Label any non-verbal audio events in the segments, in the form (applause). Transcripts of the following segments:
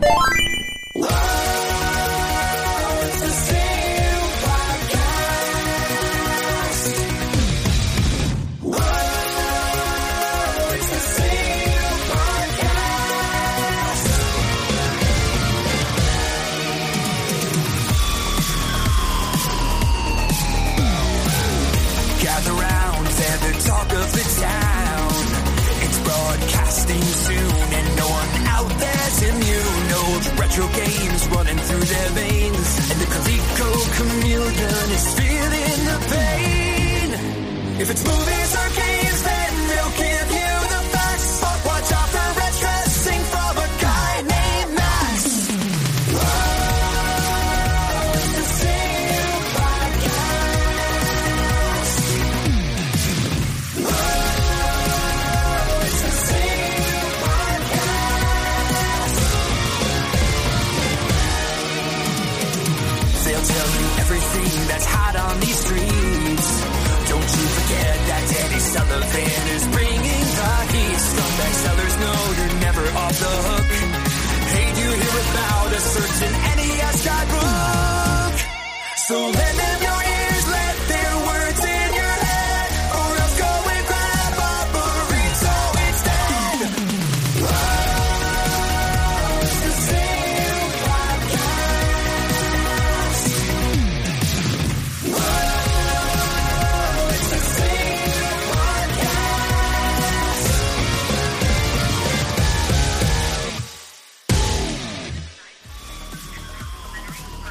Gather If it's movies So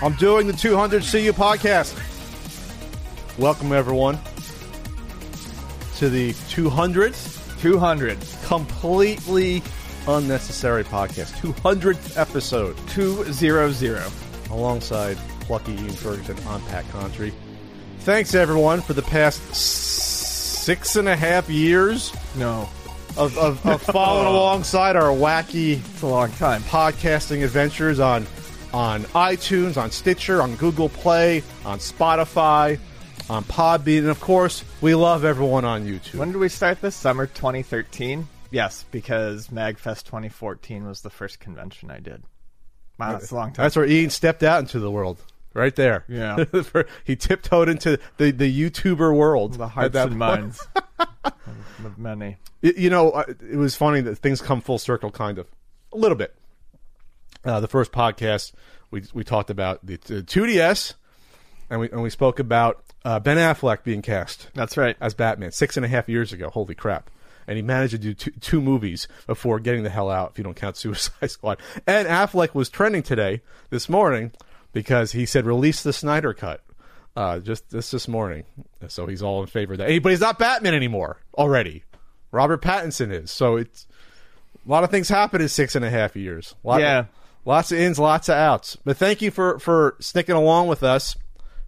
I'm doing the 200 CU podcast. Welcome, everyone, to the 200th, 200. completely unnecessary podcast. 200th episode, 200. alongside Plucky Ian Ferguson on Pat Contri. Thanks, everyone, for the past six and a half years No, of, of, of following (laughs) alongside our wacky it's a long time. podcasting adventures on on iTunes, on Stitcher, on Google Play, on Spotify, on Podbean, and of course, we love everyone on YouTube. When did we start this? Summer 2013? Yes, because MagFest 2014 was the first convention I did. Wow, that's a long time. That's where Ian stepped out into the world. Right there. Yeah. (laughs) he tiptoed into the, the YouTuber world. the hearts and point. minds (laughs) of many. You know, uh, it was funny that things come full circle, kind of. A little bit. Uh, the first podcast, we, we talked about the, the 2DS, and we, and we spoke about uh, Ben Affleck being cast. That's right. as Batman six and a half years ago. Holy crap! And he managed to do two, two movies before getting the hell out. If you don't count (laughs) Suicide Squad, and Affleck was trending today, this morning, because he said release the Snyder cut. Uh, just this this morning, so he's all in favor of that. Hey, But he's not Batman anymore already. Robert Pattinson is. So it's a lot of things happen in six and a half years. Lot Yeah. Lots of ins, lots of outs. But thank you for for sticking along with us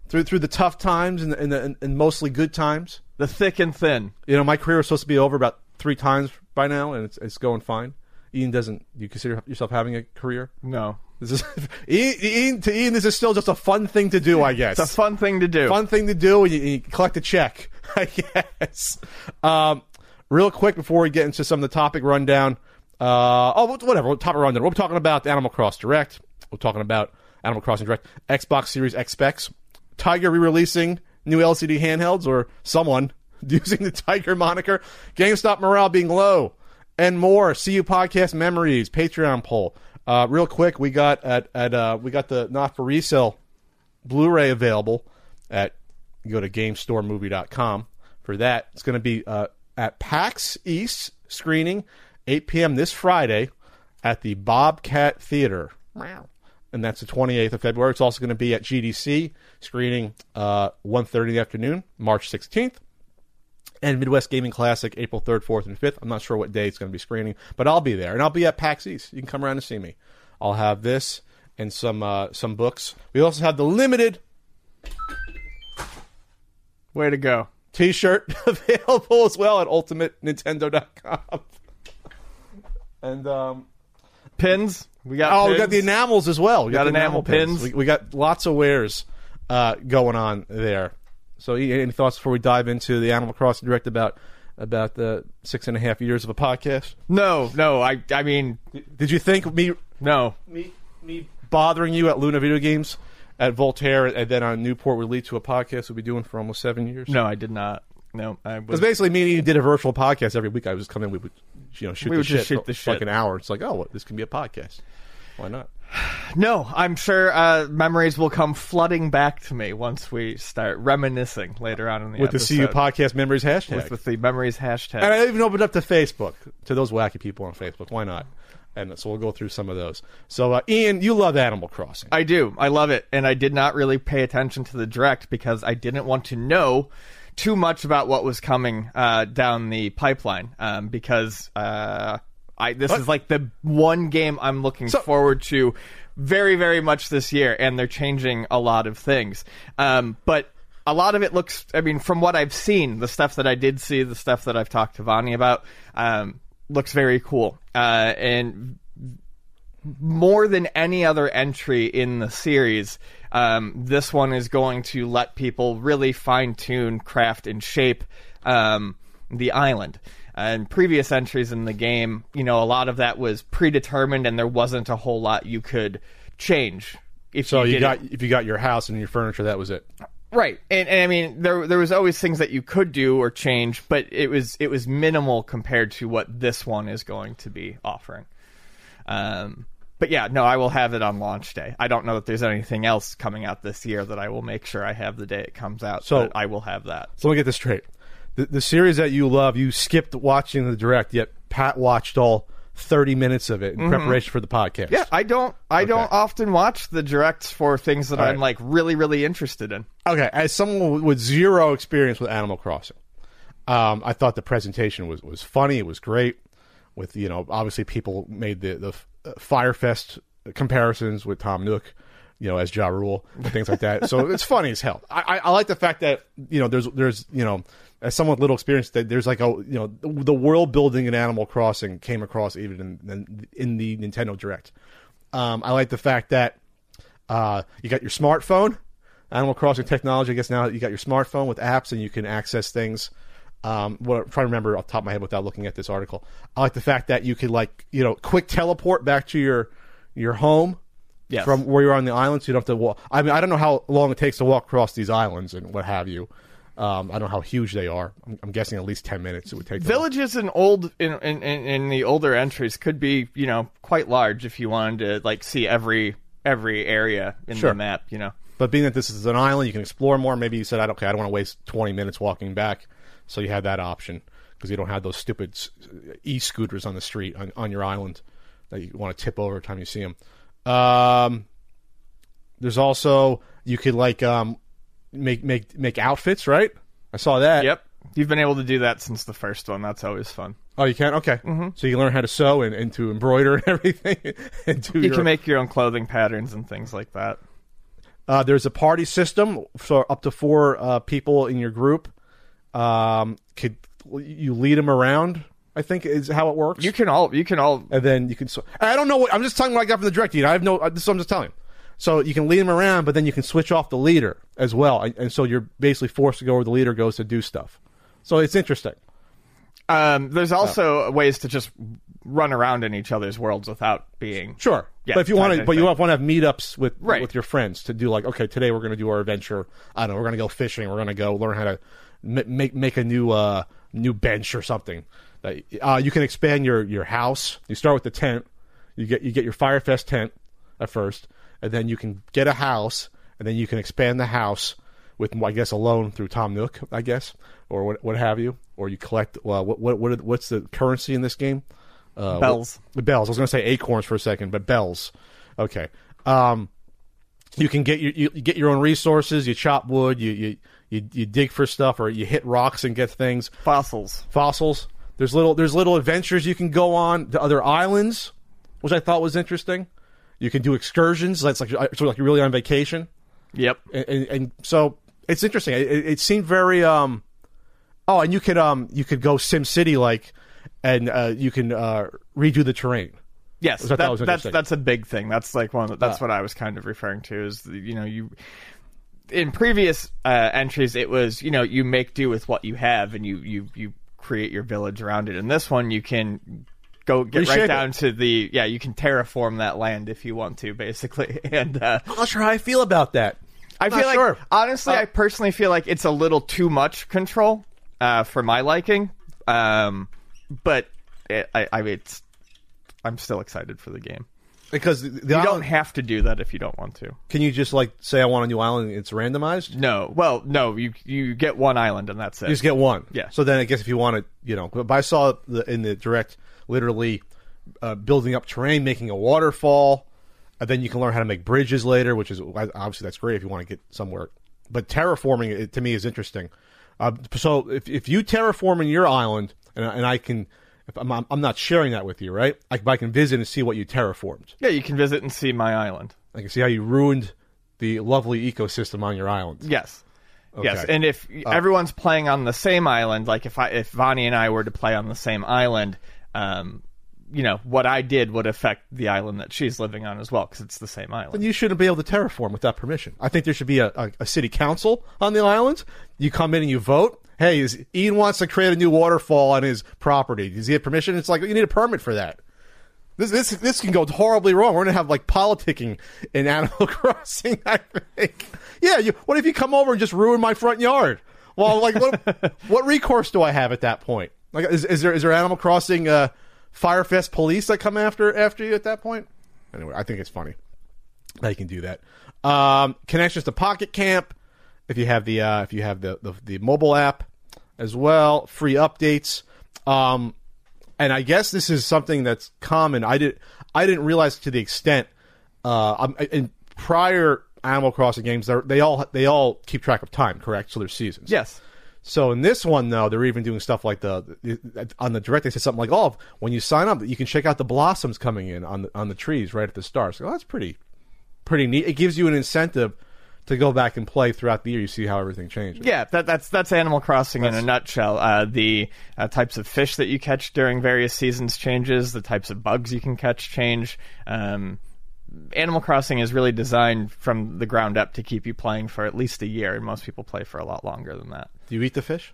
through through the tough times and the, and, the, and mostly good times. The thick and thin. You know, my career was supposed to be over about three times by now, and it's it's going fine. Ian doesn't. You consider yourself having a career? No. This is (laughs) Ian, Ian. To Ian, this is still just a fun thing to do, I guess. It's a fun thing to do. fun thing to do. and You, you collect a check, (laughs) I guess. Um, real quick before we get into some of the topic rundown. Uh, oh, whatever. top around there We're talking about Animal Cross Direct. We're talking about Animal Crossing Direct, Xbox Series X specs, Tiger re-releasing new LCD handhelds, or someone (laughs) using the Tiger moniker, GameStop morale being low, and more. CU podcast memories, Patreon poll. Uh, real quick, we got at at uh, we got the not for resale Blu-ray available at go to GameStoreMovie.com for that. It's going to be uh, at PAX East screening, 8 p.m. this Friday at the Bobcat Theater. Wow. And that's the 28th of February. It's also going to be at GDC screening uh, 1.30 in the afternoon, March 16th. and Midwest Gaming Classic April 3rd, 4th, and 5th. I'm not sure what day it's going to be screening, but I'll be there, and I'll be at PAX East. You can come around and see me. I'll have this and some uh, some books. We also have the limited Way to go. T-shirt (laughs) available as well at UltimateNintendo.com. and um, Pins. We got. oh, we got the enamels as well. We Got the enamel pins. We, we got lots of wares uh, going on there. So, any thoughts before we dive into the Animal Crossing Direct about about the six and a half years of a podcast? No, no. I. I mean, Did you think me no. me me bothering you at Luna Video Games at Voltaire and then on Newport would lead to a podcast we'll be doing for almost seven years? No, I did not. No, I Because was. basically, me and you did a virtual podcast every week. I would just come in, we would, you know, shoot We the would shit just shoot the for like shit. an hour. It's like, oh, well, this can be a podcast. Why not? (sighs) No, I'm sure uh, memories will come flooding back to me once we start reminiscing later on in the With the episode. CU Podcast Memories hashtag. with, with the memories hashtag. and I even opened up to Facebook to those wacky people on Facebook. Why not? And so we'll go through some of those. So, uh, Ian, you love Animal Crossing. I do. I love it. And I did not really pay attention to the direct because I didn't want to know too much about what was coming uh, down the pipeline. Um, because uh, I this is like the one game I'm looking So- forward to very, very much this year, and they're changing a lot of things. Um, but a lot of it looks, I mean, from what I've seen, the stuff that I did see, the stuff that I've talked to Vani about, um, looks very cool. Uh, and more than any other entry in the series, um, this one is going to let people really fine tune, craft, and shape um, the island. And previous entries in the game, you know, a lot of that was predetermined, and there wasn't a whole lot you could change. If So you did got it. if you got your house and your furniture, that was it. Right, and, and I mean there there was always things that you could do or change, but it was it was minimal compared to what this one is going to be offering. Um, but yeah, no, I will have it on launch day. I don't know that there's anything else coming out this year that I will make sure I have the day it comes out. So- I will have that. So let me get this straight. The, the series that you love, you skipped watching the direct, yet Pat watched all 30 minutes of it in preparation for the podcast. Mm-hmm. Yeah, I don't I don't often watch the directs for things that All I'm right. like really really interested in. Okay, as someone with zero experience with Animal Crossing, um, I thought the presentation was, was funny. It was great. With you know, obviously people made the the Fyre Fest comparisons with Tom Nook, you know, as Ja Rule and things like that. so it's funny as hell. I, I, I like the fact that you know there's there's you know as someone with little experience that there's like a you know the world building in Animal Crossing came across even in in, in the Nintendo Direct. Um, I like the fact that uh, you got your smartphone, Animal Crossing technology. I guess now you got your smartphone with apps and you can access things. Um, what I'm trying to remember off the top of my head without looking at this article. I like the fact that you could like you know quick teleport back to your your home Yes. from where you're on the island, so you don't have to walk. I mean, I don't know how long it takes to walk across these islands and what have you. Um, I don't know how huge they are. I'm, I'm guessing at least ten minutes it would take. Villages in old in, in in the older entries could be you know quite large if you wanted to like see every every area in Sure. the map. You know. But being that this is an island, you can explore more. Maybe you said, "I don't, okay, I don't want to waste 20 minutes walking back," so you had that option because you don't have those stupid e scooters on the street on, on your island that you want to tip over every time you see them. Um, there's also you could like um, make make make outfits, right? I saw that. Yep. You've been able to do that since the first one. That's always fun. Oh, you can. Okay. Mm-hmm. So you learn how to sew and, and to embroider (laughs) and everything. and do You your, can make your own clothing patterns and things like that. Uh, there's a party system for up to four uh, people in your group. Um, could you lead them around? I think is how it works. You can all you can all and then you can. sw- I don't know what I'm just telling you what I got from the direct. I have no. uh, This is what I'm just telling. you. So you can lead them around, but then you can switch off the leader as well, and, and so you're basically forced to go where the leader goes to do stuff. So it's interesting. um there's Oh. also ways to just run around in each other's worlds without being Sure. Yeah, but if you want to, but you want to have meetups with Right. with your friends to do like, okay, today we're going to do our adventure. I don't know, we're going to go fishing. We're going to go learn how to make make a new uh new bench or something. That uh, you can expand your your house. You start with the tent. You get you get your Fyre Fest tent at first, and then you can get a house, and then you can expand the house with I guess a loan through Tom Nook, I guess, or what what have you, or you collect. Well, what what what what's the currency in this game? Uh, Bells. what- bells. I was going to say acorns for a second, but bells. Okay. Um, you can get your you, you get your own resources. You chop wood. You you You you dig for stuff or you hit rocks and get things. Fossils. Fossils. There's little there's little adventures you can go on to other islands, which I thought was interesting. You can do excursions. That's like sort of like you're really on vacation, Yep. and, and, and so it's interesting. It, it seemed very um. Oh, and you could um you could go SimCity like, and uh, you can uh, redo the terrain. Yes, Which I thought that- that's that's a big thing. That's like one. Of the, that's Uh, what I was kind of referring to. Is you know you in previous uh, entries it was you know you make do with what you have and you you you create your village around it. In this one you can go get Reshape right it. down to the yeah you can terraform that land if you want to basically (laughs) and. uh I'm not sure how I feel about that. I Not feel like sure. honestly, Uh, I personally feel like it's a little too much control uh, for my liking. Um, but it, I, I it's I'm still excited for the game. Because the, the You island, don't have to do that if you don't want to. can you just like say I want a new island? and It's randomized. No, well, no, you you get one island and that's it. You just get one. Yeah. So then I guess if you want to, you know, but I saw the, in the direct literally uh, building up terrain, making a waterfall, and then you can learn how to make bridges later, which is obviously that's great if you want to get somewhere. But terraforming it, to me is interesting. Uh, so if if you terraform in your island, and, and I can, I'm, I'm not sharing that with you, right? I, I can visit and see what you terraformed. yeah, you can visit and see my island. I can see how you ruined the lovely ecosystem on your island. Yes. Yes, and if everyone's playing on the same island, like if I if Vani and I were to play on the same island, um, you know what I did would affect the island that she's living on as well because it's the same island. then you shouldn't be able to terraform without permission. I think there should be a, a, a city council on the island. You come in and you vote. Hey, is, Ian wants to create a new waterfall on his property. Does he have permission? It's like you need a permit for that. This this this can go horribly wrong. We're gonna have like politicking in (laughs) Animal Crossing. I think. Yeah. You, what if you come over and just ruin my front yard? Well, like what (laughs) what recourse do I have at that point? Like, is, is there is there Animal Crossing uh, Fyre Fest police that come after after you at that point? Anyway, I think it's funny that you can do that. Um, connections to Pocket Camp, if you have the uh, if you have the, the the mobile app as well, free updates. Um, and I guess this is something that's common. I did I didn't realize to the extent. Uh, in prior Animal Crossing games, they all they all keep track of time, correct? So there's seasons. yes. So in this one, though, they're even doing stuff like the, on the direct. They said something like, "Oh, when you sign up, you can check out the blossoms coming in on the on the trees right at the start." So that's pretty pretty neat. It gives you an incentive to go back and play throughout the year. You see how everything changes. Yeah, that, that's that's Animal Crossing in a nutshell. Uh, the uh, types of fish that you catch during various seasons changes. The types of bugs you can catch change. Um, Animal Crossing is really designed from the ground up to keep you playing for at least a year, and most people play for a lot longer than that. Do you eat the fish?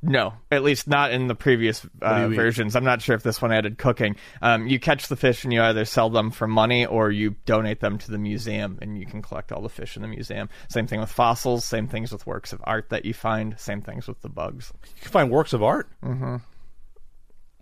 No, at least not in the previous uh, versions. I'm not sure if this one added cooking. Um, you catch the fish and you either sell them for money or you donate them to the museum and you can collect all the fish in the museum. Same thing with fossils, same things with works of art that you find, same things with the bugs. You can find works of art. Mm-hmm.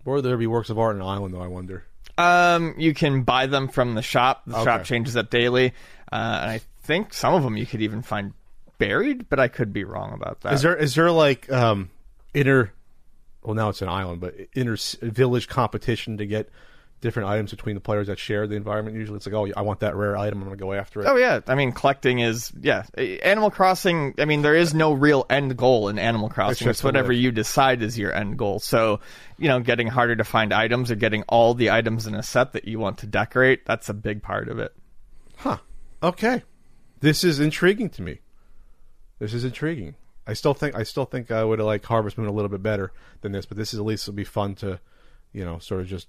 Where would there be works of art in an island, though? I wonder. Um, you can buy them from the shop. The shop changes up daily. Uh, and I think some of them you could even find buried, but I could be wrong about that. Is there is there like um inner? Well, now it's an island, but inner village competition to get different items between the players that share the environment. Usually, it's like, oh, I want that rare item. I'm going to go after it. Oh yeah, I mean collecting is yeah. Animal Crossing. I mean there is no real end goal in Animal Crossing. just It's whatever you decide is your end goal. So you know, getting harder to find items or getting all the items in a set that you want to decorate. That's a big part of it. Huh. Okay. This is intriguing to me. This is intriguing. I still think I still think I would have liked Harvest Moon a little bit better than this, but this is at least will be fun to, you know, sort of just.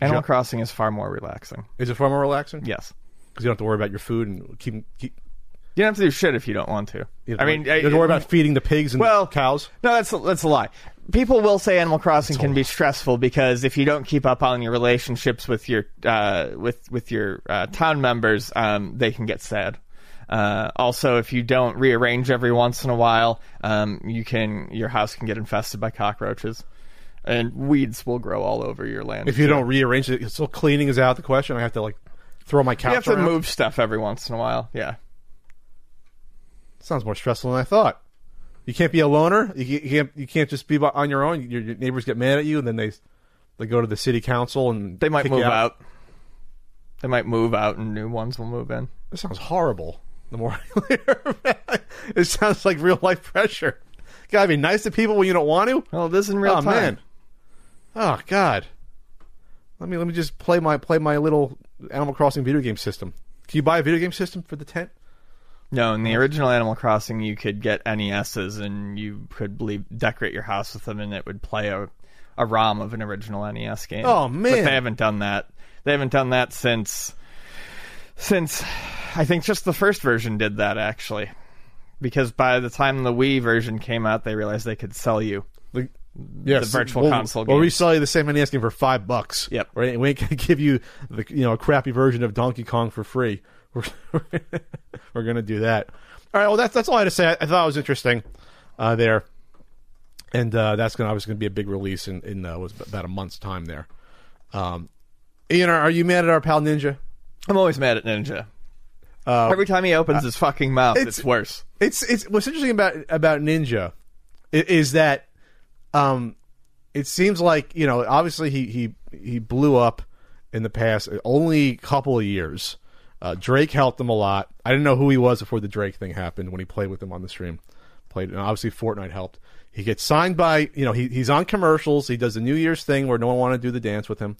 Animal. Crossing is far more relaxing. Is it far more relaxing? Yes. because you don't have to worry about your food and keep. keep You don't have to do shit if you don't want to. you I mean, you don't worry about feeding the pigs and well, cows. No, that's that's a lie. People will say Animal Crossing can be stressful because if you don't keep up on your relationships with your uh, with with your uh, town members, um, they can get sad. Uh, also, if you don't rearrange every once in a while, um, you can your house can get infested by cockroaches, and weeds will grow all over your land. If you don't rearrange it, so cleaning is out of the question. I have to like throw my couch. you have to around. move stuff every once in a while. Yeah. Sounds more stressful than I thought. You can't be a loner. You can't. You can't, just be on your own. Your, your neighbors get mad at you, and then they they go to the city council and They might move you out. They might move out, and new ones will move in. This sounds horrible. The more I (laughs) hear, it sounds like real life pressure. Gotta be nice to people when you don't want to. Well, this is in real oh time. man. Oh god. Let me let me just play my play my little Animal Crossing video game system. Can you buy a video game system for the tent? No, in the original Animal Crossing, you could get NESs and you could believe, decorate your house with them, and it would play a, a ROM of an original NES game. Oh, man! But they haven't done that. They haven't done that since since I think just the first version did that actually, because by the time the Wii version came out, they realized they could sell you. Yes, The virtual we'll, console We'll games. resell you the same NES game for five bucks. Yep. Right. We ain't gonna (laughs) give you the you know a crappy version of Donkey Kong for free. (laughs) We're we're gonna do that. All right. Well, that's that's all I had to say. I, I thought it was interesting uh, there, and uh, that's gonna obviously gonna be a big release in in uh, was about a month's time there. Um, Ian, are, are you mad at our pal Ninja? I'm always mad at Ninja. Every time he opens his fucking mouth, Uh, it's- it's, worse. it's it's what's interesting about about Ninja is that um it seems like you know obviously he he he blew up in the past only couple of years. Uh, Drake helped him a lot. I didn't know who he was before the Drake thing happened when he played with him on the stream. Played and obviously Fortnite helped. He gets signed by you know he he's on commercials. He does the New Year's thing where no one wanted to do the dance with him,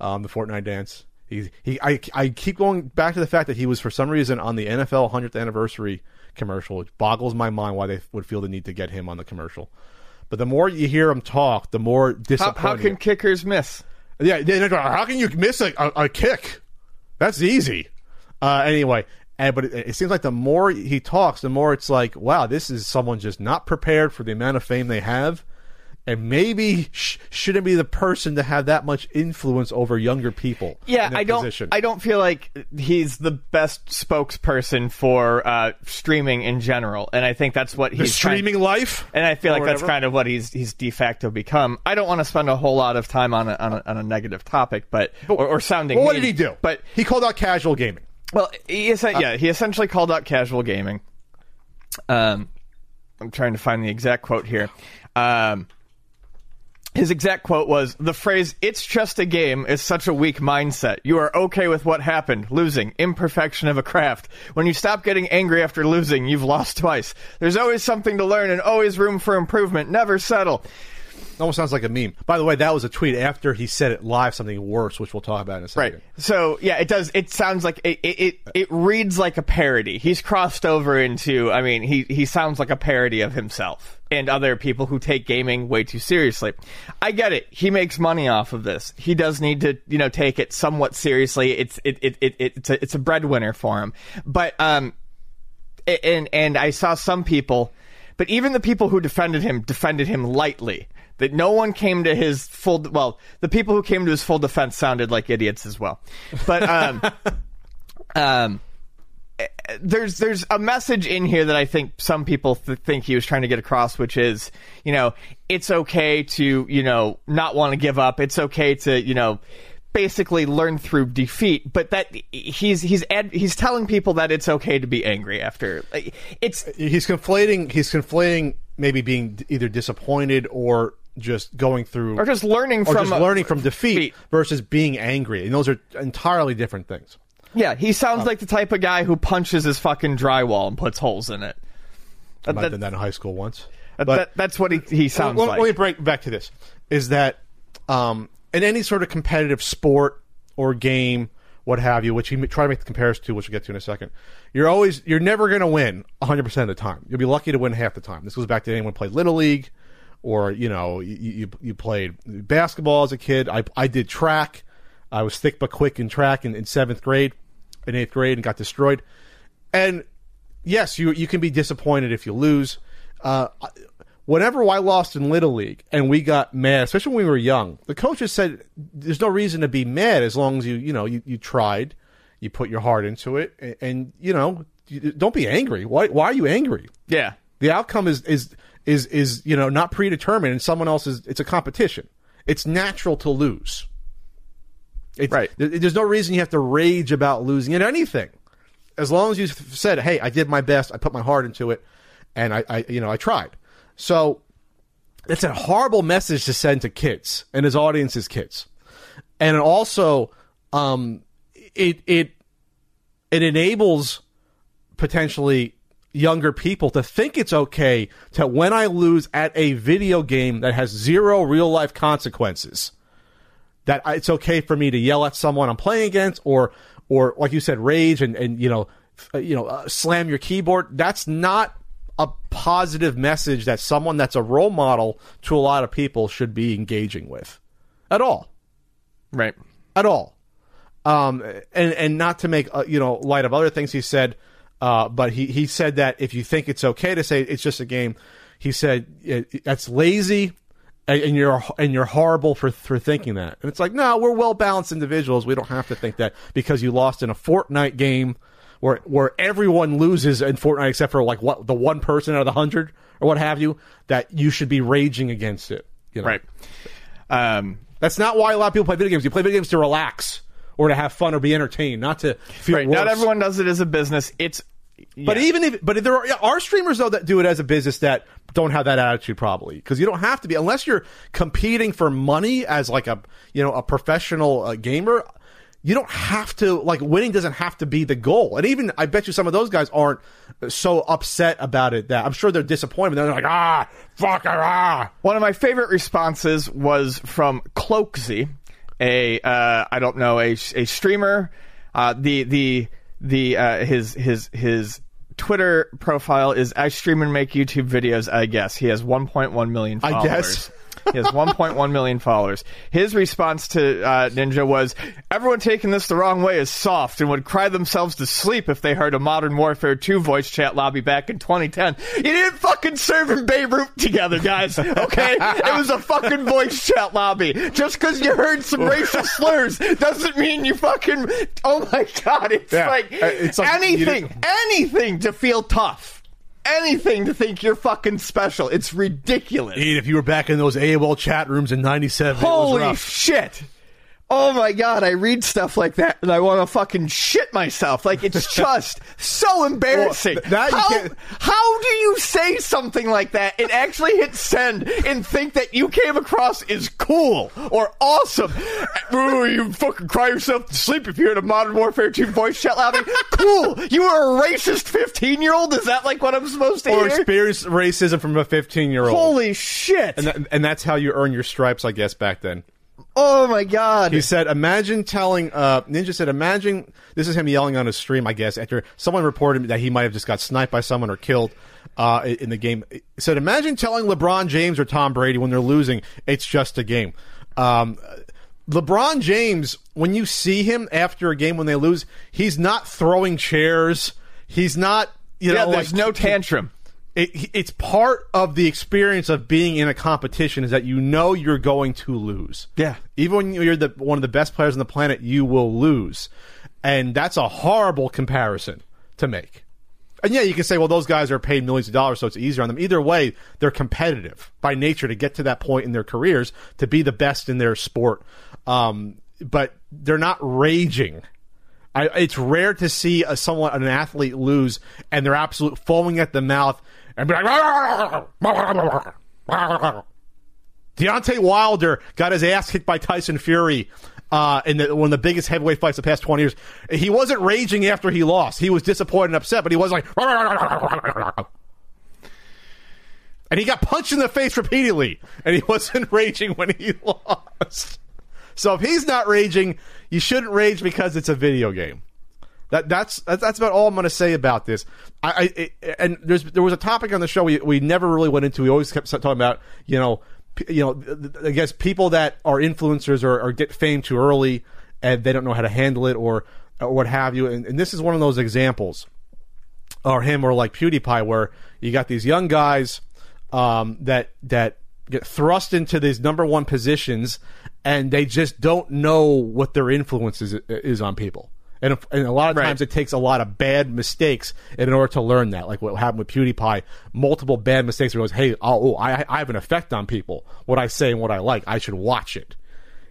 um, the Fortnite dance. He he I I keep going back to the fact that he was for some reason on the NFL 100th anniversary commercial. It boggles my mind why they would feel the need to get him on the commercial. But the more you hear him talk, the more How, disappointing. how can kickers miss? Yeah, how can you miss a, a, a kick? That's easy. Uh, anyway, and, but it, it seems like the more he talks, the more it's like, wow, this is someone just not prepared for the amount of fame they have, and maybe sh- shouldn't be the person to have that much influence over younger people. Yeah, I don't. Position. I don't feel like he's the best spokesperson for uh, streaming in general, and I think that's what the he's trying- streaming life. and I feel like that's kind of what he's he's de facto become. I don't want to spend a whole lot of time on a, on a, on a negative topic, but, or, or sounding. Well, what mean, did he do? But he called out casual gaming. well, he Uh, yeah, he essentially called out casual gaming. Um, I'm trying to find the exact quote here. Um, his exact quote was The phrase, it's just a game, is such a weak mindset. You are okay with what happened, losing, imperfection of a craft. When you stop getting angry after losing, you've lost twice. There's always something to learn and always room for improvement. Never settle. Almost sounds like a meme. By the way, that was a tweet after he said it live, something worse, which we'll talk about in a second. Right. So yeah, it does. It sounds like it. It, it, it reads like a parody. He's crossed over into. I mean, he he sounds like a parody of himself and other people who take gaming way too seriously. I get it. He makes money off of this. He does need to, you know, take it somewhat seriously. It's it it, it, it's a it's a breadwinner for him. But um, and and I saw some people, but even the people who defended him defended him lightly. That no one came to his full. Well, the people who came to his full defense sounded like idiots as well. But um, (laughs) um, there's there's a message in here that I think some people th- think he was trying to get across, which is, you know, it's okay to you know not want to give up. It's okay to you know basically learn through defeat, but that he's he's ad, he's telling people that it's okay to be angry after. like, It's He's conflating. He's conflating maybe being either disappointed or just going through or just learning or from just learning from defeat defeat. versus being angry, and those are entirely different things. Yeah, he sounds Oh. like the type of guy who punches his fucking drywall and puts holes in it. I might That- have done that in high school once. that- But- that- that's what he, he sounds let, like. let me break back to this: is that um, in any sort of competitive sport or game, what have you, which you try to make the comparison to, which we'll get to in a second, you're always you're never going to win 100 percent of the time. You'll be lucky to win half the time. This goes back to anyone who played little league, or you know you you, you played basketball as a kid. I I did track. I was thick but quick in track in, in seventh grade, in eighth grade, and got destroyed. And yes, you you can be disappointed if you lose. Uh, whenever I lost in Little League and we got mad, especially when we were young, the coaches said there's no reason to be mad as long as you you know you, you tried, you put your heart into it, and, and you know you, don't be angry. Why why are you angry? yeah. The outcome is is is is you know not predetermined, and someone else is. It's a competition. It's natural to lose. It's, Right. There's no reason you have to rage about losing at anything, as long as you said, "Hey, I did my best. I put my heart into it, and I, I you know, I tried." So it's a horrible message to send to kids and his audience is kids, and also um, it it it enables potentially younger people to think it's okay to when I lose at a video game that has zero real life consequences that it's okay for me to yell at someone I'm playing against or or like you said rage and and you know uh, you know uh, slam your keyboard that's not a positive message that someone that's a role model to a lot of people should be engaging with at all Right. at all. Um, and and not to make uh, you know light of other things he said, uh, but he he said that if you think it's okay to say it's just a game, he said that's lazy, and, and you're and you're horrible for for thinking that. And it's like no, we're well balanced individuals. We don't have to think that because you lost in a Fortnite game. Where, where everyone loses in Fortnite except for like what the one person out of the hundred or what have you that you should be raging against it. You know? Right. Um, That's not why a lot of people play video games. You play video games to relax or to have fun or be entertained, not to feel right. Not everyone does it as a business. It's. But even if, but there are, yeah, are streamers though that do it as a business that don't have that attitude probably because you don't have to be unless you're competing for money as like a you know a professional uh, gamer. You don't have to like winning doesn't have to be the goal. And even I bet you some of those guys aren't so upset about it that I'm sure they're disappointed. They're like ah fuck ah. One of my favorite responses was from Cloakzy, a uh, I don't know a a streamer. Uh, the the the uh, his his his Twitter profile is I stream and make YouTube videos. I guess he has 1.1 million. Followers. I guess. He has 1.1 million followers. His response to uh, Ninja was, "Everyone taking this the wrong way is soft and would cry themselves to sleep if they heard a Modern Warfare 2 voice chat lobby back in 2010. You didn't fucking serve in Beirut together, guys. Okay, it was a fucking voice chat lobby. Just because you heard some racial slurs doesn't mean you fucking. Oh my god, it's Yeah. like Uh, it's like anything, anything to feel tough." Anything to think you're fucking special. It's ridiculous. Dude, if you were back in those AOL chat rooms in '97, it was Holy shit! Oh my god, I read stuff like that and I want to fucking shit myself. Like it's (laughs) just so embarrassing. Well, how, how do you say something like that and actually hit send and think that you came across as cool or awesome? Ooh, you fucking cry yourself to sleep if you're in a Modern Warfare 2 voice chat lobby. cool. You are a racist 15 year old. Is that like what I'm supposed to hear? or hear? experience racism from a 15 year old. Holy shit! And, that, and that's how you earn your stripes, I guess, back then. Oh my god! He said, imagine telling, uh, Ninja said, imagine, this is him yelling on his stream, I guess, after someone reported that he might have just got sniped by someone or killed uh, in the game. He said, imagine telling LeBron James or Tom Brady when they're losing, it's just a game. Um, LeBron James, when you see him after a game when they lose, he's not throwing chairs. He's not, you yeah, know, there's like, no tantrum. It, it's part of the experience of being in a competition is that you know you're going to lose. Yeah. Even when you're the one of the best players on the planet, you will lose. And that's a horrible comparison to make. And yeah, you can say, well, those guys are paid millions of dollars, so it's easier on them. Either way, they're competitive by nature to get to that point in their careers to be the best in their sport. Um, but they're not raging. I, it's rare to see a, someone, an athlete, lose and they're absolute foaming at the mouth and be like. Deontay Wilder got his ass kicked by Tyson Fury uh, in the, one of the biggest heavyweight fights the past 20 years. He wasn't raging after he lost. He was disappointed and upset, but he was like. And he got punched in the face repeatedly, and he wasn't raging when he lost. So if he's not raging, you shouldn't rage because it's a video game. That that's that's, about all I'm going to say about this. I, I it, and there's there was a topic on the show we we never really went into. We always kept talking about you know you know I guess people that are influencers or, or get fame too early and they don't know how to handle it or or what have you. And, and this is one of those examples or him or like PewDiePie, where you got these young guys um, that that get thrust into these number one positions, and they just don't know what their influence is, is on people. And, and a lot of Right. times it takes a lot of bad mistakes in order to learn that. Like what happened with PewDiePie, multiple bad mistakes. Where it goes, hey, oh, I, I have an effect on people. What I say and what I like, I should watch it.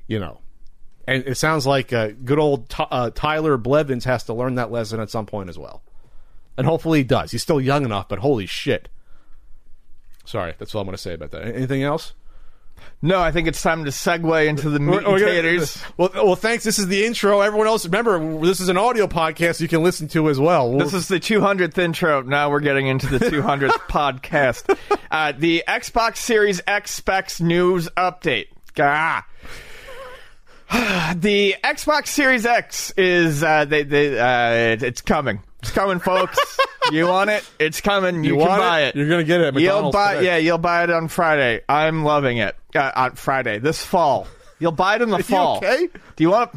You know. And it sounds like uh, good old Ty- uh, Tyler Blevins has to learn that lesson at some point as well. And hopefully he does. He's still young enough, but holy shit. Sorry, that's all I'm going to say about that. Anything else? No, I think it's time to segue into the meat and taters. well, well, thanks. This is the intro. Everyone else, remember, this is an audio podcast you can listen to as well. This is the 200th intro. Now we're getting into the 200th (laughs) podcast. Uh, the Xbox Series X specs news update. Gah. (sighs) the Xbox Series X is uh, they, they, uh, it's coming. It's coming, folks. (laughs) you want it? It's coming. You, You can buy it? it. You're gonna get it at You'll buy. today. Yeah, you'll buy it on Friday. I'm loving it. Uh, on Friday, this fall. You'll buy it in the (laughs) you fall. okay? Do you want?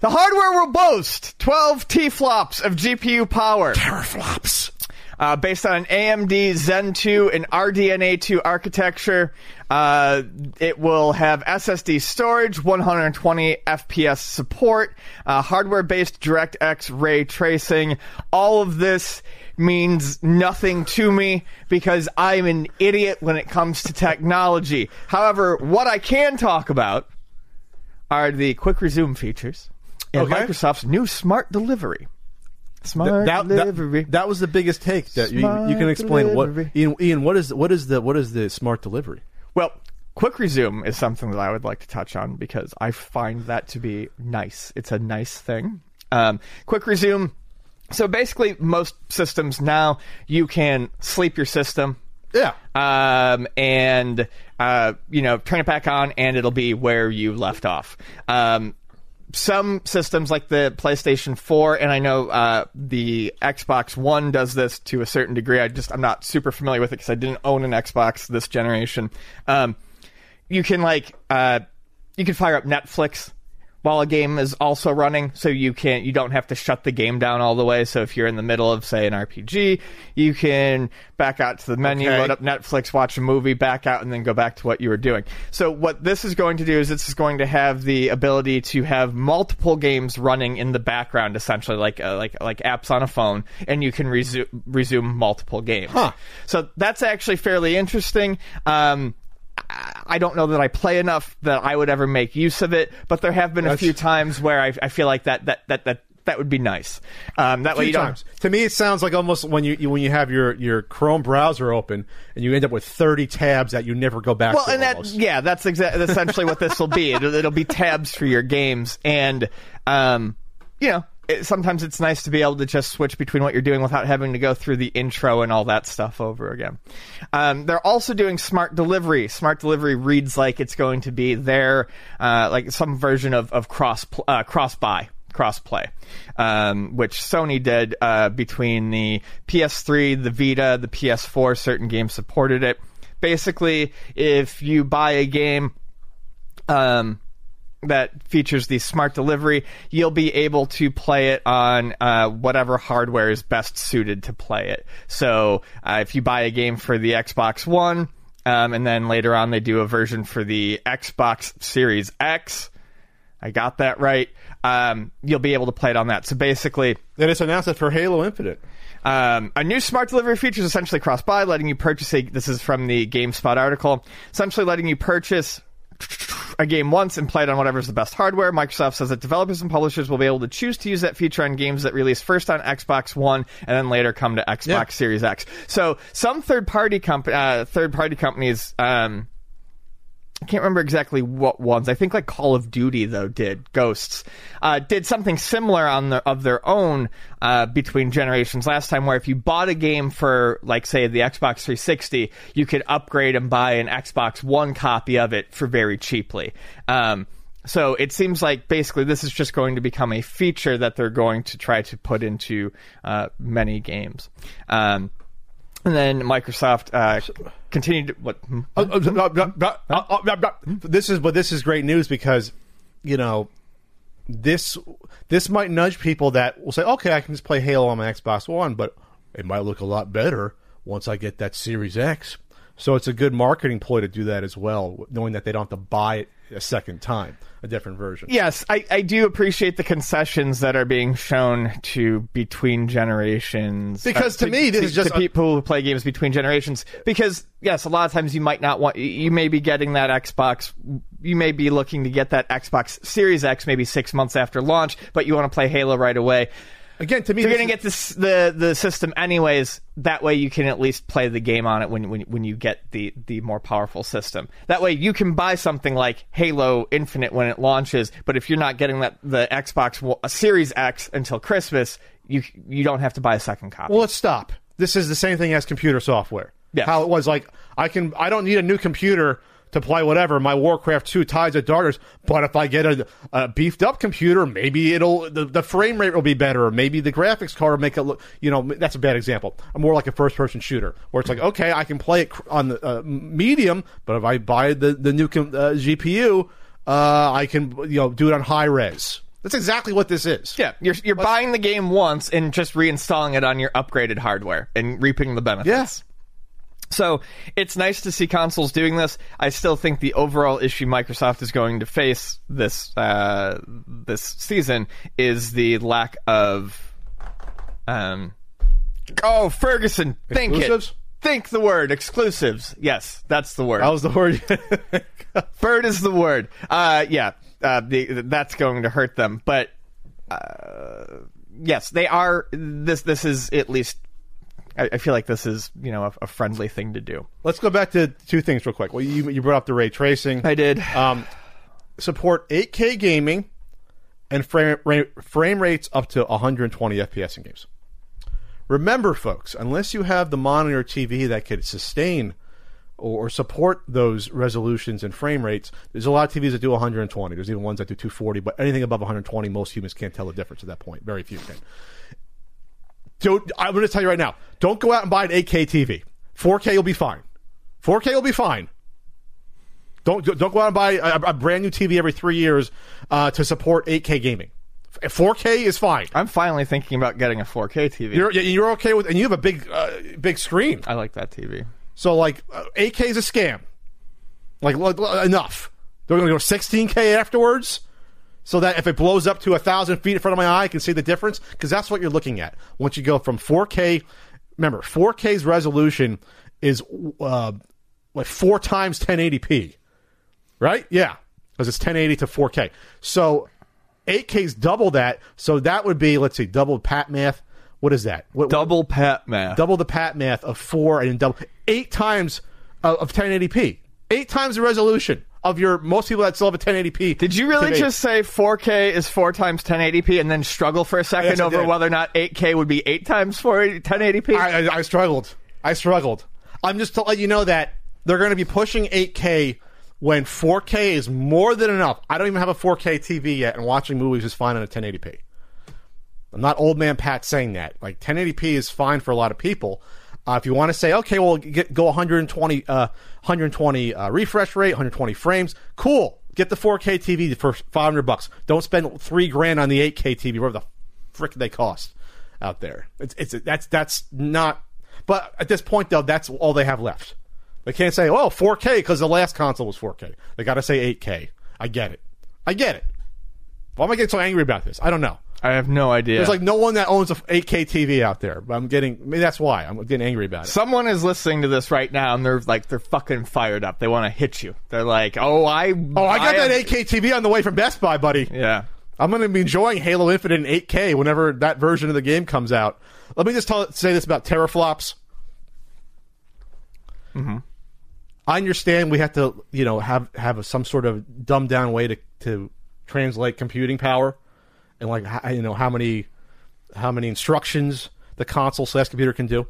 The hardware will boast 12 T-flops of GPU power. teraflops. Uh, based on an AMD Zen 2 and RDNA 2 architecture. Uh, it will have SSD storage, 120 FPS support, uh, hardware-based DirectX ray tracing. All of this means nothing to me because I'm an idiot when it comes to technology. However, what I can talk about are the quick resume features and Okay. Microsoft's new smart delivery. Smart That, delivery. that, that was the biggest take that you, you can explain what. Ian, Ian what is what is the what is the smart delivery Well, quick resume is something that I would like to touch on because I find that to be nice. It's a nice thing. Um, quick resume. So basically, most systems now you can sleep your system. yeah Um, and uh, you know, turn it back on, and it'll be where you left off. Um, some systems like the PlayStation 4 and I know uh, the Xbox One does this to a certain degree. I just I'm not super familiar with it because I didn't own an Xbox this generation. Um, you can like uh, you can fire up Netflix while a game is also running, so you can't, you don't have to shut the game down all the way. So if you're in the middle of say an RPG, you can back out to the menu, Okay. load up Netflix, watch a movie, back out, and then go back to what you were doing. So what this is going to do is this is going to have the ability to have multiple games running in the background, essentially like uh, like like apps on a phone, and you can resume resume multiple games. Huh. So that's actually fairly interesting. Um, I don't know that I play enough that I would ever make use of it, but there have been a That's- few times where I, I feel like that that that that that would be nice. Um, that way you don't. times to me it sounds like almost when you, you when you have your your Chrome browser open and you end up with 30 tabs that you never go back to. Well, to and that yeah, that's exa- essentially what this will be. (laughs) It'll, it'll be tabs for your games, and um, you know, it, sometimes it's nice to be able to just switch between what you're doing without having to go through the intro and all that stuff over again. Um, they're also doing smart delivery. Smart delivery reads like it's going to be their uh, like some version of of cross pl- uh, cross buy crossplay, um, which Sony did uh, between the PS3, the Vita, the PS4. Certain games supported it. Basically, if you buy a game, um, that features the smart delivery, you'll be able to play it on uh, whatever hardware is best suited to play it. So uh, if you buy a game for the Xbox One, um, and then later on they do a version for the Xbox Series X, I got that right. Um, you'll be able to play it on that. So basically, They just announced it for Halo Infinite. um, a new smart delivery feature is essentially cross buy, letting you purchase a. This is from the GameSpot article. Essentially, letting you purchase a game once and play it on whatever's the best hardware. Microsoft says that developers and publishers will be able to choose to use that feature on games that release first on Xbox One and then later come to Xbox Yeah. Series X. So some third party comp- uh, third party companies. Um, I can't remember exactly what ones. I think like Call of Duty though did Ghosts uh, did something similar on the, of their own uh, between generations last time, where if you bought a game for like say the Xbox 360, you could upgrade and buy an Xbox One copy of it for very cheaply. Um, so it seems like basically this is just going to become a feature that they're going to try to put into uh, many games. Um, and then Microsoft uh, continued. What? This is but this is great news because you know this this might nudge people that will say, okay, I can just play Halo on my Xbox One, but it might look a lot better once I get that Series X. So it's a good marketing ploy to do that as well, knowing that they don't have to buy it a second time, a different version. Yes, I, I do appreciate the concessions that are being shown to between generations. Uh, Because to me, this to, is just to a- people who play games between generations. Because yes, a lot of times you might not want. You may be getting that Xbox. You may be looking to get that Xbox Series X maybe six months after launch, but you want to play Halo right away. Again, to me, you're going to get this the the system anyways. That way, you can at least play the game on it when when when you get the the more powerful system. That way, you can buy something like Halo Infinite when it launches. But if you're not getting that the Xbox Series X until Christmas, you you don't have to buy a second copy. Well, let's stop. This is the same thing as computer software. Yes. How it was like I can I don't need a new computer to play whatever my Warcraft 2 Tides of Darkness, but if I get a, a beefed up computer, maybe it'll the, the frame rate will be better, or maybe the graphics card will make it look. You know, that's a bad example. I'm more like a first person shooter where it's like okay, I can play it on the uh, medium, but if I buy the the new com- uh, GPU, uh, I can you know do it on high res. That's exactly what this is. yeah, you're you're buying the game once and just reinstalling it on your upgraded hardware and reaping the benefits. Yes. So it's nice to see consoles doing this. I still think the overall issue Microsoft is going to face this uh, this season is the lack of um. Oh, Ferguson, think Exclusives? it. Think the word exclusives. Yes, that's the word. That was the word. (laughs) Bird is the word. Uh, yeah, uh, the, that's going to hurt them. But uh, yes, they are. This this is at least. I, I feel like this is you know a, a friendly thing to do. Let's go back to two things real quick. Well, you, you brought up the ray tracing. I did. Um, support 8K gaming and frame, ra- frame rates up to 120 FPS in games. Remember, folks, unless you have the monitor TV that could sustain or, or support those resolutions and frame rates, there's a lot of TVs that do 120. There's even ones that do 240, but anything above 120, most humans can't tell the difference at that point. Very few can. Don't, I'm going to tell you right now don't go out and buy an 8K TV. 4K will be fine. 4K will be fine. Don't don't go out and buy a, a brand new TV every three years uh, to support 8K gaming. 4K is fine. I'm finally thinking about getting a 4K TV. You're you're okay with, and you have a big uh, big screen. I like that TV. So like uh, 8K is a scam. Like l- l- enough. They're going to go 16K afterwards, so that if it blows up to a thousand feet in front of my eye, I can see the difference. Because that's what you're looking at once you go from 4K. Remember, 4K's resolution is uh, like four times 1080p, right? Yeah, because it's 1080 to 4K. So 8K's double that. So that would be let's see, double pat math. What is that? What, Double pat math. double the pat math of four and double eight times of, of 1080p. Eight times the resolution of your most people that still have a 1080p. Did you really TV. just say 4K is four times 1080p and then struggle for a second Yes, over whether or not 8K would be eight times 4 1080p? I, I, I struggled. I struggled. I'm just to let you know that they're going to be pushing 8K when 4K is more than enough. I don't even have a 4K TV yet, and watching movies is fine on a 1080p. I'm not old man Pat saying that. Like 1080p is fine for a lot of people. Uh, if you want to say, okay, well, get, go 120, uh, 120 uh, refresh rate, 120 frames, cool. Get the 4K TV for 500 bucks. Don't spend three grand on the 8K TV, whatever the frick they cost out there. It's, it's that's that's not. But at this point, though, that's all they have left. They can't say, "Oh, 4K" because the last console was 4K. They got to say 8K. I get it. I get it. Why am I getting so angry about this? I don't know. I have no idea. There's like no one that owns a 8K TV out there. But I'm getting. Maybe that's why I'm getting angry about it. Someone is listening to this right now, and they're like, they're fucking fired up. They want to hit you. They're like, oh, I, oh, I got am- that 8K TV on the way from Best Buy, buddy. Yeah, I'm going to be enjoying Halo Infinite in 8K whenever that version of the game comes out. Let me just tell, say this about teraflops. Mm-hmm. I understand we have to, you know, have have some sort of dumbed down way to to translate computing power, and like you know how many how many instructions the console slash computer can do.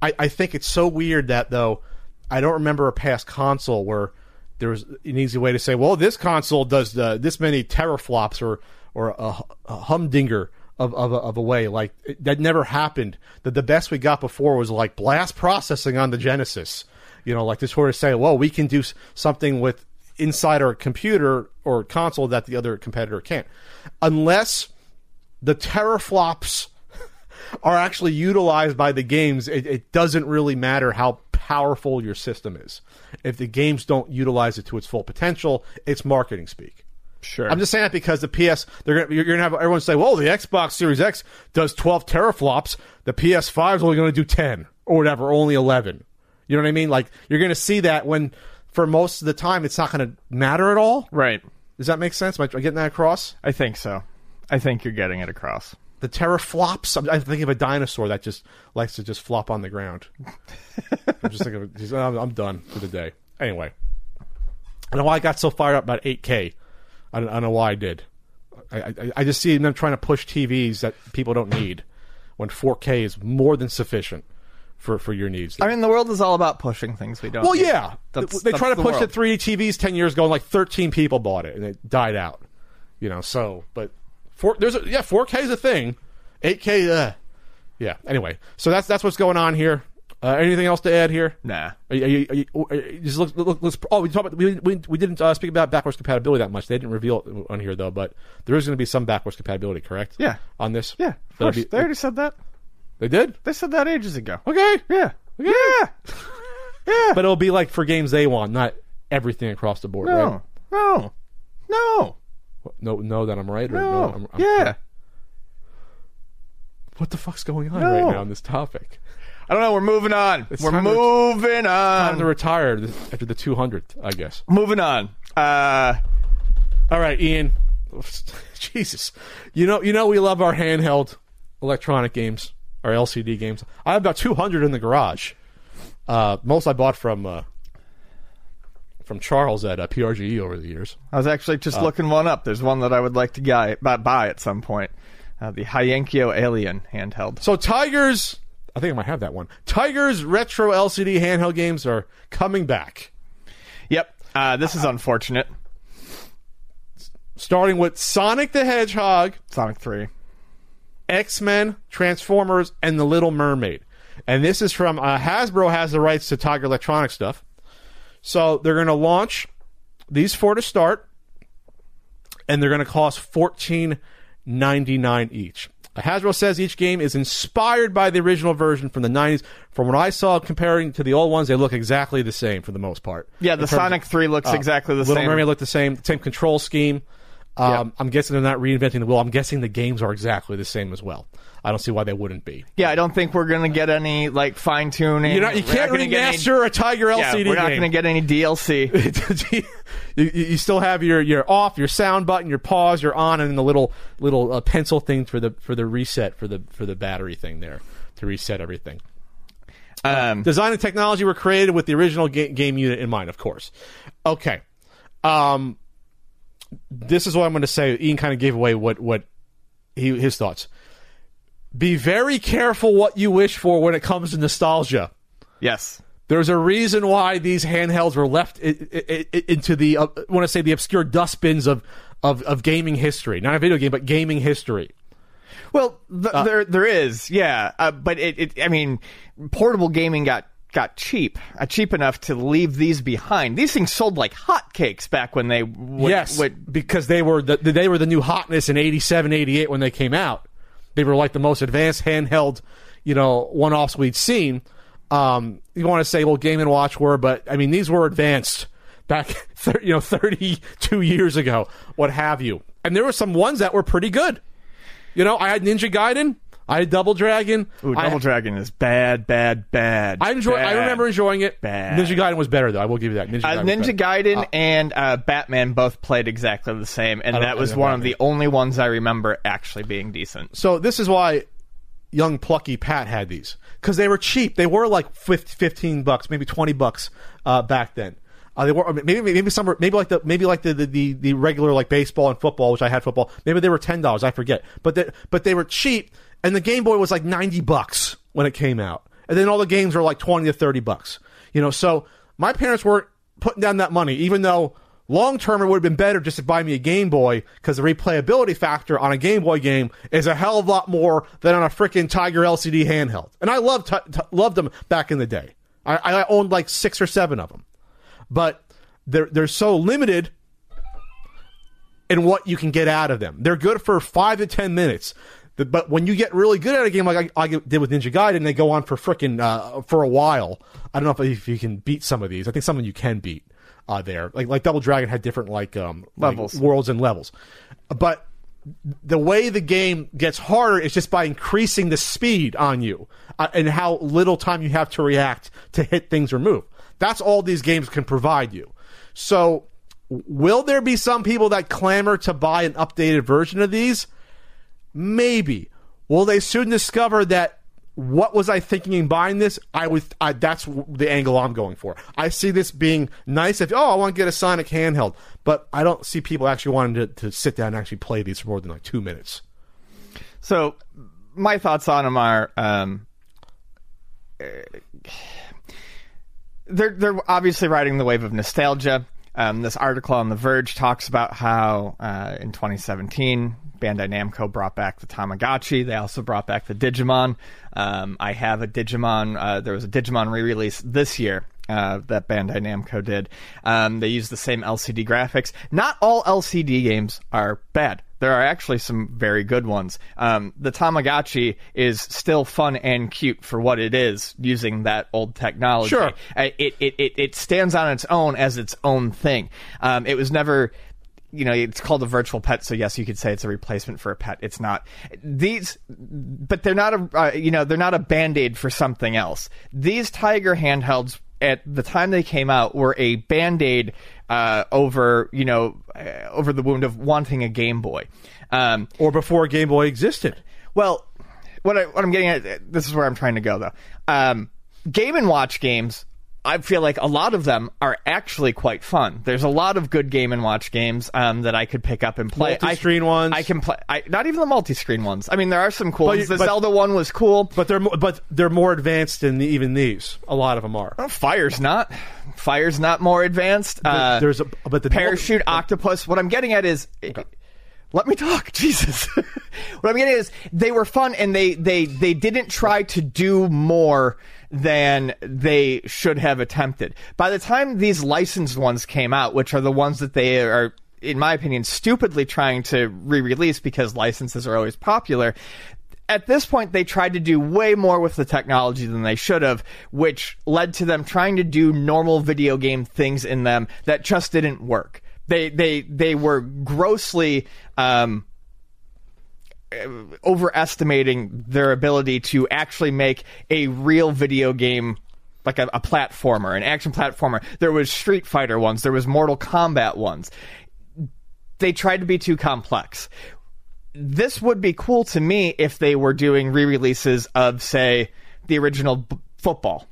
I, I think it's so weird that though I don't remember a past console where there was an easy way to say, well, this console does the, this many teraflops or or a, a humdinger of of a, of a way like it, that never happened. That the best we got before was like blast processing on the Genesis. You know, like to sort of say, well, we can do something with inside our computer or console that the other competitor can't, unless the teraflops (laughs) are actually utilized by the games, it, it doesn't really matter how powerful your system is. If the games don't utilize it to its full potential, it's marketing speak. sure. I'm just saying that because the PS, they're gonna, you're going to have everyone say, "Well, the Xbox Series X does 12 teraflops. The PS5 is only going to do 10 or whatever, only 11." You know what I mean? Like you're going to see that when, for most of the time, it's not going to matter at all. right. Does that make sense? Am I getting that across? I think so. I think you're getting it across. the teraflops. I'm, I'm thinking of a dinosaur that just likes to just flop on the ground. I'm just thinking, of, (laughs) just, I'm, I'm done for the day. Anyway, I know why I got so fired up about 8K. I don't, I don't know why I did. I, I, I just see them trying to push TVs that people don't need when 4K is more than sufficient for, for your needs. I mean, the world is all about pushing things we don't. well, need. yeah. That's- they that's tried to the push world. the 3D TVs 10 years ago, and like 13 people bought it, and it died out. You know, so, but four, there's a, yeah, 4K is a thing. 8K, uh, yeah. Anyway, so that's that's what's going on here. Uh, anything else to add here? Nah. Are you, are you, are you, are you- just look, look, let's, oh, we talked about we, we, we didn't uh, speak about backwards compatibility that much. They didn't reveal it on here though, but there is going to be some backwards compatibility, correct? Yeah. On this, Yeah, of course. be- they already said that. They did. They said that ages ago. Okay, Yeah. yeah, Yeah. but it'll be like for games they want, not everything across the board, right? No. No. No. No, no, that I'm right or No. no? I'm, I'm- yeah. What the fuck's going on No. right now on this topic? I don't know. We're moving on. It's we're moving to- moving Time to on. retire after the 200th, I guess. moving on. Uh, All right, Ian. (laughs) Jesus, you know, you know, we love our handheld electronic games, our LCD games. I have about 200 in the garage. Uh, most I bought from uh, from Charles at uh, PRGE over the years. I was actually just Uh. looking one up. There's one that I would like to guy, buy, buy at some point. Uh, the Hyenkyo Alien handheld. So Tigers, I think I might have that one. Tigers retro LCD handheld games are coming back. Yep. Uh, this is unfortunate. starting with Sonic the Hedgehog, Sonic 3. X Men, Transformers, and The Little Mermaid. And this is from uh, Hasbro has the rights to Tiger Electronic stuff. So they're going to launch these four to start, and they're going to cost fourteen ninety nine each. Hasbro says each game is inspired by the original version from the 90s. From what I saw, comparing to the old ones, they look exactly the same for the most part. Yeah, the terms of- Sonic 3 looks uh, exactly the Little same. Little Mermaid look the same, same control scheme. Um. I'm guessing they're not reinventing the wheel. I'm guessing the games are exactly the same as well. I don't see why they wouldn't be. Yeah, I don't think we're going to get any like fine tuning. You're not, you can't remaster a Tiger Yeah, LCD we're not going to get any DLC. (laughs) you, you you still have your your off, your sound button, your pause, your on, and then the little little uh, pencil thing for the for the reset for the for the battery thing there to reset everything. um, Design and technology were created with the original ga- game unit in mind, of course. Okay. Um, this is what I'm going to say. Ian kind of gave away what what he, his thoughts. Be very careful what you wish for when it comes to nostalgia. yes. There's a reason why these handhelds were left i- i- i- into the uh, I want to say the obscure dustbins of, of of gaming history, not a video game, but gaming history. Well, th- Uh, there there is, yeah, uh, but it, it, I mean, portable gaming got got cheap, uh, cheap enough to leave these behind. These things sold like hotcakes back when they would, yes, would because they were the, they were the new hotness in 87, 88 when they came out. They were like the most advanced handheld, you know, one-offs we'd seen. Um, you want to say, well, Game and Watch were, but I mean, these were advanced back, (laughs) you know, 32 years ago, what have you. And there were some ones that were pretty good. You know, I had Ninja Gaiden, I had Double Dragon. Ooh, I- Double Dragon is bad, bad, bad. I enjoy. I remember enjoying it. Bad. Ninja Gaiden was better though. I will give you that. Ninja Uh, Gaiden. was Ninja better. Gaiden and uh, Batman both played exactly the same, and that was one know of the only ones I remember actually being decent. So this is why young plucky Pat had these because they were cheap. They were like 50, 15 bucks, maybe twenty bucks uh, back then. Uh, they were maybe maybe some were maybe like the maybe like the, the, the, the regular like baseball and football, which I had football. Maybe they were ten dollars. I forget, but they, but they were cheap. And the Game Boy was like ninety bucks when it came out, and then all the games were like twenty to thirty bucks. You know, so my parents weren't putting down that money, even though long term it would have been better just to buy me a Game Boy because the replayability factor on a Game Boy game is a hell of a lot more than on a freaking Tiger LCD handheld. And I loved t- t- loved them back in the day. I, I owned like six or seven of them, but they're they're so limited in what you can get out of them. They're good for five to ten minutes. The- But when you get really good at a game like I, I did with Ninja Gaiden, they go on for freaking uh, for a while. I don't know if, if you can beat some of these. I think some of you can beat uh, there. Like like Double Dragon had different like um like Levels. worlds and levels, but the way the game gets harder is just by increasing the speed on you uh, and how little time you have to react to hit things or move. That's all these games can provide you. So, will there be some people that clamor to buy an updated version of these? Maybe. Will they soon discover that what was I thinking in buying this? I was I, that's the angle I'm going for. I see this being nice. If oh, I want to get a Sonic handheld, but I don't see people actually wanting to, to sit down and actually play these for more than like two minutes. So, my thoughts on them are um, uh, they're they're obviously riding the wave of nostalgia. Um, this article on The Verge talks about how uh, in 2017 Bandai Namco brought back the Tamagotchi. They also brought back the Digimon. Um, I have a Digimon. Uh, there was a Digimon re-release this year uh, that Bandai Namco did. Um, they use the same LCD graphics. Not all LCD games are bad. There are actually some very good ones. Um, the Tamagotchi is still fun and cute for what it is, using that old technology. Sure. It, it, it, it stands on its own as its own thing. Um, it was never you know, it's called a virtual pet, so yes, you could say it's a replacement for a pet. It's not these, but they're not a, uh, you know, they're not a band aid for something else. These Tiger handhelds, at the time they came out, were a band aid uh, over, you know, uh, over the wound of wanting a Game Boy. Um, Or before Game Boy existed. well, what, I, what I'm getting at, this is where I'm trying to go though. Um, game and watch games, I feel like a lot of them are actually quite fun. There's a lot of good game and watch games um, that I could pick up and play. Multi-screen I, ones. I can play. I, not even the multi-screen ones. I mean, there are some cool. But ones. the but- Zelda one was cool. But they're but they're more advanced than even these. A lot of them are. Oh, Fire's not. Fire's not more advanced. Uh, There's a but the parachute octopus. What I'm getting at is. Let me talk, (laughs) Jesus. (laughs) what I'm getting is they were fun and they, they, they didn't try to do more than they should have attempted. By the time these licensed ones came out, which are the ones that they are, in my opinion, stupidly trying to re-release because licenses are always popular, at this point they tried to do way more with the technology than they should have which led to them trying to do normal video game things in them that just didn't work they they they were grossly um overestimating their ability to actually make a real video game like a, a platformer an action platformer. There was street fighter ones. There was mortal kombat ones. They tried to be too complex. This would be cool to me if they were doing re-releases of say the original b- football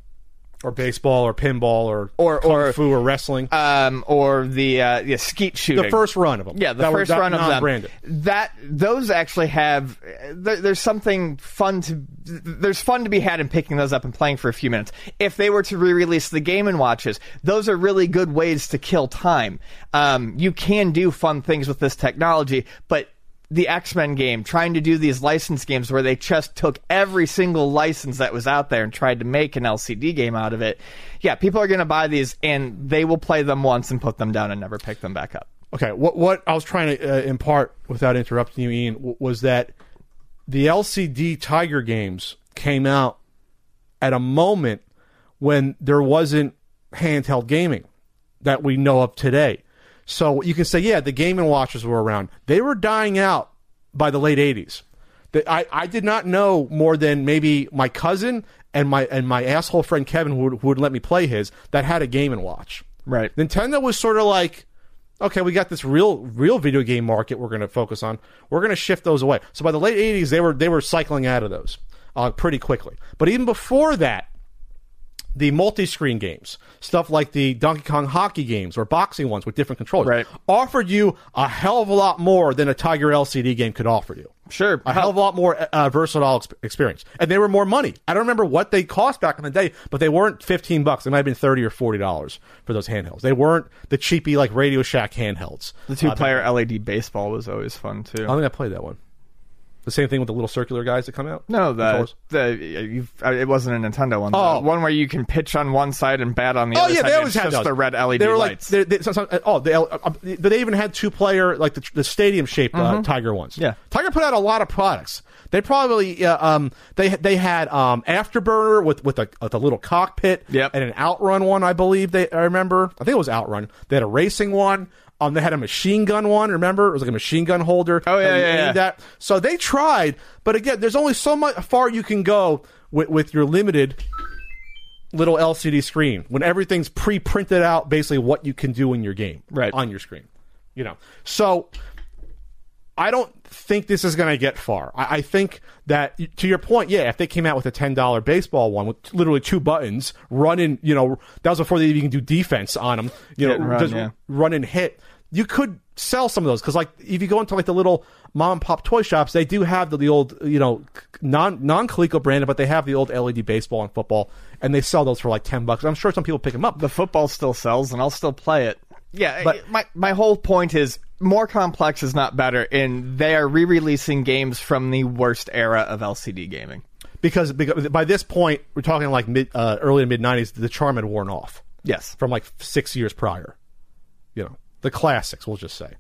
or baseball or pinball or Or- kung or- fu or wrestling. um, or the uh, yeah, skeet shooting. the first run of them. Yeah, the That first not- run of them. That those actually have there, there's something fun to there's fun to be had in picking those up and playing for a few minutes. If they were to re-release the Game and Watches, those are really good ways to kill time. Um, you can do fun things with this technology, but the X-Men game, trying to do these license games where they just took every single license that was out there and tried to make an LCD game out of it. Yeah, people are going to buy these and they will play them once and put them down and never pick them back up. Okay, what what I was trying to uh, impart without interrupting you, Ian, was that the LCD Tiger games came out at a moment when there wasn't handheld gaming that we know of today. So you can say, yeah, the Game and Watches were around. They were dying out by the late '80s. That I, I did not know more than maybe my cousin and my and my asshole friend Kevin who would, who would let me play his that had a Game and Watch. Right. Nintendo was sort of like, okay, we got this real real video game market we're going to focus on. We're going to shift those away. So by the late '80s, they were they were cycling out of those uh, pretty quickly. But even before that, the multi-screen games, stuff like the Donkey Kong hockey games or boxing ones with different controllers, Right. offered you a hell of a lot more than a Tiger LCD game could offer you. Sure. A hell of a lot more uh, versatile ex- experience, and they were more money. I don't remember what they cost back in the day, but they weren't fifteen bucks. They might have been thirty or forty dollars for those handhelds. They weren't the cheapy like Radio Shack handhelds. The two player LED baseball was always fun too. I think I played that one. The same thing with the little circular guys that come out. no, the the you've, uh, it wasn't a Nintendo one. Oh. The one where you can pitch on one side and bat on the Oh other yeah, side. they always it's had just those. the red LED they were lights. Like, they, they, some- some- oh, they, uh, uh, they even had two player like the, the stadium shaped uh, Tiger ones. Mm-hmm. Yeah. Tiger put out a lot of products. They probably uh, um they they had um afterburner with with a, with a little cockpit. Yep. And an outrun one, I believe. They I remember. I think it was outrun. They had a racing one. Um, they had a machine gun one. Remember, it was like a machine gun holder. Oh, yeah, yeah, yeah. at. So they tried, but again, there's only so much far you can go with, with your limited little LCD screen when everything's pre-printed out basically what you can do in your game Right. on your screen. You know. So I don't think this is going to get far. I, I think that, to your point, yeah, if they came out with a ten dollar baseball one with literally two buttons, running, you know, that was before they even do defense on them, you Hit know, run, just yeah. run and hit. You could sell some of those because, like, if you go into like the little mom and pop toy shops, they do have the, the old, you know, non non Coleco branded, but they have the old LED baseball and football, and they sell those for like ten bucks. I'm sure some people pick them up. the football still sells and I'll still play it. Yeah, But- but my my whole point is more complex is not better, and they are re-releasing games from the worst era of LCD gaming. because, because by this point we're talking like mid uh, early to mid 90s the charm had worn off Yes, from like six years prior you know the classics we'll just say.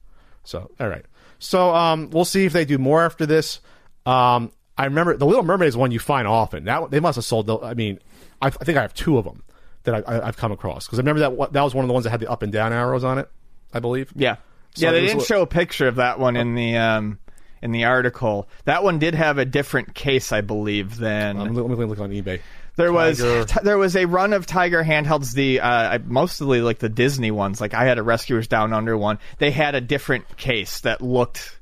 So all right. So um, we'll see if they do more after this. Um, i remember the little mermaid is one you find often. That they must have sold the, i mean I, I think i have two of them that I, I, i've come across. Because i remember that that was one of the ones that had the up and down arrows on it i believe. Yeah, So yeah. They didn't li- show a picture of that one in the um in the article. That one did have a different case, I believe, than um, let me look on ebay There was t- there was a run of Tiger handhelds. The uh, I- mostly like the Disney ones. Like I had a Rescuers Down Under one. They had a different case that looked,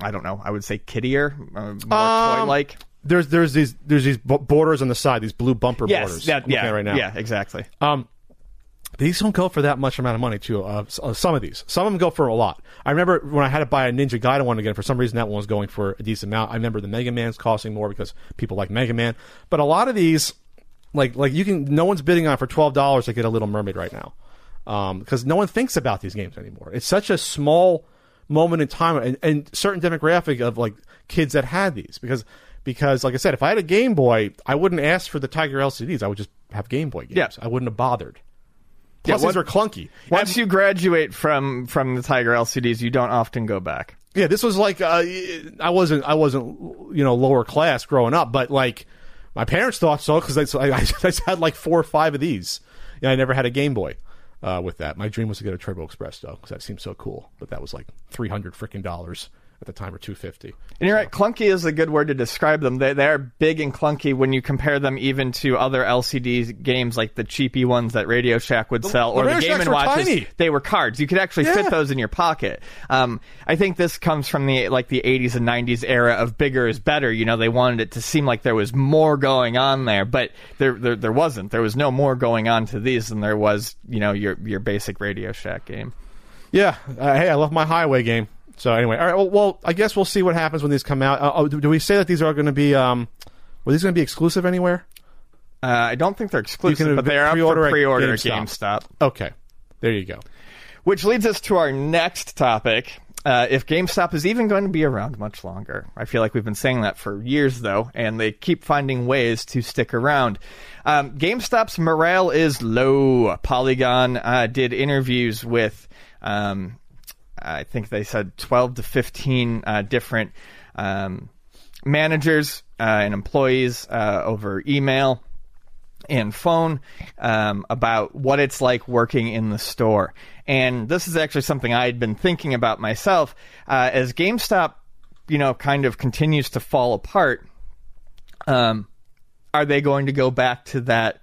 I don't know. I would say kiddier, uh, more Um, toy like. there's there's these there's these borders on the side these blue bumper Yes, borders that, I'm yeah, at right now yeah, exactly. Um, these don't go for that much amount of money too. Uh, uh, some of these, some of them go for a lot. I remember when I had to buy a Ninja Gaiden one again. For some reason, that one was going for a decent amount. I remember the Mega Man's costing more because people like Mega Man. But a lot of these, like like you can, no one's bidding on for twelve dollars to get a Little Mermaid right now, because no one thinks about these games anymore. It's such a small moment in time and, and certain demographic of like kids that had these because because like I said, if I had a Game Boy, I wouldn't ask for the Tiger LCDs. I would just have Game Boy games. Yeah. I wouldn't have bothered. Plus, what- these are clunky. Once you graduate from from the Tiger LCDs, you don't often go back. Yeah, this was like uh, I wasn't I wasn't you know lower class growing up, but like my parents thought so because I, (laughs) I just had like four or five of these. Yeah, I never had a Game Boy uh, with that. My dream was to get a Turbo Express though because that seemed so cool. But that was like three hundred freaking dollars at the time or two fifty. And you're right, clunky is a good word to describe them. They they are big and clunky when you compare them even to other LCD games like the cheapy ones that Radio Shack would sell, the or the Radio Game and were Watches. tiny. They were cards. You could actually Yeah. fit those in your pocket. Um, I think this comes from the like the 80s and 90s era of bigger is better. You know, they wanted it to seem like there was more going on there, but there there, there wasn't. There was no more going on to these than there was. You know, your your basic Radio Shack game. Yeah, uh, hey, I love my Highway game. So anyway, all right. Well, well I guess we'll see what happens when these come out. Uh, oh, do, do we say that these are going to be? Um, were these going to be exclusive anywhere? Uh, I don't think they're exclusive, but they are up pre-order for pre-order at GameStop. GameStop. Okay, there you go. Which leads us to our next topic. Uh, if GameStop is even going to be around much longer. I feel like we've been saying that for years, though, and they keep finding ways to stick around. Um, GameStop's morale is low. Polygon uh, did interviews with, um, I think they said 12 to 15 uh, different um, managers uh, and employees uh, over email and phone um, about what it's like working in the store. And this is actually something I had been thinking about myself uh, as GameStop, you know, kind of continues to fall apart. Um, are they going to go back to that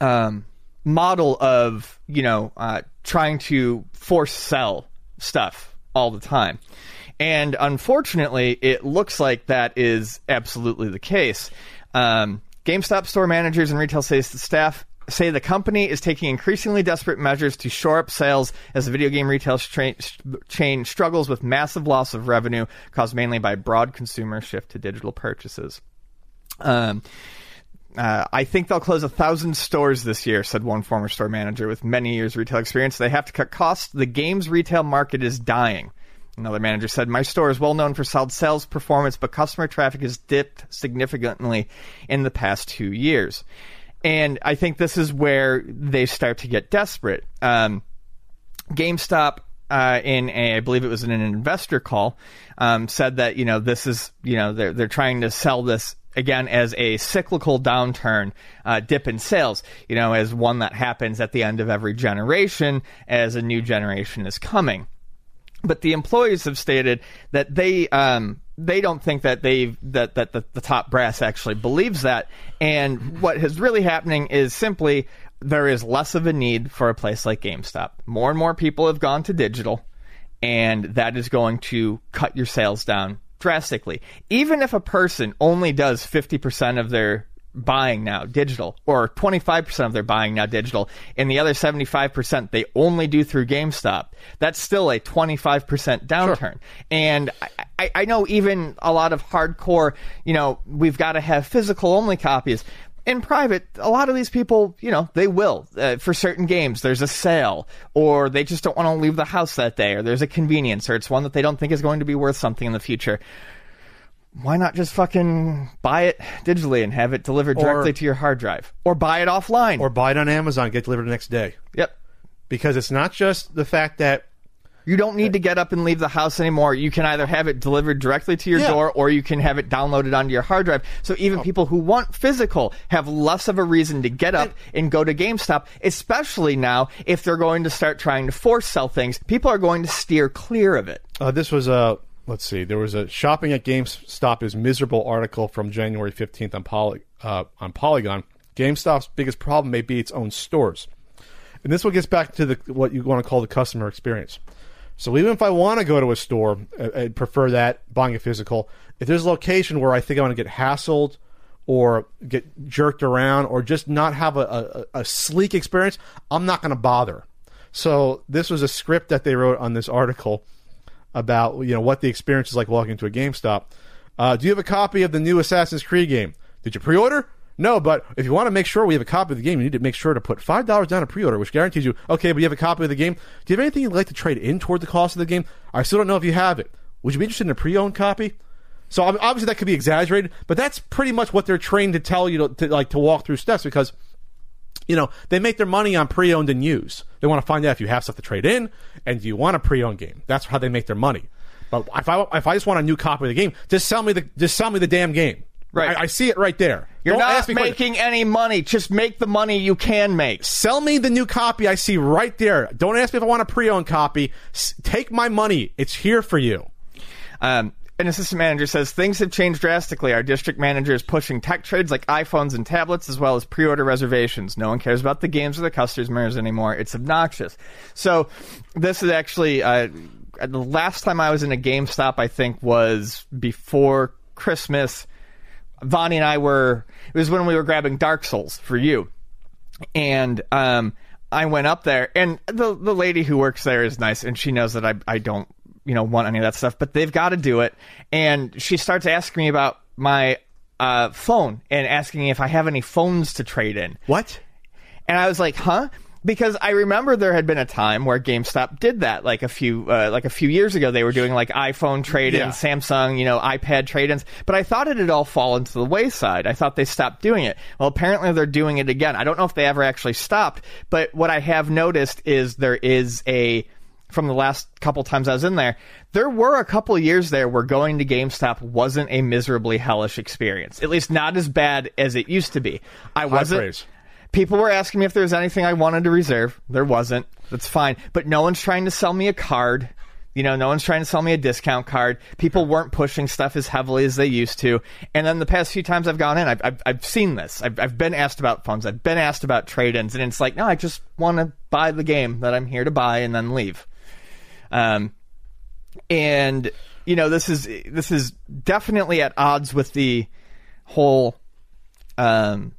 um, model of you know uh, trying to force sell stuff all the time? And unfortunately, it looks like that is absolutely the case. Um, GameStop store managers and retail sales staff say the company is taking increasingly desperate measures to shore up sales as the video game retail stra- chain struggles with massive loss of revenue caused mainly by broad consumer shift to digital purchases. Um, uh, I think they'll close a thousand stores this year, said one former store manager with many years retail experience. They have to cut costs. The games retail market is dying. Another manager said, My store is well known for solid sales performance, but customer traffic has dipped significantly in the past two years. And I think this is where they start to get desperate. Um, GameStop, uh, in a, I believe it was in an investor call, um, said that you know this is you know they're they're trying to sell this again as a cyclical downturn, uh, dip in sales. You know, as one that happens at the end of every generation as a new generation is coming. But the employees have stated that they um, they don't think that they that that the, the top brass actually believes that. And what is really happening is simply there is less of a need for a place like GameStop. More and more people have gone to digital, and that is going to cut your sales down drastically. Even if a person only does 50% of their buying now digital or 25% of their buying now digital and the other 75% they only do through GameStop that's still a 25% downturn and I, I, I know even a lot of hardcore you know we've got to have physical only copies in private, a lot of these people, you know, they will uh, for certain games. There's a sale, or they just don't want to leave the house that day, or there's a convenience, or it's one that they don't think is going to be worth something in the future. Why not just fucking buy it digitally and have it delivered directly to your hard drive, or buy it offline? Or buy it on Amazon, get delivered the next day. yep, Because it's not just the fact that you don't need to get up and leave the house anymore. You can either have it delivered directly to your Yeah. door, or you can have it downloaded onto your hard drive. So even people who want physical have less of a reason to get up and go to GameStop, especially now if they're going to start trying to force sell things. People are going to steer clear of it. Uh, this was a let's see. There was a shopping at GameStop is miserable article from January fifteenth on Poly, uh, on Polygon. GameStop's biggest problem may be its own stores, and this one gets back to the what you want to call the customer experience. So even if I want to go to a store, I, I prefer that buying a physical. If there's a location where I think I'm going to get hassled or get jerked around or just not have a, a, a sleek experience, I'm not going to bother. So this was a script that they wrote on this article about you know what the experience is like walking into a GameStop. Uh, do you have a copy of the new Assassin's Creed game? Did you pre-order? No, but if you want to make sure we have a copy of the game, you need to make sure to put five dollars down a pre-order, which guarantees you okay. But you have a copy of the game. Do you have anything you'd like to trade in toward the cost of the game? I still don't know if you have it. Would you be interested in a pre-owned copy? So ob- obviously that could be exaggerated, but that's pretty much what they're trained to tell you to, to like to walk through steps because you know, they make their money on pre-owned and used. They want to find out if you have stuff to trade in and do you want a pre-owned game. That's how they make their money. But if I if I just want a new copy of the game, just sell me the just sell me the damn game. Right. I, I see it right there. You're Don't not ask me questions. making any money. Just make the money you can make. Sell me the new copy I see right there. Don't ask me if I want a pre-owned copy. S- take my money. It's here for you. Um, an assistant manager says things have changed drastically. Our district manager is pushing tech trades like iPhones and tablets, as well as pre-order reservations. No one cares about the games or the customers anymore. It's obnoxious. So, this is actually uh, the last time I was in a GameStop. I think was before Christmas. Vonnie and I were. It was when we were grabbing Dark Souls for you and um, I went up there, and the the lady who works there is nice, and she knows that I I don't you know want any of that stuff, but they've got to do it, and she starts asking me about my uh, phone and asking me if I have any phones to trade in, What? and I was like, huh. Because I remember there had been a time where GameStop did that, like a few, uh, like a few years ago. They were doing like iPhone trade-ins, Yeah. Samsung, you know, iPad trade-ins. But I thought it had all fallen to the wayside. I thought they stopped doing it. Well, apparently they're doing it again. I don't know if they ever actually stopped, but what I have noticed is there is a from the last couple times I was in there, there were a couple years there where going to GameStop wasn't a miserably hellish experience. At least not as bad as it used to be. I wasn't. praise. People were asking me if there was anything I wanted to reserve. There wasn't. That's fine. But no one's trying to sell me a card. You know, no one's trying to sell me a discount card. People weren't pushing stuff as heavily as they used to. And then the past few times I've gone in, I've, I've, I've seen this. I've, I've been asked about phones. I've been asked about trade ins. And it's like, no, I just want to buy the game that I'm here to buy and then leave. Um, and you know this is this is definitely at odds with the whole um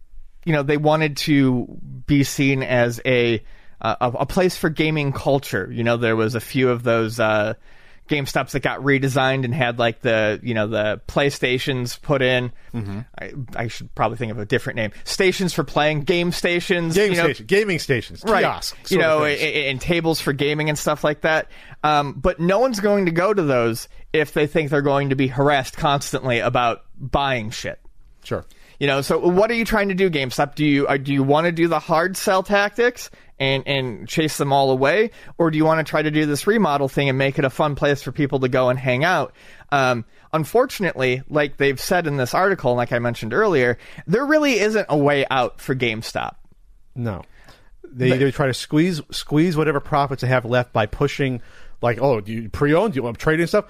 you know they wanted to be seen as a uh, a, a place for gaming culture you know there was a few of those uh GameStops that got redesigned and had like the you know the PlayStations put in. I, I should probably think of a different name. Stations for playing game stations. Game you know, gaming stations, right. kiosks, you know, and, and tables for gaming and stuff like that. Um, but no one's going to go to those if they think they're going to be harassed constantly about buying shit. sure. You know, so what are you trying to do, GameStop? Do you uh, do you want to do the hard sell tactics and and chase them all away, or do you want to try to do this remodel thing and make it a fun place for people to go and hang out? Um, unfortunately, like they've said in this article, and like I mentioned earlier, there really isn't a way out for GameStop. No, they either try to squeeze squeeze whatever profits they have left by pushing, like, oh, do you pre-owned, Do you want to trade and stuff?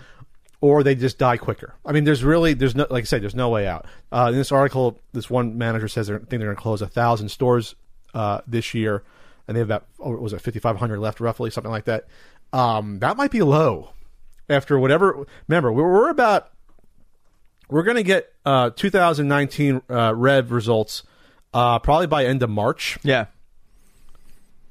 Or they just die quicker. I mean, there's really there's no like I said, there's no way out. Uh, in this article, this one manager says they're I think they're going to close a thousand stores uh, this year, and they have about oh, what was it 5,500 left roughly, something like that. um, that might be low after whatever. Remember, we're, we're about we're going to get uh, 2019 uh, Rev results uh, probably by end of March. Yeah.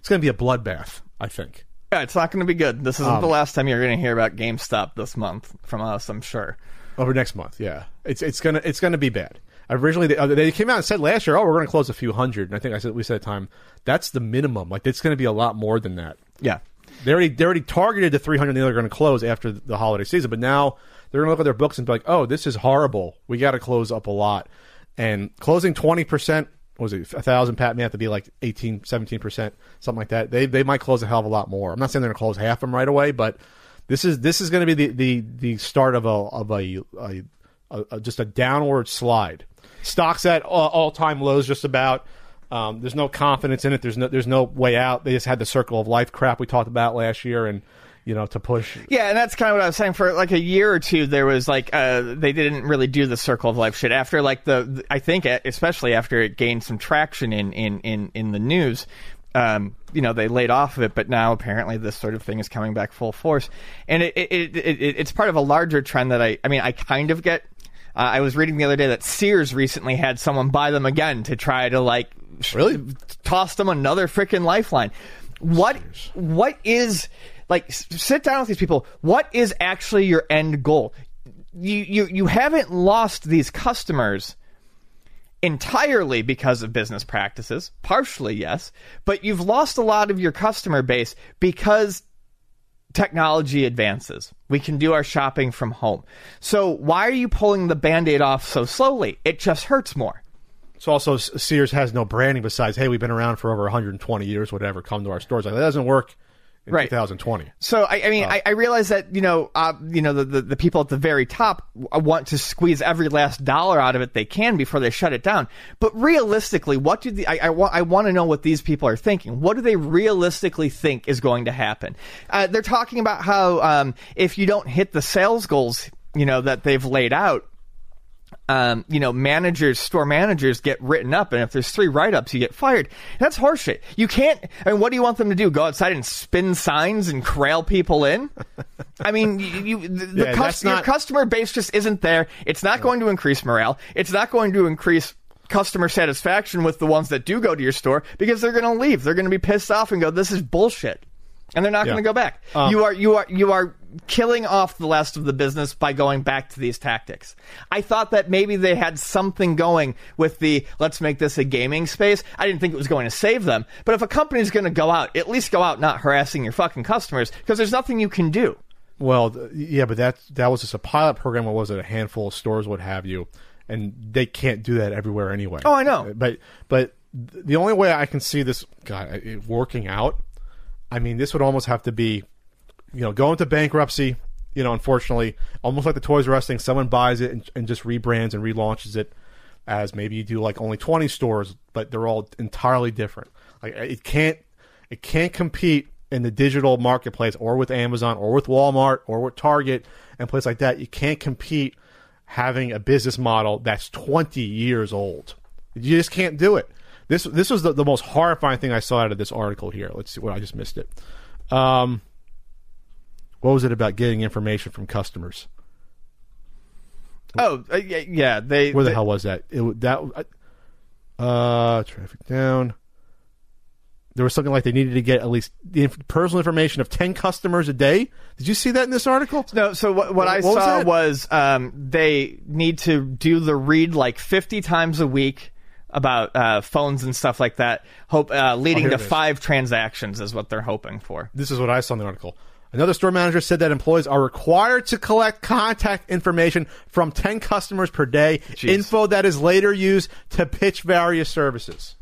It's going to be a bloodbath, I think. Yeah, it's not going to be good. This isn't Um, the last time you're going to hear about GameStop this month from us, I'm sure. Over next month, yeah, it's it's gonna it's gonna be bad. Originally, they, uh, they came out and said last year, "Oh, we're going to close a few hundred. And I think I said we said at the time that's the minimum. Like it's going to be a lot more than that. Yeah. They already they already targeted the 300 they're going to close after the holiday season, but now they're going to look at their books and be like, "Oh, this is horrible. We got to close up a lot." And closing 20 percent was it a thousand pat may have to be like 18 17 percent something like that. They they might close a hell of a lot more. I'm not saying they're to close half them right away, but this is this is going to be the, the the start of a of a, a, a just a downward slide. Stocks at all time lows, just about. Um, there's no confidence in it. There's no there's no way out. They just had the circle of life crap we talked about last year, and you know to push. Yeah, and that's kind of what I was saying. For like a year or two, there was like uh, they didn't really do the circle of life shit. After like the, I think especially after it gained some traction in in in in the news, um, you know, they laid off of it. But now apparently this sort of thing is coming back full force, and it, it, it, it it's part of a larger trend that I I mean I kind of get. Uh, I was reading the other day that Sears recently had someone buy them again to try to like Really? toss them another freaking lifeline. What what is like sit down with these people. What is actually your end goal? You you you haven't lost these customers entirely because of business practices. Partially, yes, but you've lost a lot of your customer base because technology advances. We can do our shopping from home. So why are you pulling the band-aid off so slowly? It just hurts more. So also Sears has no branding besides, hey, we've been around for over 120 years, whatever. Come to our stores. Like that doesn't work in Right. 2020. So I, I mean, I, I realize that you know, uh, you know, the, the the people at the very top want to squeeze every last dollar out of it they can before they shut it down. But realistically, what do the I, I, wa- I want to know what these people are thinking. What do they realistically think is going to happen? Uh, they're talking about how um, if you don't hit the sales goals, you know, that they've laid out, um, you know, managers, store managers get written up, and if there's three write-ups, you get fired. That's horseshit. You can't. I mean, what do you want them to do? Go outside and spin signs and corral people in? (laughs) I mean, you, you the, the cus- that's your customer base just isn't there. It's not going to increase morale. It's not going to increase customer satisfaction with the ones that do go to your store because they're going to leave. They're going to be pissed off and go, "This is bullshit." And they're not Yeah. going to go back. Um, you are you are you are killing off the rest of the business by going back to these tactics. I thought that maybe they had something going with the let's make this a gaming space. I didn't think it was going to save them. But if a company's going to go out, at least go out not harassing your fucking customers because there's nothing you can do. Well, th- yeah, but that that was just a pilot program. What was it? A handful of stores, what have you, and they can't do that everywhere anyway. Oh, I know. Uh, but but the only way I can see this God it working out, I mean, this would almost have to be, you know, go into bankruptcy. You know, unfortunately, almost like the Toys R Us thing, someone buys it and, and just rebrands and relaunches it as maybe you do like only twenty stores, but they're all entirely different. Like it can't it can't compete in the digital marketplace or with Amazon or with Walmart or with Target and places like that. You can't compete having a business model that's 20 years old. You just can't do it. This this was the, the most horrifying thing I saw out of this article here. Let's see what I just missed it. Um, what was it about getting information from customers? Oh, uh, yeah, they Where the they- hell was that? It that uh traffic down. There was something like they needed to get at least the inf- personal information of ten customers a day. Did you see that in this article? No, so what, what I What saw that? was um, they need to do the read like 50 times a week about uh, phones and stuff like that, hope uh, leading here to five transactions is what they're hoping for. This is what I saw in the article. Another store manager said that employees are required to collect contact information from 10 customers per day, Jeez. info that is later used to pitch various services.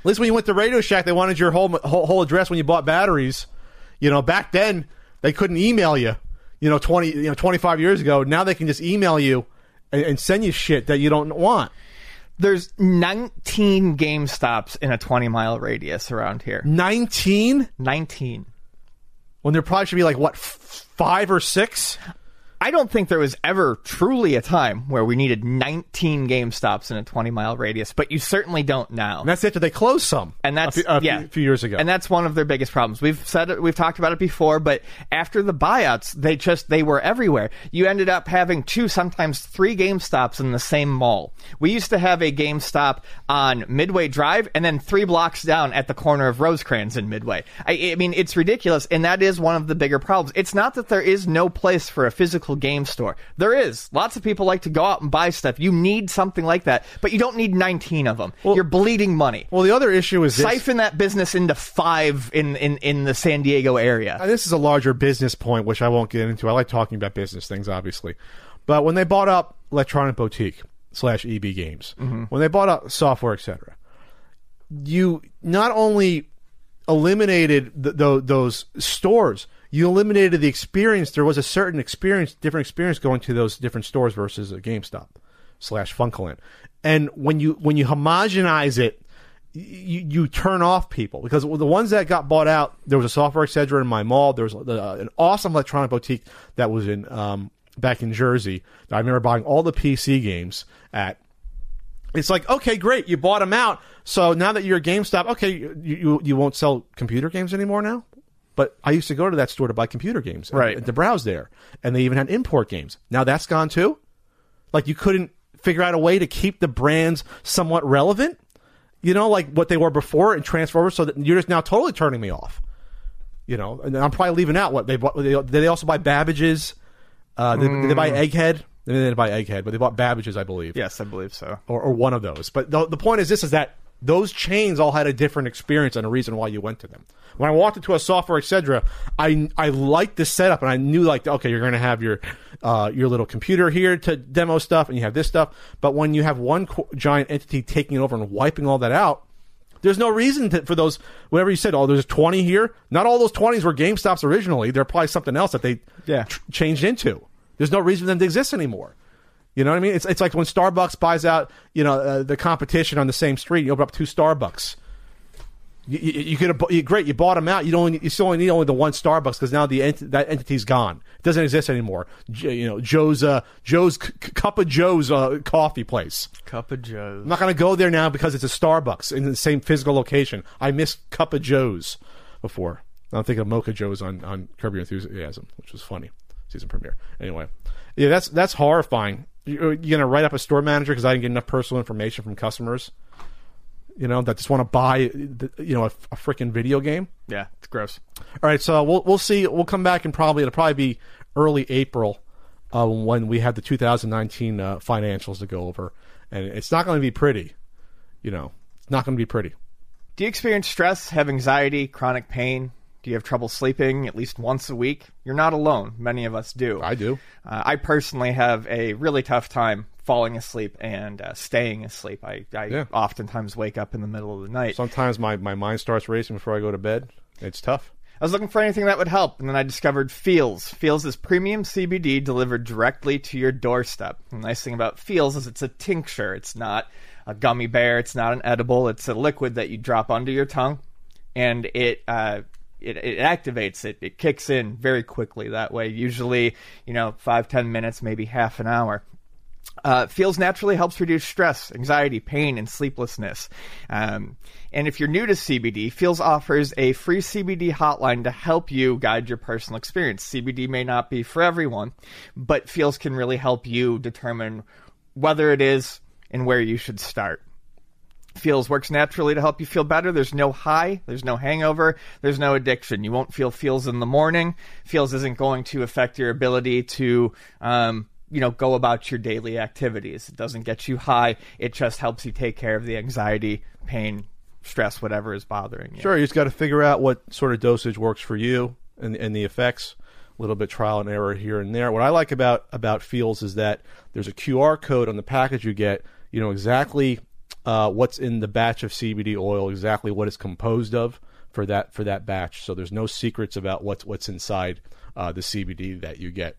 At least when you went to Radio Shack, they wanted your whole, whole, whole address when you bought batteries. You know, back then, they couldn't email you. You know, 20, you know, 25 years ago. Now they can just email you and, and send you shit that you don't want. There's 19 Game Stops in a 20 mile radius around here. 19? 19. When there probably should be like, what, f- five or six? I don't think there was ever truly a time where we needed 19 GameStops in a 20 mile radius, but you certainly don't now. And that's after they closed some. And that's a few, a yeah, few, years ago. And that's one of their biggest problems. We've said it, we've talked about it before, but after the buyouts, they just they were everywhere. You ended up having two, sometimes three GameStops in the same mall. We used to have a GameStop on Midway Drive, and then three blocks down at the corner of Rosecrans in Midway. I, I mean, it's ridiculous, and that is one of the bigger problems. It's not that there is no place for a physical game store. There is. Lots of people like to go out and buy stuff. You need something like that, but you don't need 19 of them. You're bleeding money. well, the other issue is this. Siphon that business into five in, in, in the San Diego area. And this is a larger business point, which I won't get into. I like talking about business things, obviously. But when they bought up Electronic Boutique slash EB Games, mm-hmm. when they bought up Software Etc., you not only eliminated th- th- those stores, you eliminated the experience. There was a certain experience, different experience going to those different stores versus a GameStop slash Funkoland. And when you when you homogenize it, you, you turn off people because the ones that got bought out, there was a Software Etc. in my mall. There was uh, an awesome electronic boutique that was in um, back in Jersey. That I remember buying all the PC games at. It's like okay, great, you bought them out. So now that you're GameStop, okay, you you, you won't sell computer games anymore now. But I used to go to that store to buy computer games, and- Right. to browse there, and they even had import games. Now that's gone too. Like you couldn't figure out a way to keep the brands somewhat relevant you know, like what they were before and transfer over, so that you're just now totally turning me off. You know, and I'm probably leaving out what they bought. They, they also buy Babbage's? Uh, did, did they buy Egghead? They didn't buy Egghead, but they bought Babbage's, I believe, Yes, I believe so. or, or one of those. But the, the point is this: is that those chains all had a different experience and a reason why you went to them. When I walked into a Software, Etc., I I liked the setup and I knew like okay, you're going to have your uh, your little computer here to demo stuff, and you have this stuff. But when you have one co- giant entity taking it over and wiping all that out, there's no reason to, for those whatever you said. Oh, there's 20 here. Not all those 20s were GameStops originally. They're probably something else that they Yeah. tr- changed into. There's no reason for them to exist anymore. You know what I mean? It's it's like when Starbucks buys out you know uh, the competition on the same street. You open up two Starbucks. You, you, you could have you, great. You bought them out. You don't. You still only need only the one Starbucks because now the ent- that entity's gone. It doesn't exist anymore. J- you know Joe's uh, Joe's c- cup of Joe's uh, coffee place. Cup of Joe's. I'm not going to go there now because it's a Starbucks in the same physical location. I missed Cup of Joe's before. I'm thinking of Mocha Joe's on, on Curb Your Enthusiasm, which was funny. Season premiere. Anyway, yeah, that's that's horrifying. You're, you're going to write up a store manager because I didn't get enough personal information from customers, you know, that just want to buy, you know, a, a freaking video game. Yeah, it's gross. All right, so we'll we'll see. We'll come back and probably it'll probably be early April uh, when we have the 2019 uh, financials to go over, and it's not going to be pretty. You know, it's not going to be pretty. Do you experience stress, have anxiety, chronic pain? Do you have trouble sleeping at least once a week? You're not alone. Many of us do. I do. Uh, I personally have a really tough time falling asleep and uh, staying asleep. I, I Yeah. oftentimes wake up in the middle of the night. Sometimes my, my mind starts racing before I go to bed. It's tough. I was looking for anything that would help, and then I discovered Feels. Feels is premium CBD delivered directly to your doorstep. The nice thing about Feels is it's a tincture. It's not a gummy bear. It's not an edible. It's a liquid that you drop under your tongue, and it uh, it, it activates it. It kicks in very quickly that way. Usually, you know, five ten minutes, maybe half an hour. Uh, feels naturally helps reduce stress, anxiety, pain, and sleeplessness. Um, and if you're new to CBD, Feels offers a free CBD hotline to help you guide your personal experience. CBD may not be for everyone, but Feels can really help you determine whether it is and where you should start. Feels works naturally to help you feel better. There's no high, there's no hangover, there's no addiction. You won't feel feels in the morning. Feels isn't going to affect your ability to, um, you know, go about your daily activities. It doesn't get you high. It just helps you take care of the anxiety, pain, stress, whatever is bothering you. Sure, you just got to figure out what sort of dosage works for you and and the effects. A little bit trial and error here and there. What I like about about Feels is that there's a QR code on the package you get. You know exactly uh, what's in the batch of CBD oil, exactly what it's composed of for that for that batch. So there's no secrets about what's what's inside uh, the CBD that you get.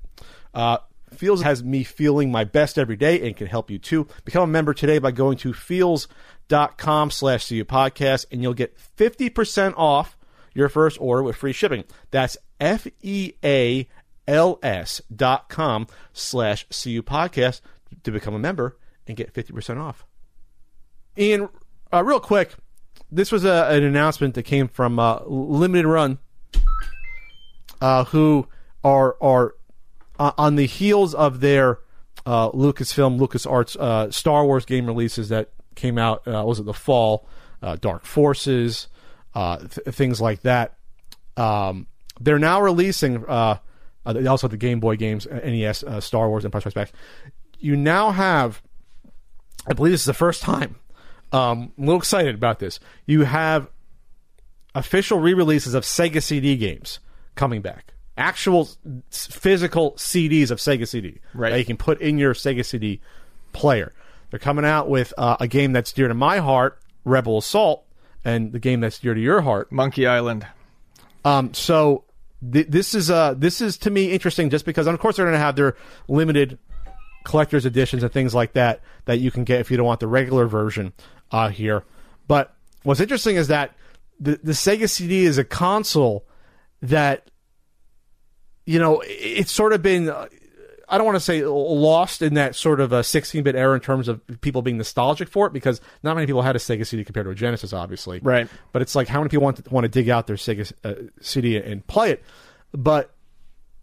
Uh, Feels has me feeling my best every day and can help you too. Become a member today by going to feels.com slash CU podcast and you'll get 50% off your first order with free shipping. That's F E A ls.com slash cu podcast to become a member and get 50% off. Ian, uh, real quick, this was a, an announcement that came from uh, Limited Run, uh, who are are uh, on the heels of their uh, Lucasfilm, LucasArts uh, Star Wars game releases that came out. Was it the fall? Dark Forces, th- things like that. Um, they're now releasing. They also have the Game Boy games, NES, Star Wars, Empire Strikes Back. You now have, I believe this is the first time. Um, I'm a little excited about this. You have official re-releases of Sega CD games coming back. Actual physical CDs of Sega CD Right. that you can put in your Sega CD player. They're coming out with uh, a game that's dear to my heart, Rebel Assault, and the game that's dear to your heart, Monkey Island. um, so th- this is uh this is to me interesting just because and of course they're going to have their limited collector's editions and things like that that you can get if you don't want the regular version uh, here. But what's interesting is that the the Sega CD is a console that you know it- it's sort of been. I don't want to say lost in that sort of a 16-bit era in terms of people being nostalgic for it because not many people had a Sega CD compared to a Genesis, obviously. Right. But it's like how many people want to, want to dig out their Sega uh, CD and play it? But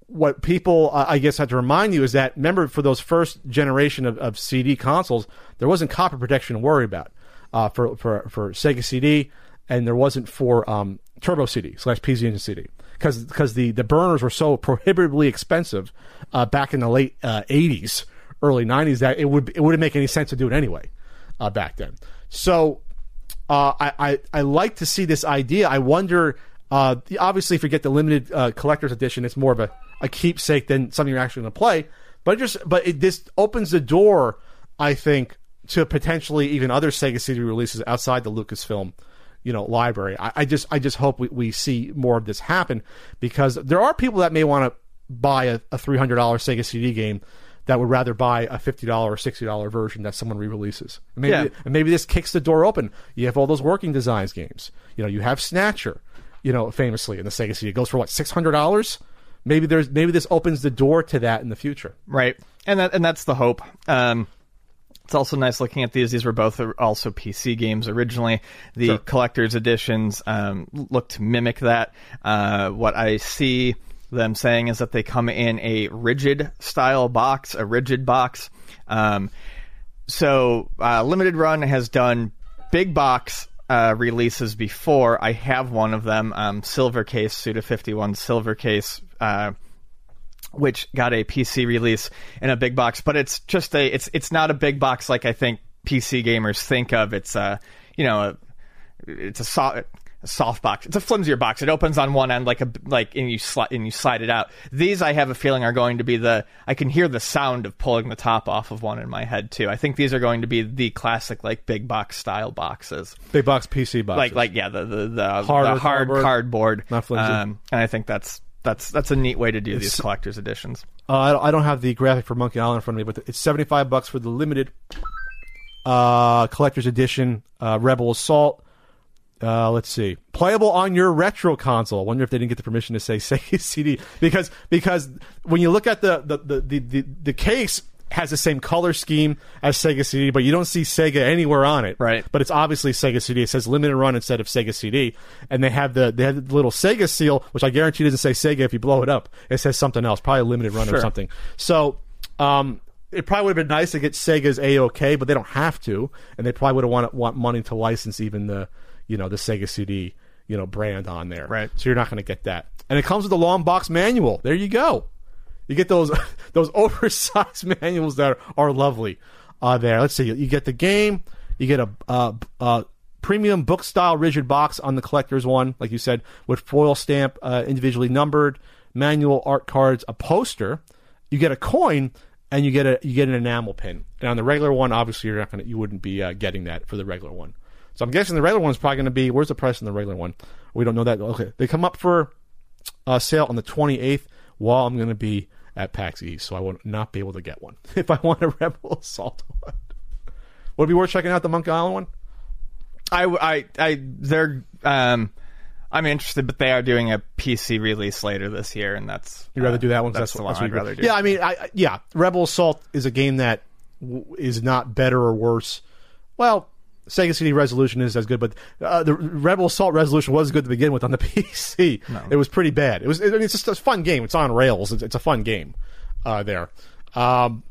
what people, I guess, have to remind you is that remember for those first generation of, of CD consoles, there wasn't copy protection to worry about uh, for, for for Sega CD, and there wasn't for um, Turbo CD slash PC Engine CD because because the the burners were so prohibitively expensive uh, back in the late uh, '80s, early '90s that it would it wouldn't make any sense to do it anyway uh, back then. So uh, I, I I like to see this idea. I wonder. Uh, obviously, if you get the limited uh, collector's edition, it's more of a, a keepsake than something you're actually going to play. But it just but it this opens the door, I think, to potentially even other Sega CD releases outside the Lucasfilm, you know, library. I, I just I just hope we, we see more of this happen because there are people that may want to buy a, a three hundred dollar Sega CD game that would rather buy a fifty dollar or sixty dollar version that someone re-releases. Maybe Yeah. and maybe this kicks the door open. You have all those working designs games. You know, you have Snatcher. You know, famously in the Sega CD, it goes for what six hundred dollars. Maybe there's maybe this opens the door to that in the future. Right, and that and that's the hope. Um, it's also nice looking at these. These were both also PC games originally. The Sure. collector's editions um, look to mimic that. Uh, what I see them saying is that they come in a rigid style box, a rigid box. Um, so uh, limited run has done big box uh, releases before i have one of them um, silver case suda 51 silver case uh, which got a pc release in a big box but it's just a it's it's not a big box like i think pc gamers think of it's a you know a, it's a soft a soft box. It's a flimsier box. It opens on one end like a like and you slide and you slide it out. These I have a feeling are going to be the I can hear the sound of pulling the top off of one in my head too. I think these are going to be the classic like big box style boxes. Big box PC boxes. Like like yeah, the the the, Hard the hard cardboard. cardboard. Not flimsy. Um, and I think that's that's that's a neat way to do these collector's editions. Uh, I, don't, I don't have the graphic for Monkey Island in front of me, but it's seventy five bucks for the limited uh, collector's edition uh, Rebel Assault. Uh, let's see, playable on your retro console. I wonder if they didn't get the permission to say (laughs) Sega CD because because when you look at the the the the, the, the case has the same color scheme as Sega CD, but you don't see Sega anywhere on it. Right. But it's obviously Sega CD. It says limited run instead of Sega CD, and they have the they have the little Sega seal, which I guarantee doesn't say Sega if you blow it up. It says something else, probably a limited run or something. So, um, it probably would have been nice to get Sega's A OK, but they don't have to, and they probably would have want want money to license even the you know the Sega CD you know brand on there. Right. So you're not going to get that, and it comes with a long box manual. There you go. You get those (laughs) those oversized (laughs) manuals that are, are lovely. Uh, there. Let's see. You get the game. You get a premium book style rigid box on the collector's one, like you said, with foil stamp, uh, individually numbered, manual art cards, a poster. You get a coin, and you get a you get an enamel pin. And on the regular one, obviously, you're not gonna you wouldn't be uh, getting that for the regular one. So I'm guessing the regular one's probably going to be. Where's the price on the regular one? We don't know that. Okay, they come up for uh, sale on the 28th while I'm going to be at PAX East, so I will not be able to get one (laughs) if I want a Rebel Assault (laughs) one. Would it be worth checking out the Monkey Island one? I, I, I, they're, um, I'm interested, but they are doing a PC release later this year, and that's You'd rather uh, do that one. That's, the one what I'd rather do. Yeah, I mean, I, I- yeah, Rebel Assault is a game that w- is not better or worse. Well, Sega CD Resolution is as good, but uh, the Rebel Assault Resolution was good to begin with on the (laughs) PC. It was pretty bad. It was. I mean, it's just a fun game. It's on rails. It's, it's a fun game uh, there. Um,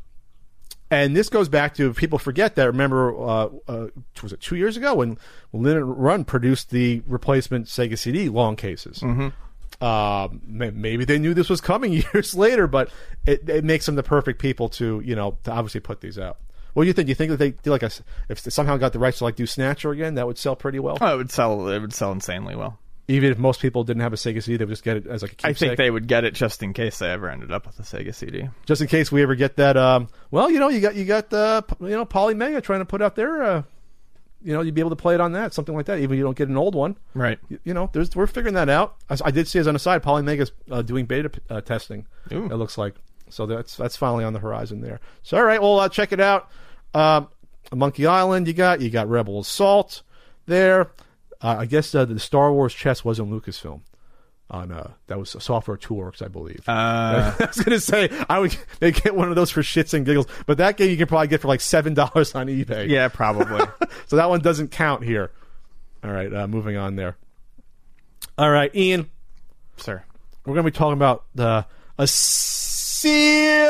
and this goes back to people forget that. Remember, uh, uh, was it two years ago when, when Limited Run produced the replacement Sega CD long cases? Mm-hmm. Um, may- maybe they knew this was coming (laughs) years later, but it, it makes them the perfect people to you know to obviously put these out. What do you think? Do you think that they do like a, if they somehow got the rights to like do Snatcher again, that would sell pretty well? Oh, it would sell. It would sell insanely well. Even if most people didn't have a Sega CD, they would just get it as like a keepsake. I think they would get it just in case they ever ended up with a Sega CD. just in case we ever get that. Um, well, you know, you got you got uh, you know Polymega trying to put out their, uh, you know, you'd be able to play it on that, something like that. Even if you don't get an old one, Right. you, you know, there's we're figuring that out. I, I did see as an aside, side, Polymega's uh, doing beta uh, testing. Ooh. It looks like so that's that's finally on the horizon there. So all right, well, uh, check it out. Um, Monkey Island, you got you got Rebel Assault there. Uh, I guess uh, the Star Wars chess was in Lucasfilm. On uh, that was Software Toolworks, I believe. Uh, (laughs) I was gonna say I would (laughs) they get one of those for shits and giggles, but that game you can probably get for like seven dollars on eBay. yeah, probably. (laughs) so that one doesn't count here. All right, uh, moving on there. All right, Ian, Sir. we're gonna be talking about the a sealed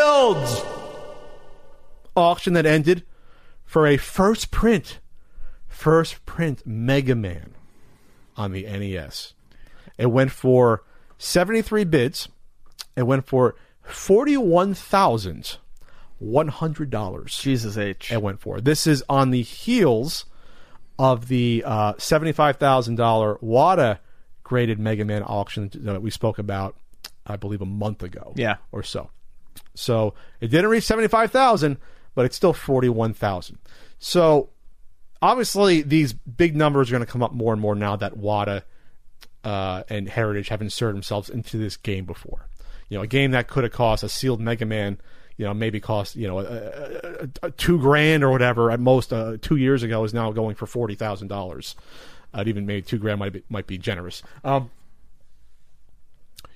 auction that ended for a first print, first print Mega Man on the NES. It went for seventy three bids. It went for forty one thousand one hundred dollars. Jesus H. It went for. This is on the heels of the uh, seventy-five thousand dollar WATA graded Mega Man auction that we spoke about, I believe, a month ago. Yeah. or so. So it didn't reach seventy-five thousand, but it's still forty-one thousand. So obviously, these big numbers are going to come up more and more now that WATA uh, and Heritage have inserted themselves into this game before. You know, a game that could have cost a sealed Mega Man, you know, maybe cost you know a, a, a, two grand or whatever at most uh, two years ago is now going for forty thousand dollars. Uh, even maybe two grand might be, might be generous. Um,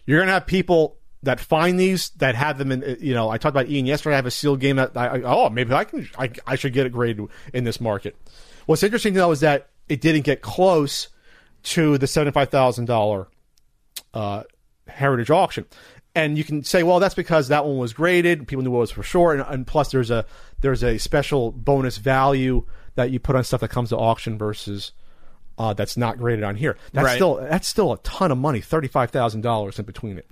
you're gonna have people that find these that have them in. You know, I talked about Ian yesterday. I have a sealed game that I, I oh maybe I can I, I should get it graded in this market. What's interesting though is that it didn't get close to the seventy five thousand dollar uh, heritage auction. And you can say, well, that's because that one was graded. People knew what it was for sure, and, and plus there's a there's a special bonus value that you put on stuff that comes to auction versus uh, that's not graded on here. That's Right. still that's still a ton of money, thirty five thousand dollars in between it.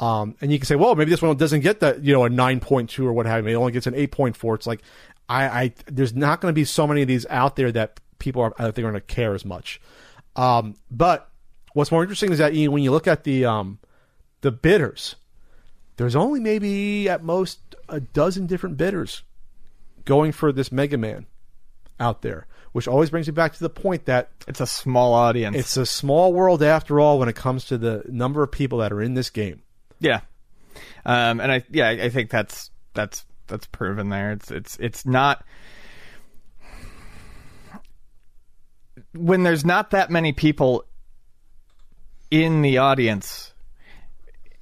Um, and you can say, well, maybe this one doesn't get that, you know, a nine point two or what have you. It only gets an eight point four. It's like, I, I there's not going to be so many of these out there that people are I think are going to care as much. Um, but what's more interesting is that when you look at the um, the bidders, there's only maybe at most a dozen different bidders going for this Mega Man out there, which always brings me back to the point that It's a small audience. it's a small world after all when it comes to the number of people that are in this game. Yeah, um, and I yeah I think that's that's that's proven there. It's it's it's not when there's not that many people in the audience.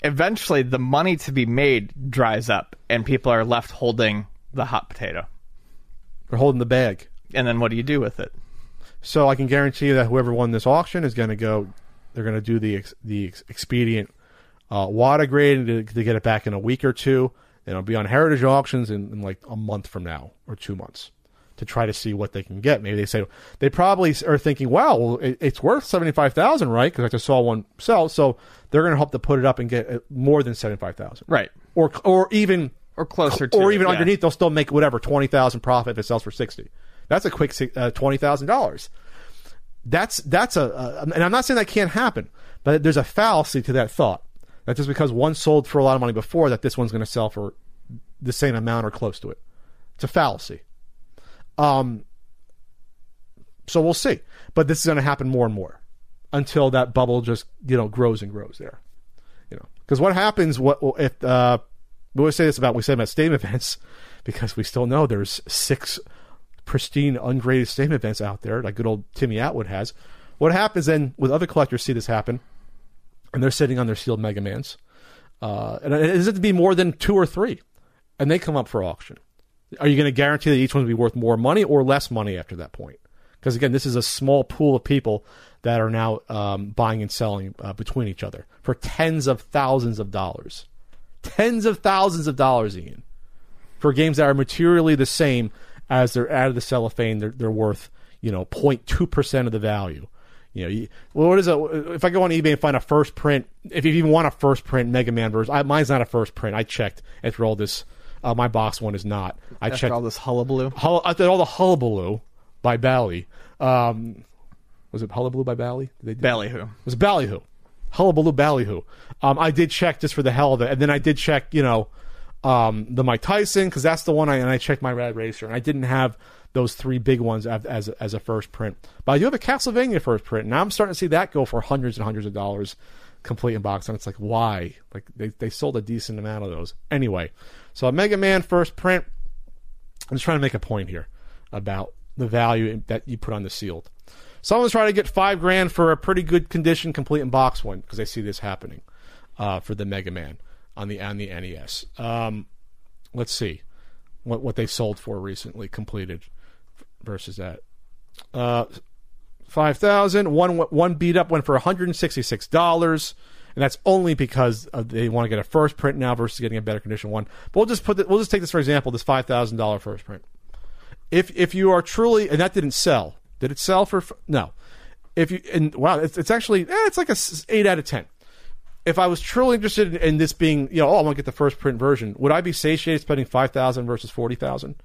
Eventually, the money to be made dries up, and people are left holding the hot potato. They're holding the bag. And then what do you do with it? So I can guarantee you that whoever won this auction is going to go. They're going to do the ex, the ex, expedient uh, WATA grade to, to get it back in a week or two. And it'll be on heritage auctions in, in like a month from now or two months to try to see what they can get. Maybe they say they probably are thinking, "Wow, well, it, it's worth seventy five thousand, right?" Because I just saw one sell, so they're going to hope to put it up and get uh, more than seventy five thousand, Right. Or or even Or closer to or it, even yeah. underneath, they'll still make whatever twenty thousand profit if it sells for sixty. That's a quick uh, twenty thousand dollars. That's that's a, a and I'm not saying that can't happen, but there's a fallacy to that thought. That just because one sold for a lot of money before, that this one's going to sell for the same amount or close to it. It's a fallacy. Um. So we'll see, but this is going to happen more and more until that bubble just you know grows and grows there. You know, because what happens? What if uh, we always say this about we say about stadium (laughs) events because we still know there's six pristine ungraded stadium events out there like good old Timmy Atwood has. What happens then with other collectors see this happen, and they're sitting on their sealed Mega Mans, uh, and is it to be more than two or three, and they come up for auction? Are you going to guarantee that each one will be worth more money or less money after that point? Because again, this is a small pool of people that are now um, buying and selling uh, between each other for tens of thousands of dollars, tens of thousands of dollars, Ian, for games that are materially the same as they're out of the cellophane. They're, they're worth you know 0.2 percent of the value. You know, you, well, what is it? If I go on eBay and find a first print, if you even want a first print Mega Man version, I, mine's not a first print. I checked after all this. Uh, my box one is not. I After checked all this hullabaloo. Hull, did all the hullabaloo by Bally. Um, was it hullabaloo by Bally? Did they do Ballyhoo. it was Ballyhoo. Hullabaloo Ballyhoo. Um, I did check just for the hell of it, and then I did check, you know, um, the Mike Tyson because that's the one I and I checked my Rad Racer, and I didn't have those three big ones as as, a first print, but I do have a Castlevania first print. Now I'm starting to see that go for hundreds and hundreds of dollars, complete in box, and it's like why? Like they they sold a decent amount of those anyway. So a Mega Man first print. I'm just trying to make a point here about the value that you put on the sealed. Someone's trying to get five grand for a pretty good condition complete in box one because I see this happening uh, for the Mega Man on the on the NES. Um, let's see what what they sold for recently completed versus that. Uh, five thousand one one beat up went for one hundred and that's only because they want to get a first print now versus getting a better condition one. But we'll just put the, we'll just take this for example. This five thousand dollar first print. If if you are truly and that didn't sell, did it sell for no? If you and wow, it's, it's actually eh, it's like a eight out of ten. If I was truly interested in, in this being, you know, oh, I want to get the first print version, would I be satiated spending five thousand versus forty thousand?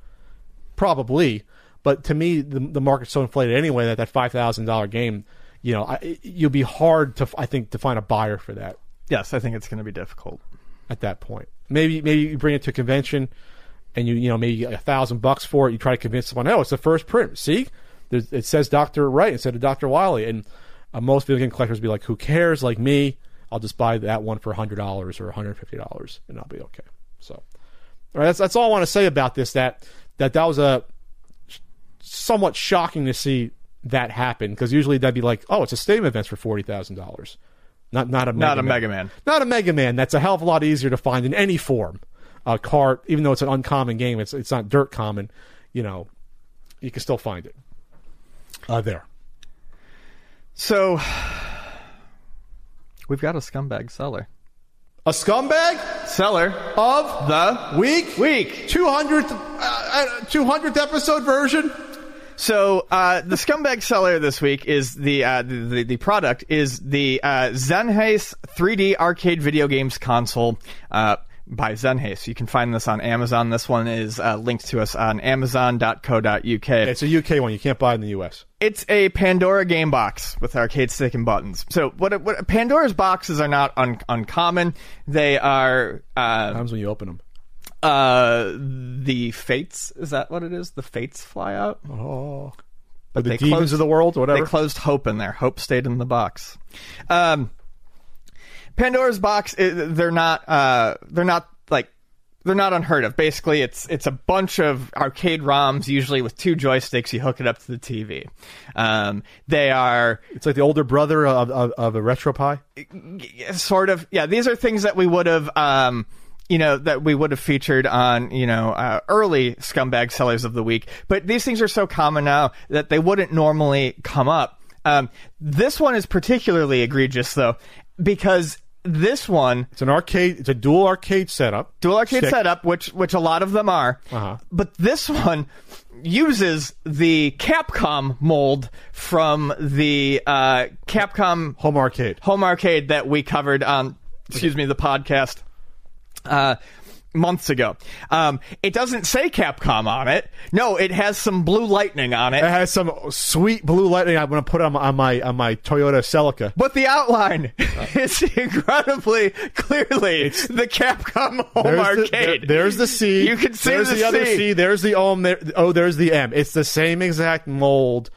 Probably, but to me, the, the market's so inflated anyway that that five thousand dollar game, you know, I, you'll be hard to, I think, to find a buyer for that Yes, I think it's going to be difficult. at that point. Maybe maybe you bring it to a convention, and you you know maybe a thousand bucks for it. You try to convince someone, oh, it's the first print. See, There's, it says Doctor Wright instead of Doctor Wily, and uh, most video game collectors be like, who cares? Like me, I'll just buy that one for hundred dollars or hundred fifty dollars, and I'll be okay. So, all right, that's that's all I want to say about this. That that that was a somewhat shocking to see that happen because usually that'd be like, oh, it's a Stadium Event for forty thousand dollars, not not a Mega Not a Man. Mega Man. not a Mega Man. That's a hell of a lot easier to find in any form. A cart, even though it's an uncommon game, it's it's not dirt common. You know, you can still find it. Uh, there. So (sighs) we've got a scumbag seller. A scumbag Seller of the week week. two hundredth uh, two hundredth episode version. So uh, the scumbag seller this week is the uh, the, the product is the uh, Zenhace 3D arcade video games console. Uh, by Zenhace. You can find this on Amazon. This one is uh, linked to us on Amazon.co.uk. It's a UK one. You can't buy it in the US. It's a Pandora game box with arcade stick and buttons. So what, what Pandora's boxes are not un, uncommon. They are uh, Times when you open them. Uh, the fates. Is that what it is? The fates fly out. Oh. But the demons closed- of the world, whatever. They closed Hope in there. Hope stayed in the box. Um, Pandora's box. They're not. Uh, they're not like. They're not unheard of. Basically, it's it's a bunch of arcade ROMs, usually with two joysticks. You hook it up to the TV. Um, they are it's like the older brother of, of, of a RetroPie. sort of yeah these are things that we would have um you know that we would have featured on you know uh, early scumbag sellers of the week but these things are so common now that they wouldn't normally come up um, this one is particularly egregious though because this one It's an arcade. It's a dual arcade setup. dual arcade Stick. setup which which a lot of them are Uh-huh. but this one uses the Capcom mold from the uh, Capcom Home arcade. home arcade that we covered on excuse me the podcast uh months ago um it doesn't say Capcom on it no it has some blue lightning on It it has some sweet blue lightning. I'm going to put on on my on my Toyota Celica. but the outline Uh. (laughs) is incredibly clearly the Capcom home There's the, arcade. there- there's the C. You can see there's the the, other C. C. There's the O. There, oh, there's the M. It's the same exact mold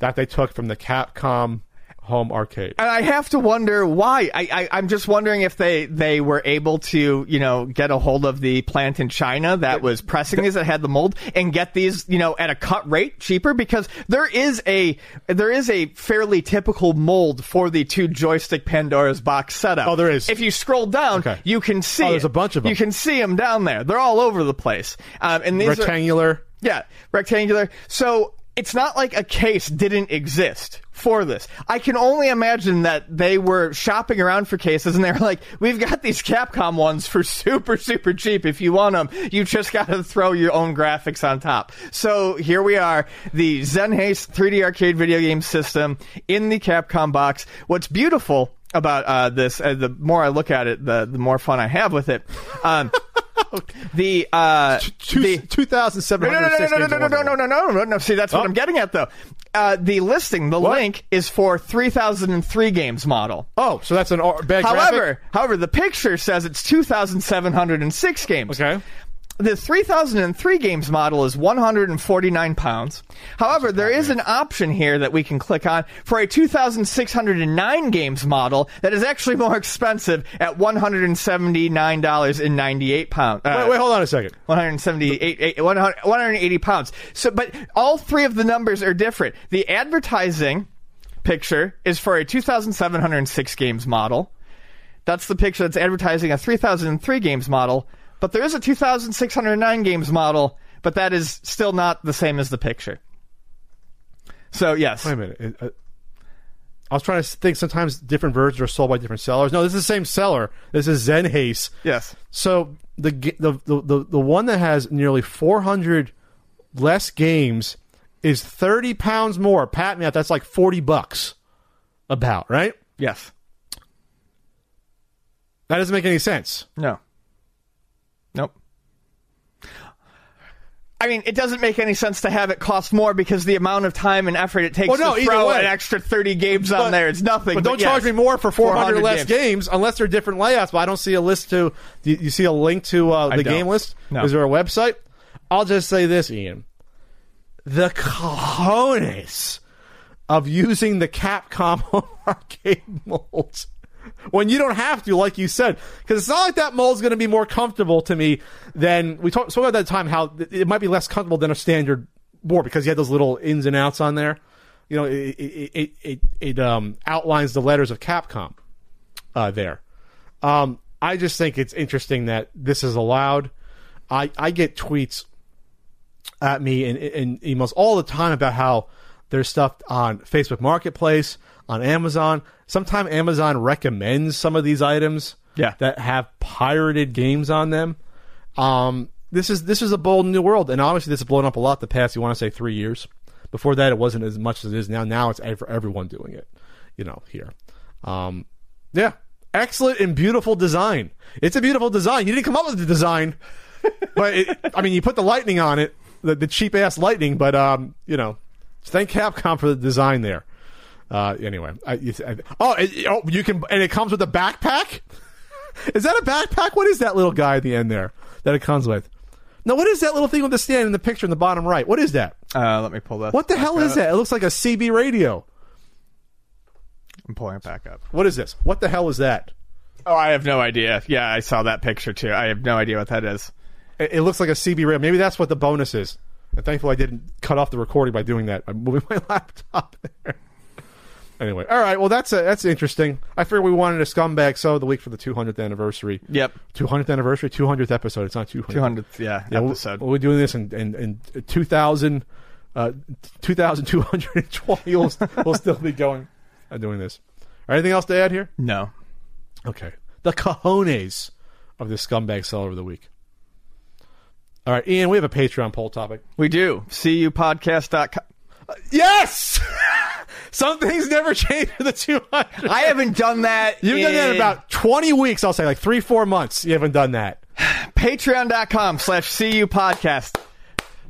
that they took from the Capcom home arcade. And I have to wonder why. I, I, I'm just wondering if they, they were able to, you know, get a hold of the plant in China that was pressing these that had the mold and get these, you know, at a cut rate cheaper because there is a there is a fairly typical mold for the two joystick Pandora's box setup. Oh, there is. If you scroll down, Okay. you can see. Oh, there's it. a bunch of 'em. You can see them down there. They're all over the place. Um, and these are, Rectangular. yeah, rectangular. So it's not like a case didn't exist for this. I can only imagine that they were shopping around for cases and they're like, we've got these Capcom ones for (laughs) super, super cheap. If you want them, you just got to throw your own graphics on top. So here we are, the Zen Haste 3D arcade video game system in the Capcom box. What's beautiful about uh, this, uh, the more I look at it, the, the more fun I have with it. Um, the, uh, Two, the, 2,706 no, no, no, no, no, no, no, no, no, no, no, no, no. See, that's what Oh. I'm getting at, though. Uh, the listing, the What? link is for 3003 games model. Oh, so that's an bad However, graphic? however, the picture says it's 2,706 games. Okay. The 3003 games model is 149 pounds. However, there is an option here that we can click on for a 2609 games model that is actually more expensive at $179.98 pounds. Uh, Wait, wait, hold on a second. 178, eight- 100 180 pounds. So, but all three of the numbers are different. The advertising picture is for a 2,706 games model. That's the picture that's advertising a 3003 games model. But there is a 2,609 games model, but that is still not the same as the picture. So, yes. Wait a minute. It- uh, I was trying to think sometimes different versions are sold by different sellers. No, this is the same seller. This is Zen Haste. Yes. So the, the the the the one that has nearly 400 less games is 30 pounds more. Pat me out. That's like 40 bucks. About right? Yes. That doesn't make any sense. No. Nope. I mean, it doesn't make any sense to have it cost more because the amount of time and effort it takes Well, no, to throw an extra 30 games on But- there. It's nothing. But don't yes, charge me more for 400, less games. games. unless they're different layouts. But I don't see a list to. Do you, see a link to uh, the game list? No. Is there a website? I'll just say this, Ian. The cojones of using the Capcom (laughs) arcade molds when you don't have to, like you said, because it's not like that mold's going to be more comfortable to me than we talked about that time how it might be less comfortable than a standard board because you had those little ins and outs on there. You know, it it it, it, it um, outlines the letters of Capcom uh, there. Um, I just think it's interesting that this is allowed. I I get tweets at me and, and emails all the time about how there's stuff on Facebook Marketplace, on Amazon. Sometimes Amazon recommends some of these items Yeah. that have pirated games on them. Um, this is this is a bold new world, and obviously this has blown up a lot the past. You want to say three years? Before that, it wasn't as much as it is now. Now it's ev- everyone doing it. You know, here. Um, yeah, excellent and beautiful design. It's a beautiful design. You didn't come up with the design, (laughs) but it, I mean, you put the lightning on it, the, the cheap ass lightning. But um, you know, thank Capcom for the design there. Uh, anyway, I, I, oh, it, oh, you can, and it comes with a backpack. (laughs) Is that a backpack? What is that little guy at the end there that it comes with? No, what is that little thing with the stand in the picture in the bottom right? What is that? Uh, let me pull that. What the hell is up. that? It looks like a CB radio. I'm pulling it back up. What is this? What the hell is that? Oh, I have no idea. Yeah, I saw that picture too. I have no idea what that is. It, it looks like a CB radio. Maybe that's what the bonus is. And thankfully, I didn't cut off the recording by doing that. I'm moving (laughs) my laptop there. Anyway, all right. Well, that's uh that's interesting. I figured we wanted a scumbag so the week for the 200th anniversary. Yep. 200th anniversary, 200th episode. It's not 200. 200th, yeah, Yeah, we'll- episode. We'll, be doing this in in, in 2000, uh, 2,220. we'll, (laughs) we'll still be going uh, doing this. Anything else to add here? no. Okay. The cojones of this scumbag seller of the week. All right, Ian, we have a Patreon poll topic. We do. CUpodcast.com. Yes! (laughs) Some things never change for the 200. I haven't done that. You've done that in in about 20 weeks, I'll say, like three, four months. You haven't done that. (sighs) Patreon.com slash CU podcast.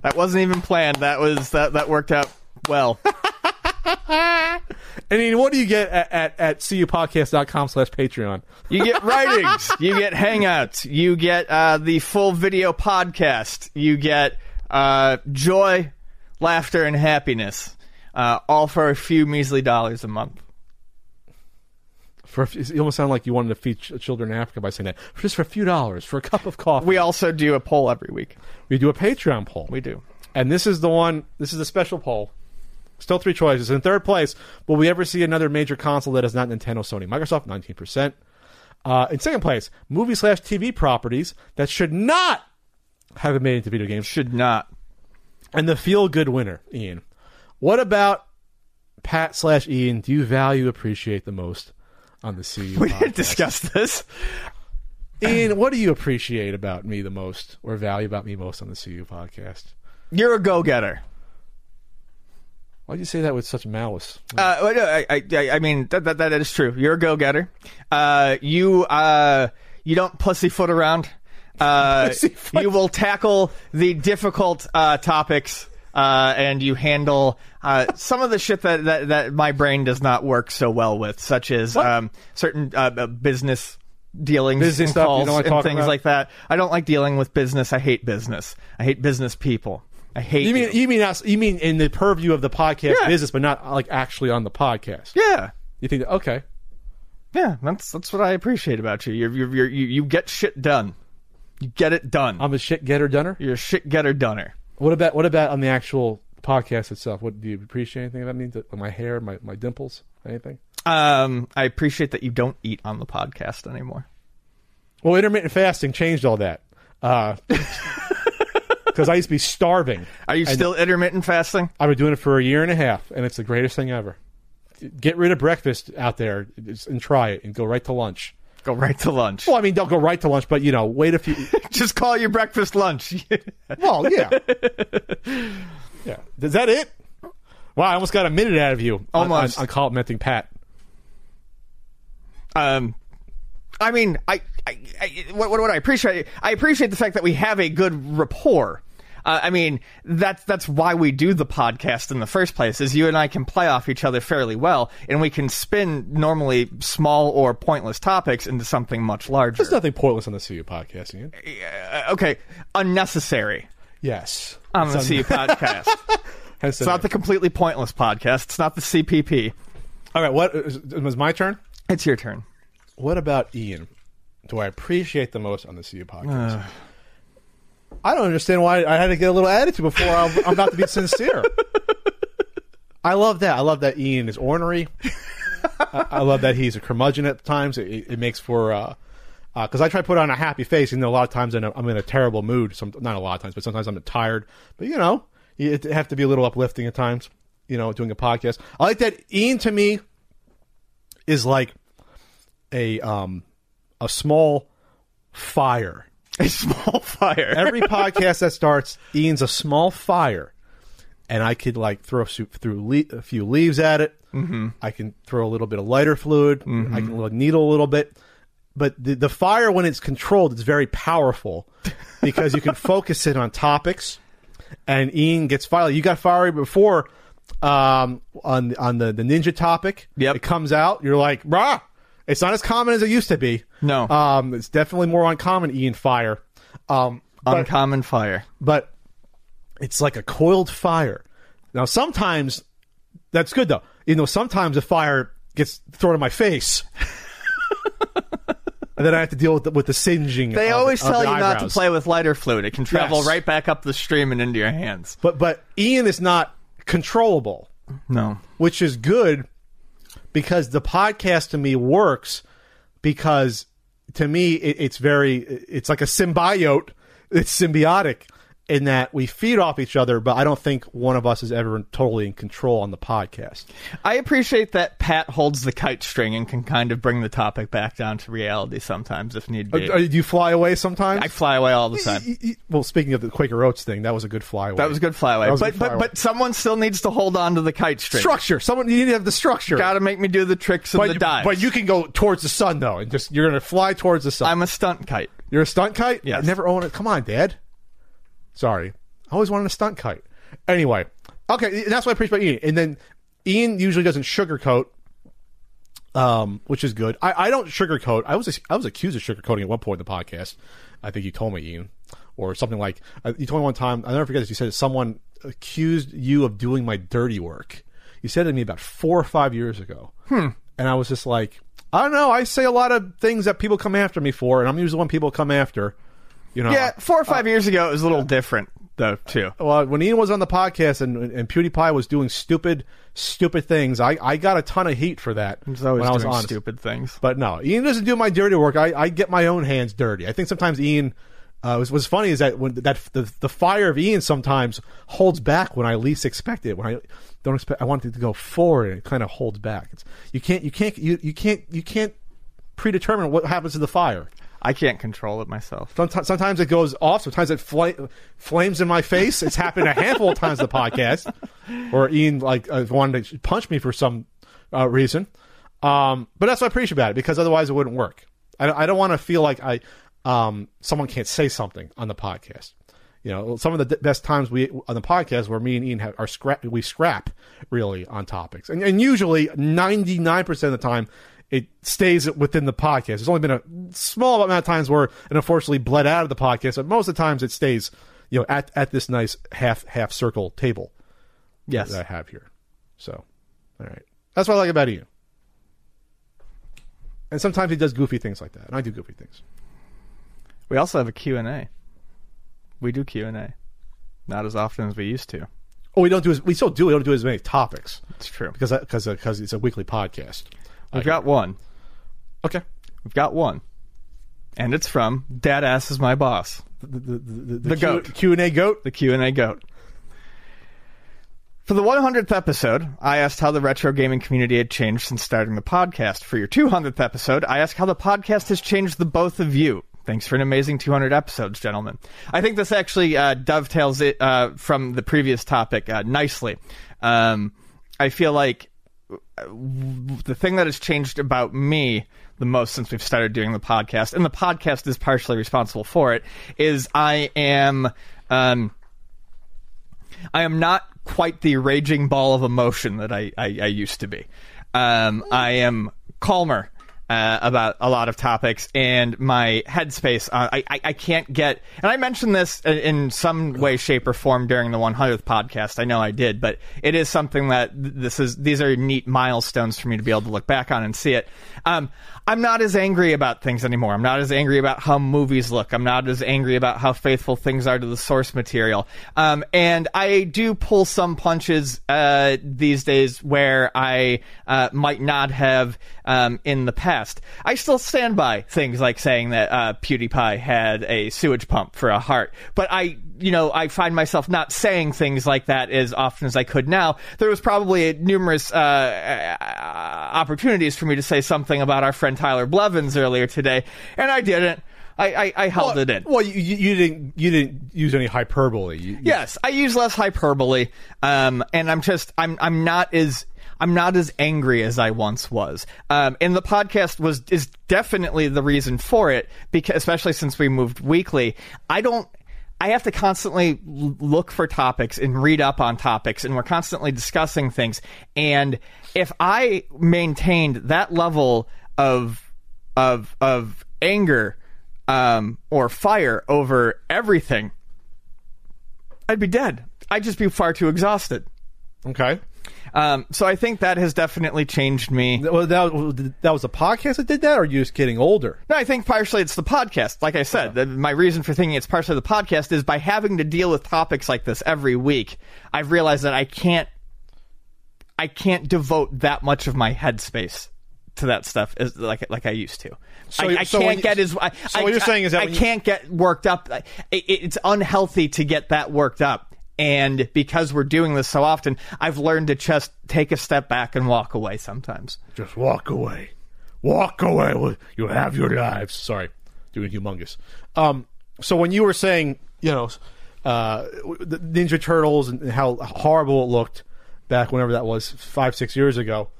That wasn't even planned. That was that that worked out well. (laughs) And Ian, what do you get at, at, at cupodcast.com slash Patreon? You get (laughs) writings, you get hangouts, you get uh, the full video podcast, you get uh, joy, laughter, and happiness, uh, all for a few measly dollars a month. For a few- you almost sound like you wanted to feed ch- children in Africa by saying that just for a few dollars for a cup of coffee. We also do a poll every week. we do a Patreon poll. We do. And this is the one. This is a special poll. Still three choices. In third place, will we ever see another major console that is not Nintendo, Sony, Microsoft? Nineteen percent. Uh, in second place, movie slash TV properties that should not have been made into video games. Should not. And the feel good winner, Ian. What about Pat slash Ian? Do you value appreciate the most on the CU? We podcast? didn't discuss this. Ian, what do you appreciate about me the most, or value about me most on the CU podcast? You're a go-getter. Why'd you say that with such malice? Uh, well, no, I, I, I mean that, that that is true. You're a go-getter. Uh, you uh, you don't pussyfoot around. Uh, (laughs) you will tackle the difficult uh, topics, uh, and you handle uh, some of the shit that, that, that my brain does not work so well with, such as um, certain uh, uh, business dealings Business and you calls like and things about? like that. I don't like dealing with business. I hate business. I hate business people. I hate You mean you mean us- you mean in the purview of the podcast Yeah. business, but not like actually on the podcast? yeah. You think that, okay? Yeah, that's that's what I appreciate about you. You're, you're, you're, you you get shit done. You get it done. I'm a shit getter dunner. you're a shit getter dunner. What about what about on the actual podcast itself? What do you appreciate anything about me? My hair, my my dimples, anything? Um, I appreciate that you don't eat on the podcast anymore. Well, intermittent fasting changed all that. (laughs) Because I used to be starving. Are you still intermittent fasting? I've been doing it for a year and a half, and it's the greatest thing ever. Get rid of breakfast out there and try it, and go right to lunch. Go right to lunch. Well, I mean, don't go right to lunch, but you know, wait a few. (laughs) Just call your breakfast lunch. (laughs) Well, yeah, yeah. Is that it? Wow, I almost got a minute out of you. Almost. on, on complimenting Pat. um, I mean, I, I, I what, what, what I appreciate, I appreciate the fact that we have a good rapport. Uh, I mean, that's that's why we do the podcast in the first place. Is you and I can play off each other fairly well, and we can spin normally small or pointless topics into something much larger. There's nothing pointless on the CU podcast, Ian. Uh, okay, unnecessary Yes, on the It's CU (laughs) podcast. It's not name. the completely pointless podcast. It's not the CPP. All right, what is- was my turn? It's your turn. What about Ian? Do I appreciate the most on the CU podcast? I don't understand why I had to get a little attitude before I'm, I'm about to be sincere. (laughs) I love that. I love that Ian is ornery. I, I love that he's a curmudgeon at times. It, it makes for because I try to put on a happy face, though a lot of times I'm in a, I'm in a terrible mood. Some not a lot of times, but sometimes I'm tired. But you know, you it have to be a little uplifting at times. You know, doing a podcast. I like that Ian to me is like a um a small fire. A small (laughs) fire. Every podcast that starts, Ian's a small fire, and I could like throw through le- a few leaves at it. Mm-hmm. I can throw a little bit of lighter fluid. I can like, needle a little bit. But the, the fire, when it's controlled, it's very powerful (laughs) because you can focus it on topics. And Ian gets fiery. You got fiery before um, on on the, the ninja topic. Yep. It comes out. You're like, rah! It's not as common as it used to be. No. Um, it's definitely more uncommon, Ian Fire. Um, but, Uncommon fire. but it's like a coiled fire. Now, sometimes that's good though. You know, sometimes a fire gets thrown in my face, (laughs) and then I have to deal with the, with the singeing. They of- always of tell you not to play with lighter fluid. It can travel Yes. right back up the stream and into your hands. But but Ian is not controllable, No. which is good because the podcast to me works because to me it, it's very it's like a symbiote. It's symbiotic in that we feed off each other, but I don't think one of us is ever totally in control on the podcast. I appreciate that Pat holds the kite string and can kind of bring the topic back down to reality sometimes if need be. Uh, do you fly away sometimes? I fly away all the time. Well, speaking of the Quaker Oats thing, that was a good flyaway. That was a good flyaway. But, good but, but someone still needs to hold on to the kite string. structure. Someone you need to have the structure. Got to make me do the tricks and but, the dives. but you can go towards the sun though, and just you're going to fly towards the sun. I'm a stunt kite. You're a stunt kite? Yeah. Never own it. Come on, Dad. Sorry. I always wanted a stunt kite. Anyway. Okay, that's what I appreciate about Ian. And then Ian usually doesn't sugarcoat, um, which is good. I, I don't sugarcoat. I was I was accused of sugarcoating at one point in the podcast. I think you told me, Ian, or something like uh, you told me one time. I'll never forget this. You said someone accused you of doing my dirty work. You said it to me about four or five years ago, hmm. and I was just like, I don't know. I say a lot of things that people come after me for, and I'm usually the one people come after. You know, Yeah, four or five years ago, it was a little different though too. well, when Ian was on the podcast and, and PewDiePie was doing stupid, stupid things, I, I got a ton of heat for that He's always when I was doing on. stupid things. But no, Ian doesn't do my dirty work. I, I get my own hands dirty. I think sometimes Ian. Uh, what's, what's funny is that when that the, the fire of Ian sometimes holds back when I least expect it. When I don't expect, I want it to go forward, and it kind of holds back. It's, you can't, you can't, you, you can't, you can't predetermine what happens to the fire. I can't control it myself. Sometimes, it goes off. Sometimes it fl- flames in my face. It's happened a handful of times in the podcast, or Ian like uh, wanted to punch me for some uh, reason. Um, but that's what I appreciate about it because otherwise it wouldn't work. I, I don't want to feel like I um, someone can't say something on the podcast. You know, some of the d- best times we on the podcast where me and Ian have, are scrap we scrap really on topics, and, and usually ninety nine percent of the time it stays within the podcast. There's only been a small amount of times where it unfortunately bled out of the podcast, but most of the times it stays, you know, at at this nice half half circle table Yes. that I have here. So, all right, that's what I like about you. And sometimes he does goofy things like that, and I do goofy things. We also have a Q&A. We do Q&A. Not as often as we used to. Oh, we don't do as we still do. We don't do as many topics It's true. because uh, because because uh, it's a weekly podcast. We've got one. Okay. We've got one. And it's from Dad Ass is my boss. The, the, the, The goat. Q and A goat. the Q&A goat. For the 100th episode, I asked how the retro gaming community had changed since starting the podcast. For your 200th episode, I asked how the podcast has changed the both of you. Thanks for an amazing 200 episodes, gentlemen. I think this actually uh, dovetails it uh, from the previous topic uh, nicely. Um, I feel like the thing that has changed about me the most since we've started doing the podcast, and the podcast is partially responsible for it, is I am um, I am not quite the raging ball of emotion that I, I, I used to be. Um, I am calmer uh, about a lot of topics, and my headspace. Uh, I, I I can't get. And I mentioned this in, some way, shape, or form during the 100th podcast. I know I did, but it is something that this is. These are neat milestones for me to be able to look back on and see it. Um, I'm not as angry about things anymore. I'm not as angry about how movies look. I'm not as angry about how faithful things are to the source material. Um, and I do pull some punches uh, these days where I uh, might not have um, in the past. I still stand by things like saying that uh, PewDiePie had a sewage pump for a heart, but I you know, I find myself not saying things like that as often as I could now. There was probably numerous uh, uh, opportunities for me to say something about our friend Tyler Blevins earlier today, and I didn't. I, I, I held it in. Well, you, you you didn't you didn't use any hyperbole. You, you- Yes, I use less hyperbole, um, and I'm just I'm I'm not as I'm not as angry as I once was. Um, and the podcast was is definitely the reason for it, because especially since we moved weekly. I don't. I have to constantly look for topics and read up on topics, and we're constantly discussing things. And if I maintained that level of of of anger um, or fire over everything, I'd be dead. I'd just be far too exhausted. Okay. Um, so I think that has definitely changed me. Well, that, that was a podcast that did that, or are you just getting older? No, I think partially it's the podcast. Like I said, the, my reason for thinking it's partially the podcast is by having to deal with topics like this every week, I've realized that I can't, I can't devote that much of my headspace to that stuff as like like I used to. So- I, I so can't you- get as. I, so I- what you're saying is that I, you- can't get worked up. It, it's unhealthy to get that worked up. And because we're doing this so often, I've learned to just take a step back and walk away sometimes. Just walk away. Walk away. You have your lives. Sorry, doing humongous. Um, so when you were saying, you know, uh, the Ninja Turtles and how horrible it looked back whenever that was five six years ago,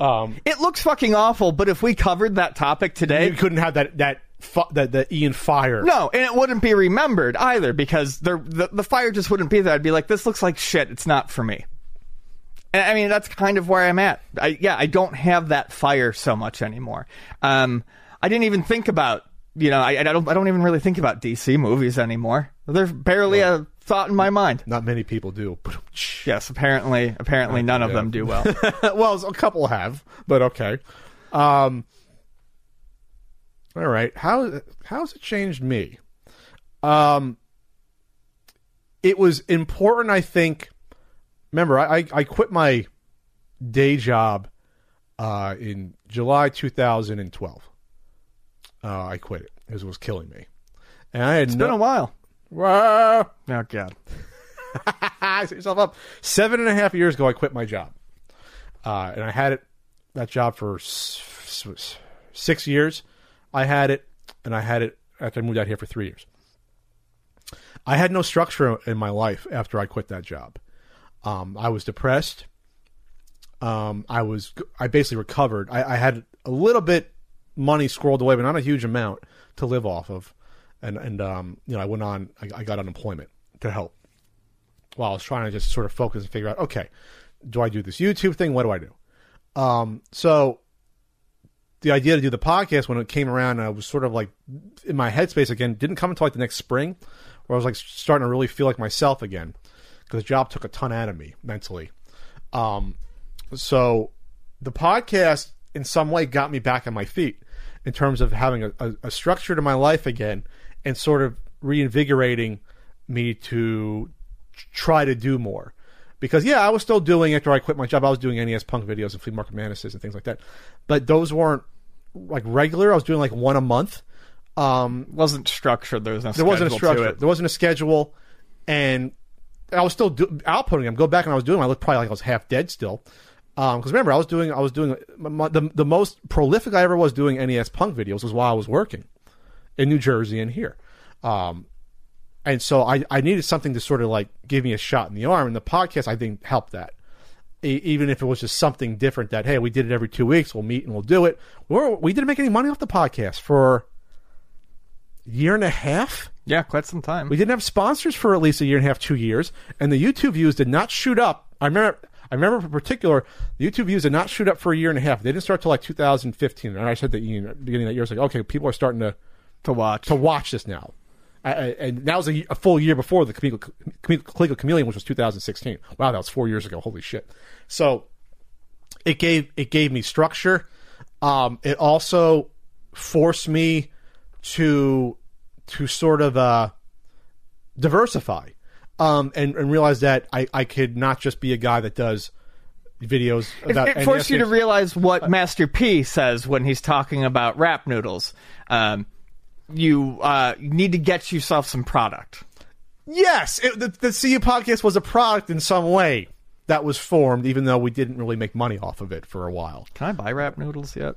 um, It looks fucking awful, but if we covered that topic today, you couldn't have that that fu- that the Ian Fire. No, and it wouldn't be remembered either because there, the the fire just wouldn't be there. I'd be like, this looks like shit. It's not for me. And I mean, that's kind of where I'm at. I, yeah, I don't have that fire so much anymore. Um, I didn't even think about, you know, I, I don't, I don't even really think about DC movies anymore. There's barely a thought in my mind. Not many people do. Yes, apparently, apparently none of them do well. (laughs) well, a couple have, but okay. Um, All right. How how's it changed me? Um, it was important. I think. Remember, I I, quit my day job uh, in July 2012. Uh, I quit it because it was killing me, and I had It's no. been a while. Wah! Oh God. (laughs) Set yourself up. Seven and a half years ago, I quit my job, uh, and I had it that job for s- s- six years. I had it, and I had it after I moved out here for three years. I had no structure in my life after I quit that job. Um, I was depressed. Um, I was I basically recovered. I, I had a little bit money squirreled away, but not a huge amount to live off of. And and um, you know, I went on. I, I got unemployment to help while I was trying to just sort of focus and figure out, okay, do I do this YouTube thing? What do I do? Um, so the idea to do the podcast when it came around, I was sort of like in my headspace again. Didn't come until like the next spring, where I was like starting to really feel like myself again, because the job took a ton out of me mentally. Um, so the podcast in some way got me back on my feet in terms of having a, a, a structure to my life again and sort of reinvigorating me to try to do more. Because yeah, I was still doing after I quit my job. I was doing NES Punk videos and Flea Market Madness and things like that, but those weren't like regular. I was doing like one a month. Um, Wasn't structured. There was no. there wasn't a structure. There wasn't a schedule, and I was still do- outputting them. Go back and I was doing. Them, I looked probably like I was half dead still. Because remember, I was doing. I was doing my, the the most prolific I ever was doing NES Punk videos was while I was working in New Jersey and here. Um, and so I, I needed something to sort of like give me a shot in the arm, and the podcast I think helped that. E- even if it was just something different, that hey, we did it every two weeks, we'll meet and we'll do it. We're, we didn't make any money off the podcast for a year and a half. Yeah, quite some time. We didn't have sponsors for at least a year and a half, two years, and the YouTube views did not shoot up. I remember, I remember in particular, the YouTube views did not shoot up for a year and a half. They didn't start till like 2015. And I said that you know, beginning of that year, I was like, okay, people are starting to to watch. to watch this now. And that was a, a full year before the Coleco, Coleco Chameleon, which was 2016. Wow, that was four years ago. Holy shit! So it gave it gave me structure. Um, it also forced me to to sort of uh, diversify um, and, and realize that I, I could not just be a guy that does videos It, about it forced you to realize what Master P says when he's talking about rap noodles. Um, you uh, need to get yourself some product. Yes, it, the, the CU podcast was a product in some way that was formed, even though we didn't really make money off of it for a while. Can I buy rap noodles yet?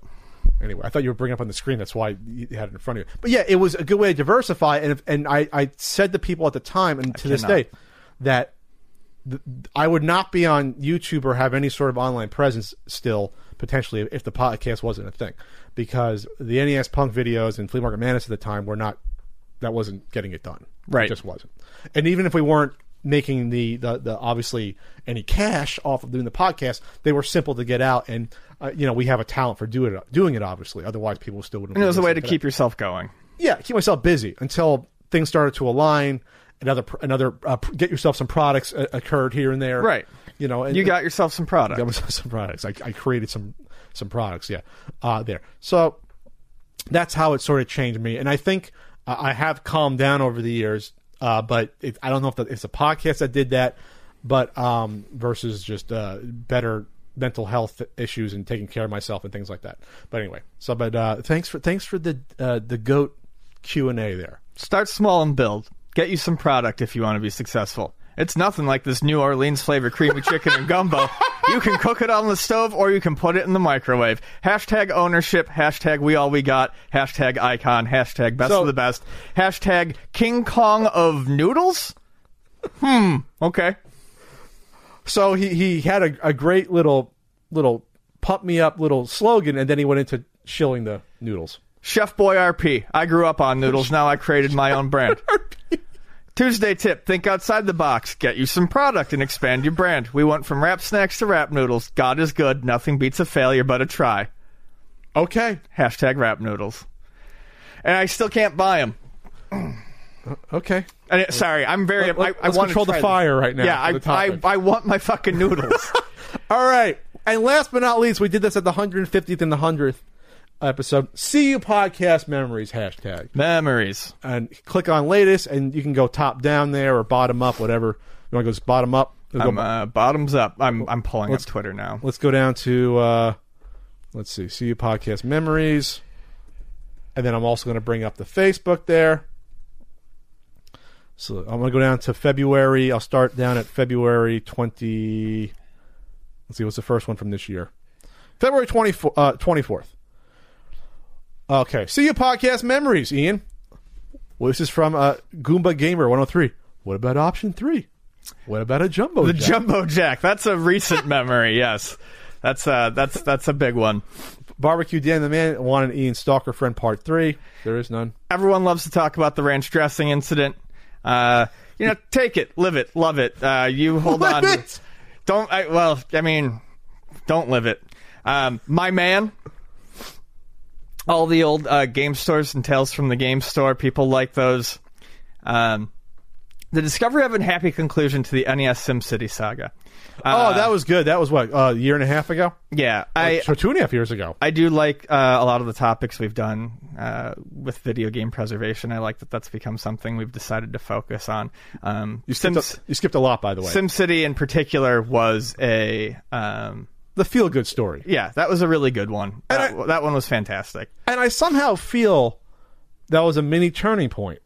Anyway, I thought you were bringing it up on the screen. That's why you had it in front of you. But yeah, it was a good way to diversify. And if, and I, I said to people at the time and to this day that th- I would not be on YouTube or have any sort of online presence still potentially if the podcast wasn't a thing, because the NES Punk videos and Flea Market Madness at the time were not. That wasn't getting it done. Right. It just wasn't. And even if we weren't making the, the, the obviously any cash off of doing the podcast, they were simple to get out. And uh, you know we have a talent for doing it. Doing it obviously. Otherwise, people still wouldn't. And it was a way to keep yourself going. yeah, keep myself busy until things started to align. Another another uh, get yourself some products uh, occurred here and there. Right. You know, and, You got yourself some product. got myself some products. I, I created some some products. Yeah, uh, there. So that's how it sort of changed me, and I think uh, I have calmed down over the years. Uh, but it, I don't know if the, it's a podcast that did that, but um, versus just uh, better mental health issues and taking care of myself and things like that. But anyway, so but uh, thanks for thanks for the uh, the goat Q and A there. Start small and build. Get you some product if you want to be successful. It's nothing like this New Orleans flavor creamy chicken and gumbo. (laughs) You can cook it on the stove or you can put it in the microwave. Hashtag ownership, hashtag we all we got, hashtag icon, hashtag best So- of the best, hashtag King Kong of noodles? Hmm, okay. So he, he had a, a great little little pump me up little slogan, and then he went into shilling the noodles. Chef Boy RP. I grew up on noodles. Now I created my own brand. (laughs) Tuesday tip. Think outside the box. Get you some product and expand your brand. We went from rap snacks to rap noodles. God is good. Nothing beats a failure but a try. Okay, Hashtag rap noodles. And I still can't buy them. Uh, okay. And sorry, I'm very. Let- let- I, I want control to the fire right now Yeah, I, I. I want my fucking noodles. (laughs) All right. And last but not least, we did this at the 150th and the 100th episode. CU podcast memories hashtag. Memories. And click on latest, and you can go top down there or bottom up, whatever. You want to go bottom up? Go- I'm, uh, bottoms up. I'm I'm pulling up Twitter now. Let's go down to uh, let's see, CU podcast memories, and then I'm also going to bring up the Facebook there. So I'm going to go down to February. I'll start down at February 20. Let's see, what's the first one from this year? February 24, uh, 24th. Okay, CU podcast memories, Ian. Well, this is from uh, Goomba Gamer 103. What about option three? What about a jumbo? The jack? Jumbo Jack. That's a recent (laughs) memory. Yes, that's uh that's that's a big one. Barbecue Dan the Man wanted Ian Stalker Friend Part 3. There is none. Everyone loves to talk about the ranch dressing incident. Uh, you know, take it, live it, love it. Uh, you hold Live on. it! Don't. I, well, I mean, don't live it. Um, my man. All the old uh, game stores and tales from the game store. People like those. Um, the discovery of a happy conclusion to the NES SimCity saga. Uh, oh, that was good. That was what, uh, a year and a half ago? yeah. I so two and a half years ago. I do like uh, a lot of the topics we've done uh, with video game preservation. I like that that's become something we've decided to focus on. Um, You skipped, Sims- a, you skipped a lot, by the way. SimCity in particular was a um, the feel good story. yeah, that was a really good one. That, I- that one was fantastic. And I somehow feel that was a mini turning point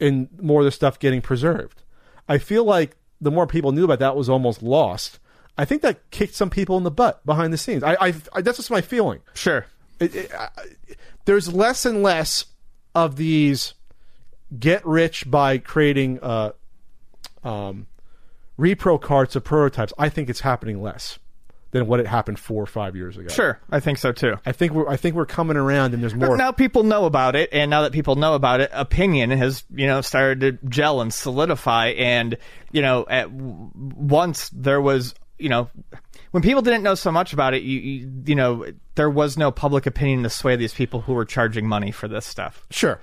in more of the stuff getting preserved. I feel like the more people knew about that was almost lost. I think that kicked some people in the butt behind the scenes. I, I, I that's just my feeling. Sure. it, it, I, there's less and less of these get rich by creating uh, um, repro carts of prototypes. I think it's happening less than what it happened four or five years ago. Sure, I think so too. I think we're I think we're coming around, and there's more. Now people know about it, and now that people know about it, opinion has you know started to gel and solidify. And you know, at once there was you know when people didn't know so much about it, you you, you know there was no public opinion to sway these people who were charging money for this stuff. Sure.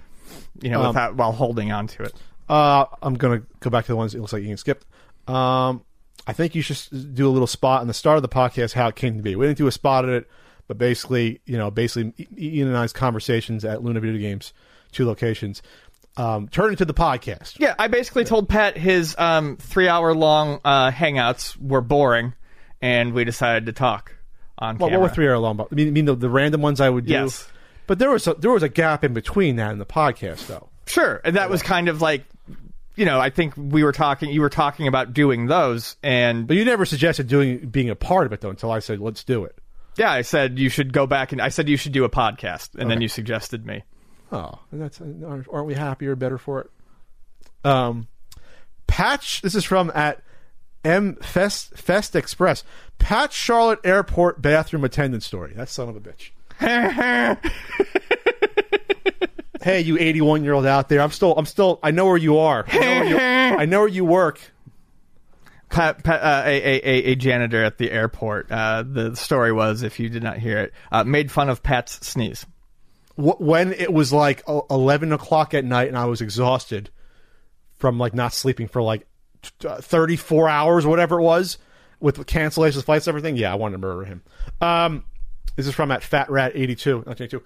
You know, without while holding on to it. Uh, I'm gonna go back to the ones it looks like Ian skipped. Um, I think you should do a little spot on the start of the podcast how it came to be. We didn't do a spot at it, but basically, you know, basically Ian and I's conversations at Luna Video Games, two locations, um, turned into the podcast. Yeah, I basically told Pat his um, three hour long uh, hangouts were boring, and we decided to talk on Well, camera. what were three hour long? I mean, I mean the, the random ones I would do. Yes. But there was a, there was a gap in between that and the podcast, though. Sure, and that was kind of like, you know, I think we were talking. You were talking about doing those, and But you never suggested doing being a part of it though until I said let's do it. yeah, I said you should go back and I said you should do a podcast, and then you suggested me. Oh, and that's aren't aren't we happier, better for it? Um, Patch. This is from at M Fest Fest Express. Patch Charlotte Airport bathroom attendant story. That son of a bitch. (laughs) hey, you 81 year old out there. I'm still. I'm still. I know where you are. I know where you, (laughs) I know where you work. Pat, Pat, uh, a, a, a- janitor at the airport. Uh, the story was, if you did not hear it, uh, made fun of Pat's sneeze. When it was like uh, 11 o'clock at night and I was exhausted from like not sleeping for like uh, 34 hours, whatever it was, with cancellations, flights, everything. Yeah, I wanted to murder him. Um, this is from at Fat Rat 82, 1982.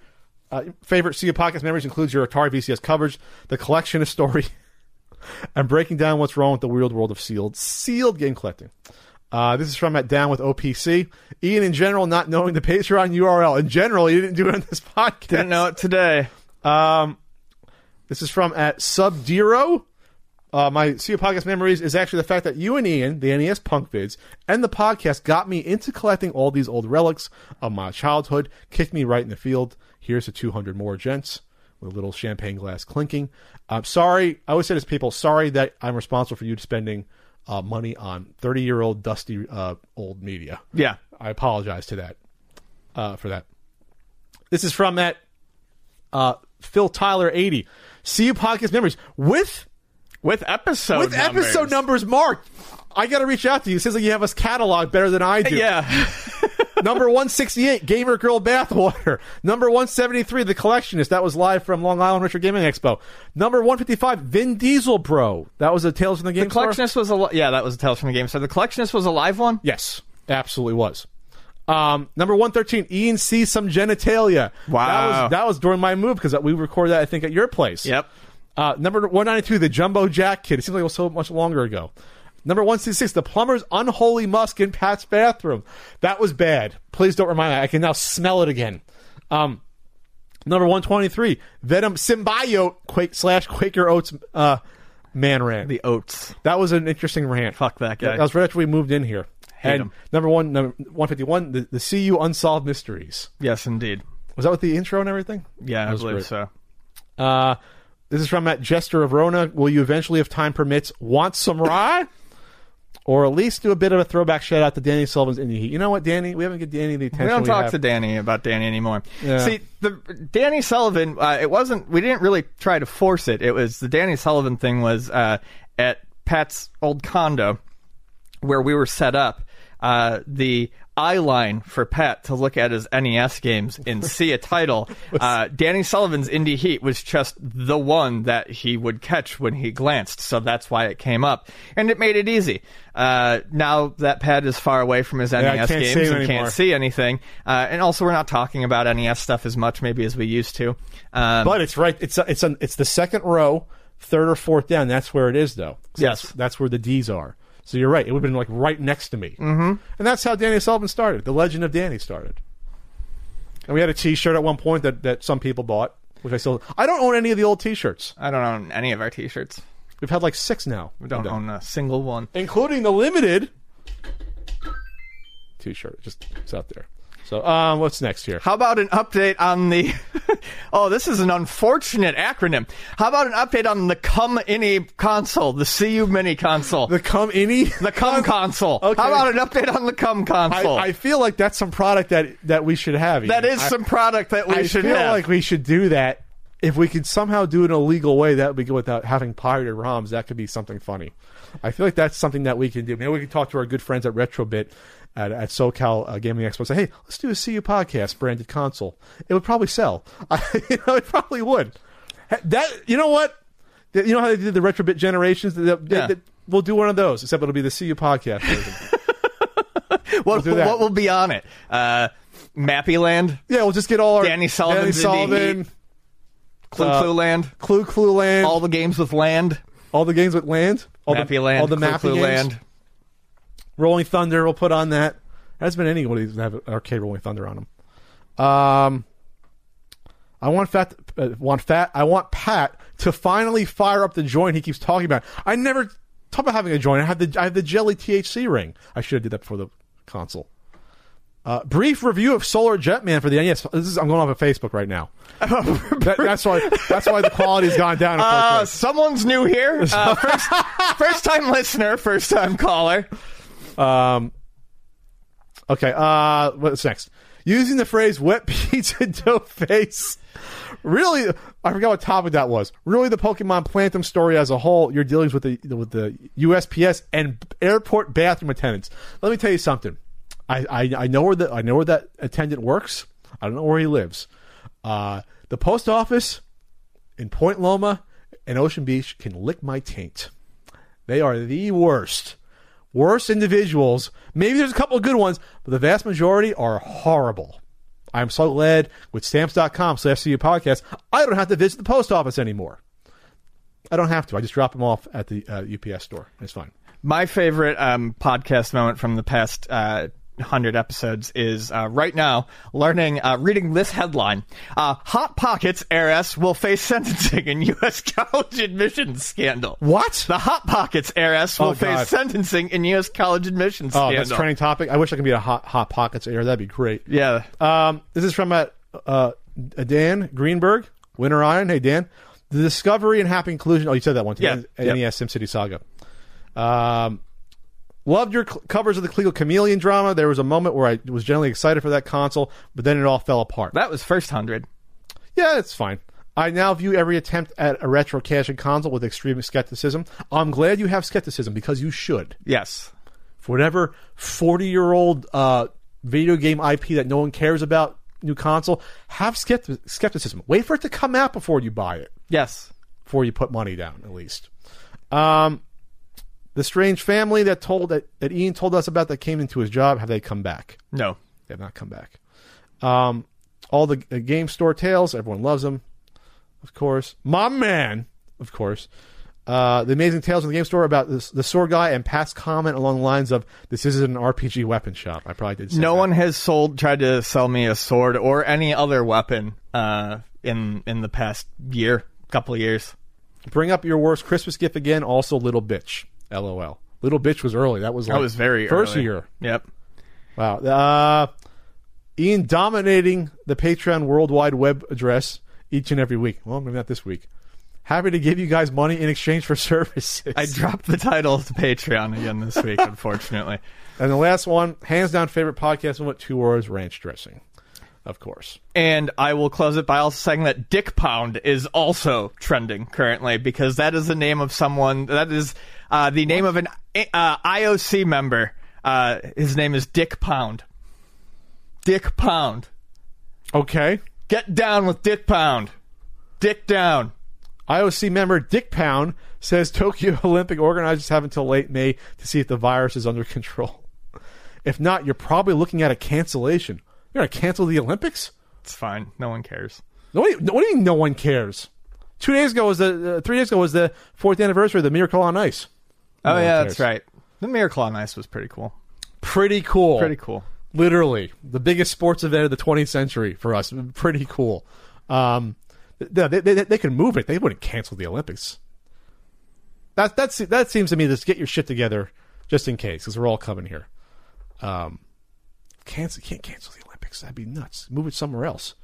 Uh, favorite You podcast memories includes your Atari VCS coverage, the collection of story, (laughs) and breaking down what's wrong with the weird world of sealed sealed game collecting. Uh, this is from at Down with OPC. Ian, in general, not knowing the Patreon URL. In general, you didn't do it on this (laughs) podcast. Didn't know it today. Um, this is from at Subdero. Uh, my CU podcast memories is actually the fact that you and Ian, the NES Punk Vids, and the podcast got me into collecting all these old relics of my childhood, kicked me right in the field. Here's to 200 more gents with a little champagne glass clinking. I'm sorry. I always say this to people, sorry that I'm responsible for you spending uh, money on 30 year old dusty uh, old media. Yeah. I apologize to that uh, for that. This is from that uh, Phil Tyler eighty. CU podcast memories with With episode with numbers. episode numbers marked. I got to reach out to you. It says like you have us cataloged better than I do. Yeah. (laughs) Number one sixty eight, Gamer Girl Bathwater. Number one seventy three, The Collectionist. That was live from Long Island Retro Gaming Expo. Number one fifty five, Vin Diesel Bro. That was a Tales from the Game The Store? collectionist was a li- yeah, that was a Tales from the Game. So the collectionist was a live one. Yes, absolutely was. Um, number one thirteen, Ian sees some genitalia. Wow, that Wow. was that was during my move because we recorded that I think at your place. Yep. Uh, number 192, the Jumbo Jack Kid. It seems like it was so much longer ago. Number 166, the plumber's unholy musk in Pat's bathroom. That was bad. Please don't remind me. I can now smell it again. Um, number 123, Venom Symbiote Quake slash Quaker Oats uh, man rant. The oats. that was an interesting rant. Fuck that guy. That was right after we moved in here. Hate and him. number one, number 151, the, the CU Unsolved Mysteries. Yes, indeed. Was that with the intro and everything? Yeah, That I believe great. so. Uh, this is from Matt Jester of Rona. Will you eventually, if time permits, want some rye? (laughs) or at least do a bit of a throwback shout out to Danny Sullivan's Indy Heat. You know what, Danny? We haven't given Danny the attention We don't we talk have. to Danny about Danny anymore. Yeah. See, the Danny Sullivan, uh, it wasn't. We didn't really try to force it. It was the Danny Sullivan thing was uh, at Pat's old condo where we were set up. Uh, the eye line for Pat to look at his NES games and (laughs) see a title. Uh, Danny Sullivan's Indy Heat was just the one that he would catch when he glanced, so that's why it came up, and it made it easy. Uh, now that Pat is far away from his I NES games and anymore. can't see anything, uh, and also we're not talking about NES stuff as much maybe as we used to. Um, But it's right. It's it's an, it's the second row, third or fourth down. That's where it is, though. So Yes. that's, that's where the D's are. So you're right. It would have been like right next to me. Mm-hmm. And that's how Danny Sullivan started. The legend of Danny started. And we had a T-shirt at one point that, that some people bought, which I still. I don't own any of the old T-shirts. I don't own any of our T-shirts. We've had like six now. We don't own a single one. including the limited T-shirt. Just it's out there. So, um, what's next here? How about an update on the? (laughs) oh, this is an unfortunate acronym. How about an update on the Come Any console, the CU Mini console, The come any. the Come (laughs) console? Okay. How about an update on the Come console? I feel like that's some product that that we should have. that Ian. is I- some product that we I should I feel have. like we should do that. If we could somehow do it in a legal way, that would be good without having pirated ROMs. That could be something funny. I feel like that's something that we can do. Maybe we can talk to our good friends at Retrobit at, at SoCal uh, Gaming Expo. Say, hey, let's do a CU podcast branded console. It would probably sell. (laughs) you know, it probably would. That you know what? You know how they did the Retrobit generations. They- they- Yeah. they- we'll do one of those, except it'll be the CU podcast version. (laughs) what, that. what will be on it? Uh, Mappy Land, yeah, we'll just get all our Danny Sullivan's Danny Sullivan, Clue Uh, Clue Land, Clu Clu Land, all the games with land, All the games with land, all Mappy the Land, all the Clue Mappy Clue. Land. Rolling Thunder. We'll put on that. There hasn't been anybody that have arcade Rolling Thunder on them. Um, I want fat. Uh, want fat. I want Pat to finally fire up the joint he keeps talking about. I never talk about having a joint. I have the I have the Jelly THC ring. I should have did that before the console. Uh, brief review of Solar Jetman for the NES. This is I'm going off of Facebook right now. (laughs) That- that's why that's why the quality's gone down. Uh, someone's new here. Uh, (laughs) first, first time listener, first time caller. Um, okay, uh, what's next? Using the phrase wet (laughs) pizza dough face. Really, I forgot what topic that was. Really, the Pokemon Platinum story as a whole, your dealings with the with the USPS and airport bathroom attendants. Let me tell you something. I, I, I know where the I know where that attendant works. I don't know where he lives. Uh, the post office in Point Loma and Ocean Beach can lick my taint. They are the worst. Worst individuals. Maybe there's a couple of good ones, but the vast majority are horrible. I'm so glad with stamps.com slash CU podcast, I don't have to visit the post office anymore. I don't have to. I just drop them off at the uh, UPS store. It's fine. My favorite um, podcast moment from the past uh, hundred episodes is uh, right now learning, uh, reading this headline: uh, "Hot Pockets heiress will face sentencing in U.S. (laughs) college admissions scandal." What? The Hot Pockets heiress will Oh, face sentencing in U.S. college admissions scandal. Oh, scandal. that's trending topic. I wish I could be a hot hot pockets heir. That'd be great. Yeah, Um, this is from uh, uh, Dan Greenberg, Winter Iron. Hey, Dan. The discovery and happy conclusion. Oh, you said that one. Yeah, Yeah. yep. NES SimCity Saga. Um, loved your cl- covers of the Coleco Chameleon drama. There was a moment where I was generally excited for that console, but then it all fell apart. that was first hundred. Yeah, it's fine. I now view every attempt at a retro caching console with extreme skepticism. I'm glad you have skepticism because you should. Yes. For whatever 40 year old uh, video game IP that no one cares about, new console, have skepti- skepticism. Wait for it to come out before you buy it, Yes. before you put money down, at least. Um, the strange family that told that, that Ian told us about that came into his job, have they come back? No. They have not come back. Um, all the uh, game store tales, everyone loves them, of course. My man, of course. Uh, the amazing tales in the game store about this, the sword guy and past comment along the lines of "This isn't an RPG weapon shop." I probably did. Say No that. one has sold tried to sell me a sword or any other weapon uh, in in the past year, couple of years. bring up your worst Christmas gift again. Also, little bitch. LOL. Little bitch was early. That was like That was very first early. year. Yep. Wow. Uh, Ian dominating the Patreon worldwide web address each and every week. Well, maybe not this week. Happy to give you guys money in exchange for (laughs) services. I dropped the title to Patreon again this week, (laughs) unfortunately. and the last one, hands down favorite podcast what two words ranch dressing, of course. And I will close it by also saying that Dick Pound is also trending currently because that is the name of someone. That is uh, the name of an uh, IOC member. Uh, his name is Dick Pound. Dick Pound. Okay. Get down with Dick Pound. Dick down. IOC member Dick Pound says Tokyo (laughs) Olympic organizers have until late May to see if the virus is under control. If not, you're probably looking at a cancellation. You're to cancel the Olympics? It's fine. No one cares. Nobody, what do you mean no one cares? Two days ago was the uh, three days ago was the fourth anniversary of the Miracle on Ice. Oh one yeah, cares. that's right. The Miracle on Ice was pretty cool. Pretty cool. Pretty cool. Literally the biggest sports event of the 20th century for us. Pretty cool. Um, they, they, they, they can move it. They wouldn't cancel the Olympics. That that's that seems to me just get your shit together just in case because we're all coming here. Um, cancel can't cancel the Olympics. That'd be nuts. Move it somewhere else.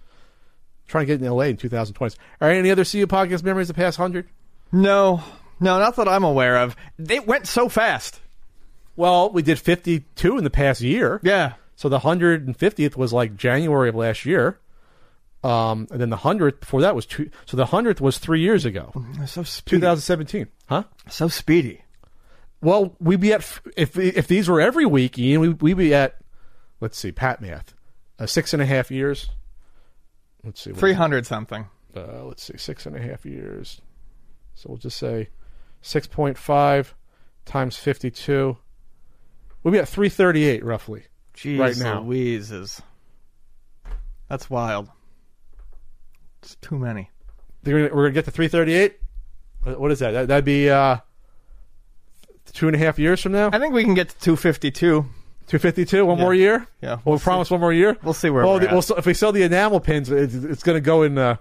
Trying to get in L.A. in 2020. All right, any other CU podcast memories of the past hundred? No, no, not that I'm aware of. They went so fast. Well, we did 52 in the past year. Yeah. So the 150th was like January of last year. Um, and then the 100th before that was two. So the 100th was three years ago, So speedy. 2017. Huh? So speedy. Well, we'd be at, if, if these were every week, Ian, we, we'd be at, let's see, Pat math, uh, six and a half years. Let's see. Three hundred something. uh, let's see, six and a half years. So we'll just say 6.5 times 52. We'll be at 338 roughly. Jeez Right now. Louises. That's wild. It's too many. We're gonna, we're gonna get to 338. What- What is that? that that'd be uh, two and a half years from now. I think we can get to 252. 252. One more year. Yeah, We'll, we'll promise one more year. We'll see where Well, the- we'll, if we sell the enamel pins, it's, it's going to go in. Uh,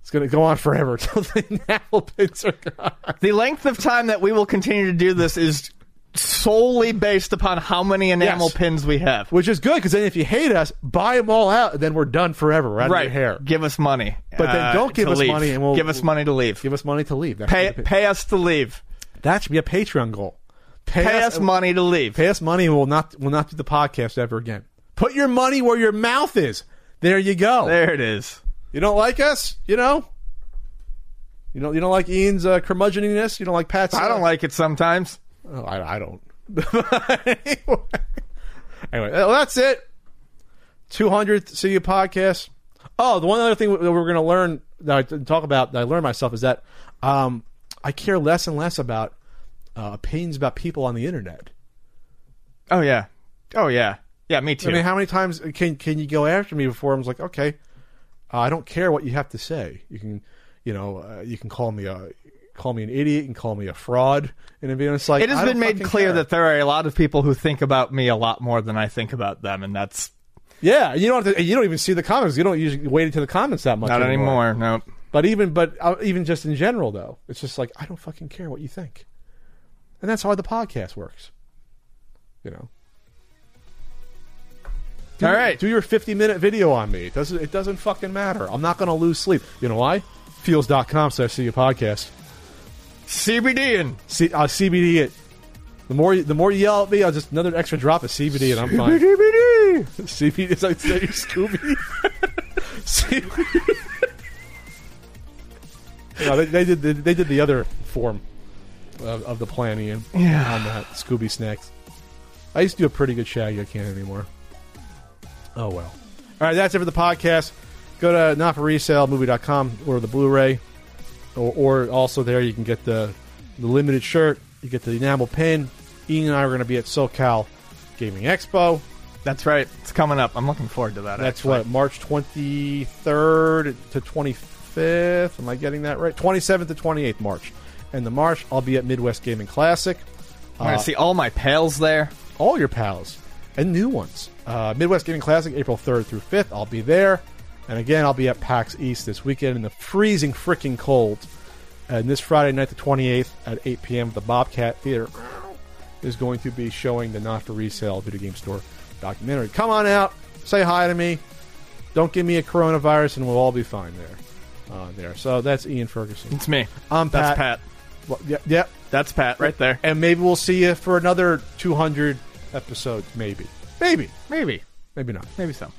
it's going to go on forever (laughs) until the enamel pins are gone. The length of time that we will continue to do this is solely based upon how many enamel Yes. pins we have. Which is good because then if you hate us, buy them all out, and then we're done forever. Right. your hair. Give us money. But then uh, don't give us leave. money and we'll- give us money to leave. Give us money to leave. That pay pay us to leave. that should be a Patreon goal. Pay, Pay us money to leave. Pay us money, and we'll not we'll not do the podcast ever again. Put your money where your mouth is. There you go. There it is. You don't like us, you know. You don't. You don't like Ian's uh, curmudgeoniness. You don't like Pat's. I uh, don't like it sometimes. Oh, I, I don't. anyway, (laughs) anyway, well, that's it. 200th CU podcast. Oh, the one other thing that we're going to learn that I talk about that I learned myself is that um, I care less and less about uh, opinions about people on the internet. Oh yeah. Oh yeah. Yeah, me too. I mean, how many times can can you go after me before I'm like, okay, uh, I don't care what you have to say. You can, you know, uh, you can call me a call me an idiot, and call me a fraud, and it'd be- it's like it has been made clear care. that there are a lot of people who think about me a lot more than I think about them, and that's Yeah, you don't have to, you don't even see the comments. You don't usually wait into the comments that much not anymore. No. But even but uh, even just in general though, it's just like I don't fucking care what you think, and that's how the podcast works. You know. Do, All right. do your fifty minute video on me. It doesn't it doesn't fucking matter. I'm not going to lose sleep. You know why? Feals.com slash see podcast. CBD and C, uh, CBD it. The more you, the more you yell at me, I'll just another extra drop of CBD and I'm fine. CBD. CBD is like Scooby. (laughs) CBD. no, they, they did the, they did the other form of, of the plan, Ian. Yeah. on that Scooby snacks. I used to do a pretty good shaggy. I can't anymore. Oh well. All right, that's it for the podcast. Go to notforresalemovie.com, order the Blu-ray, or, or also there you can get the the limited shirt. You get the enamel pin. Ian and I are going to be at SoCal Gaming Expo. That's right. It's coming up. I'm looking forward to that. That's actually. what March 23rd to 25th. Am I getting that right? 27th to 28th March. And the Marsh. I'll be at Midwest Gaming Classic. I'm going Uh, to see all my pals there. all your pals and new ones. Uh, Midwest Gaming Classic, April 3rd through 5th. I'll be there. And again, I'll be at PAX East this weekend in the freezing freaking cold. And this Friday night, the 28th at 8 p.m., the Bobcat Theater is going to be showing the Not for Resale Video Game Store documentary. Come on out, say hi to me. Don't give me a coronavirus, and we'll all be fine there. Uh, there. So that's Ian Ferguson. It's me. I'm That's Pat. Well, yeah, yeah. That's Pat right there. And maybe we'll see you for another 200 episodes. Maybe. Maybe. Maybe. Maybe not. Maybe so.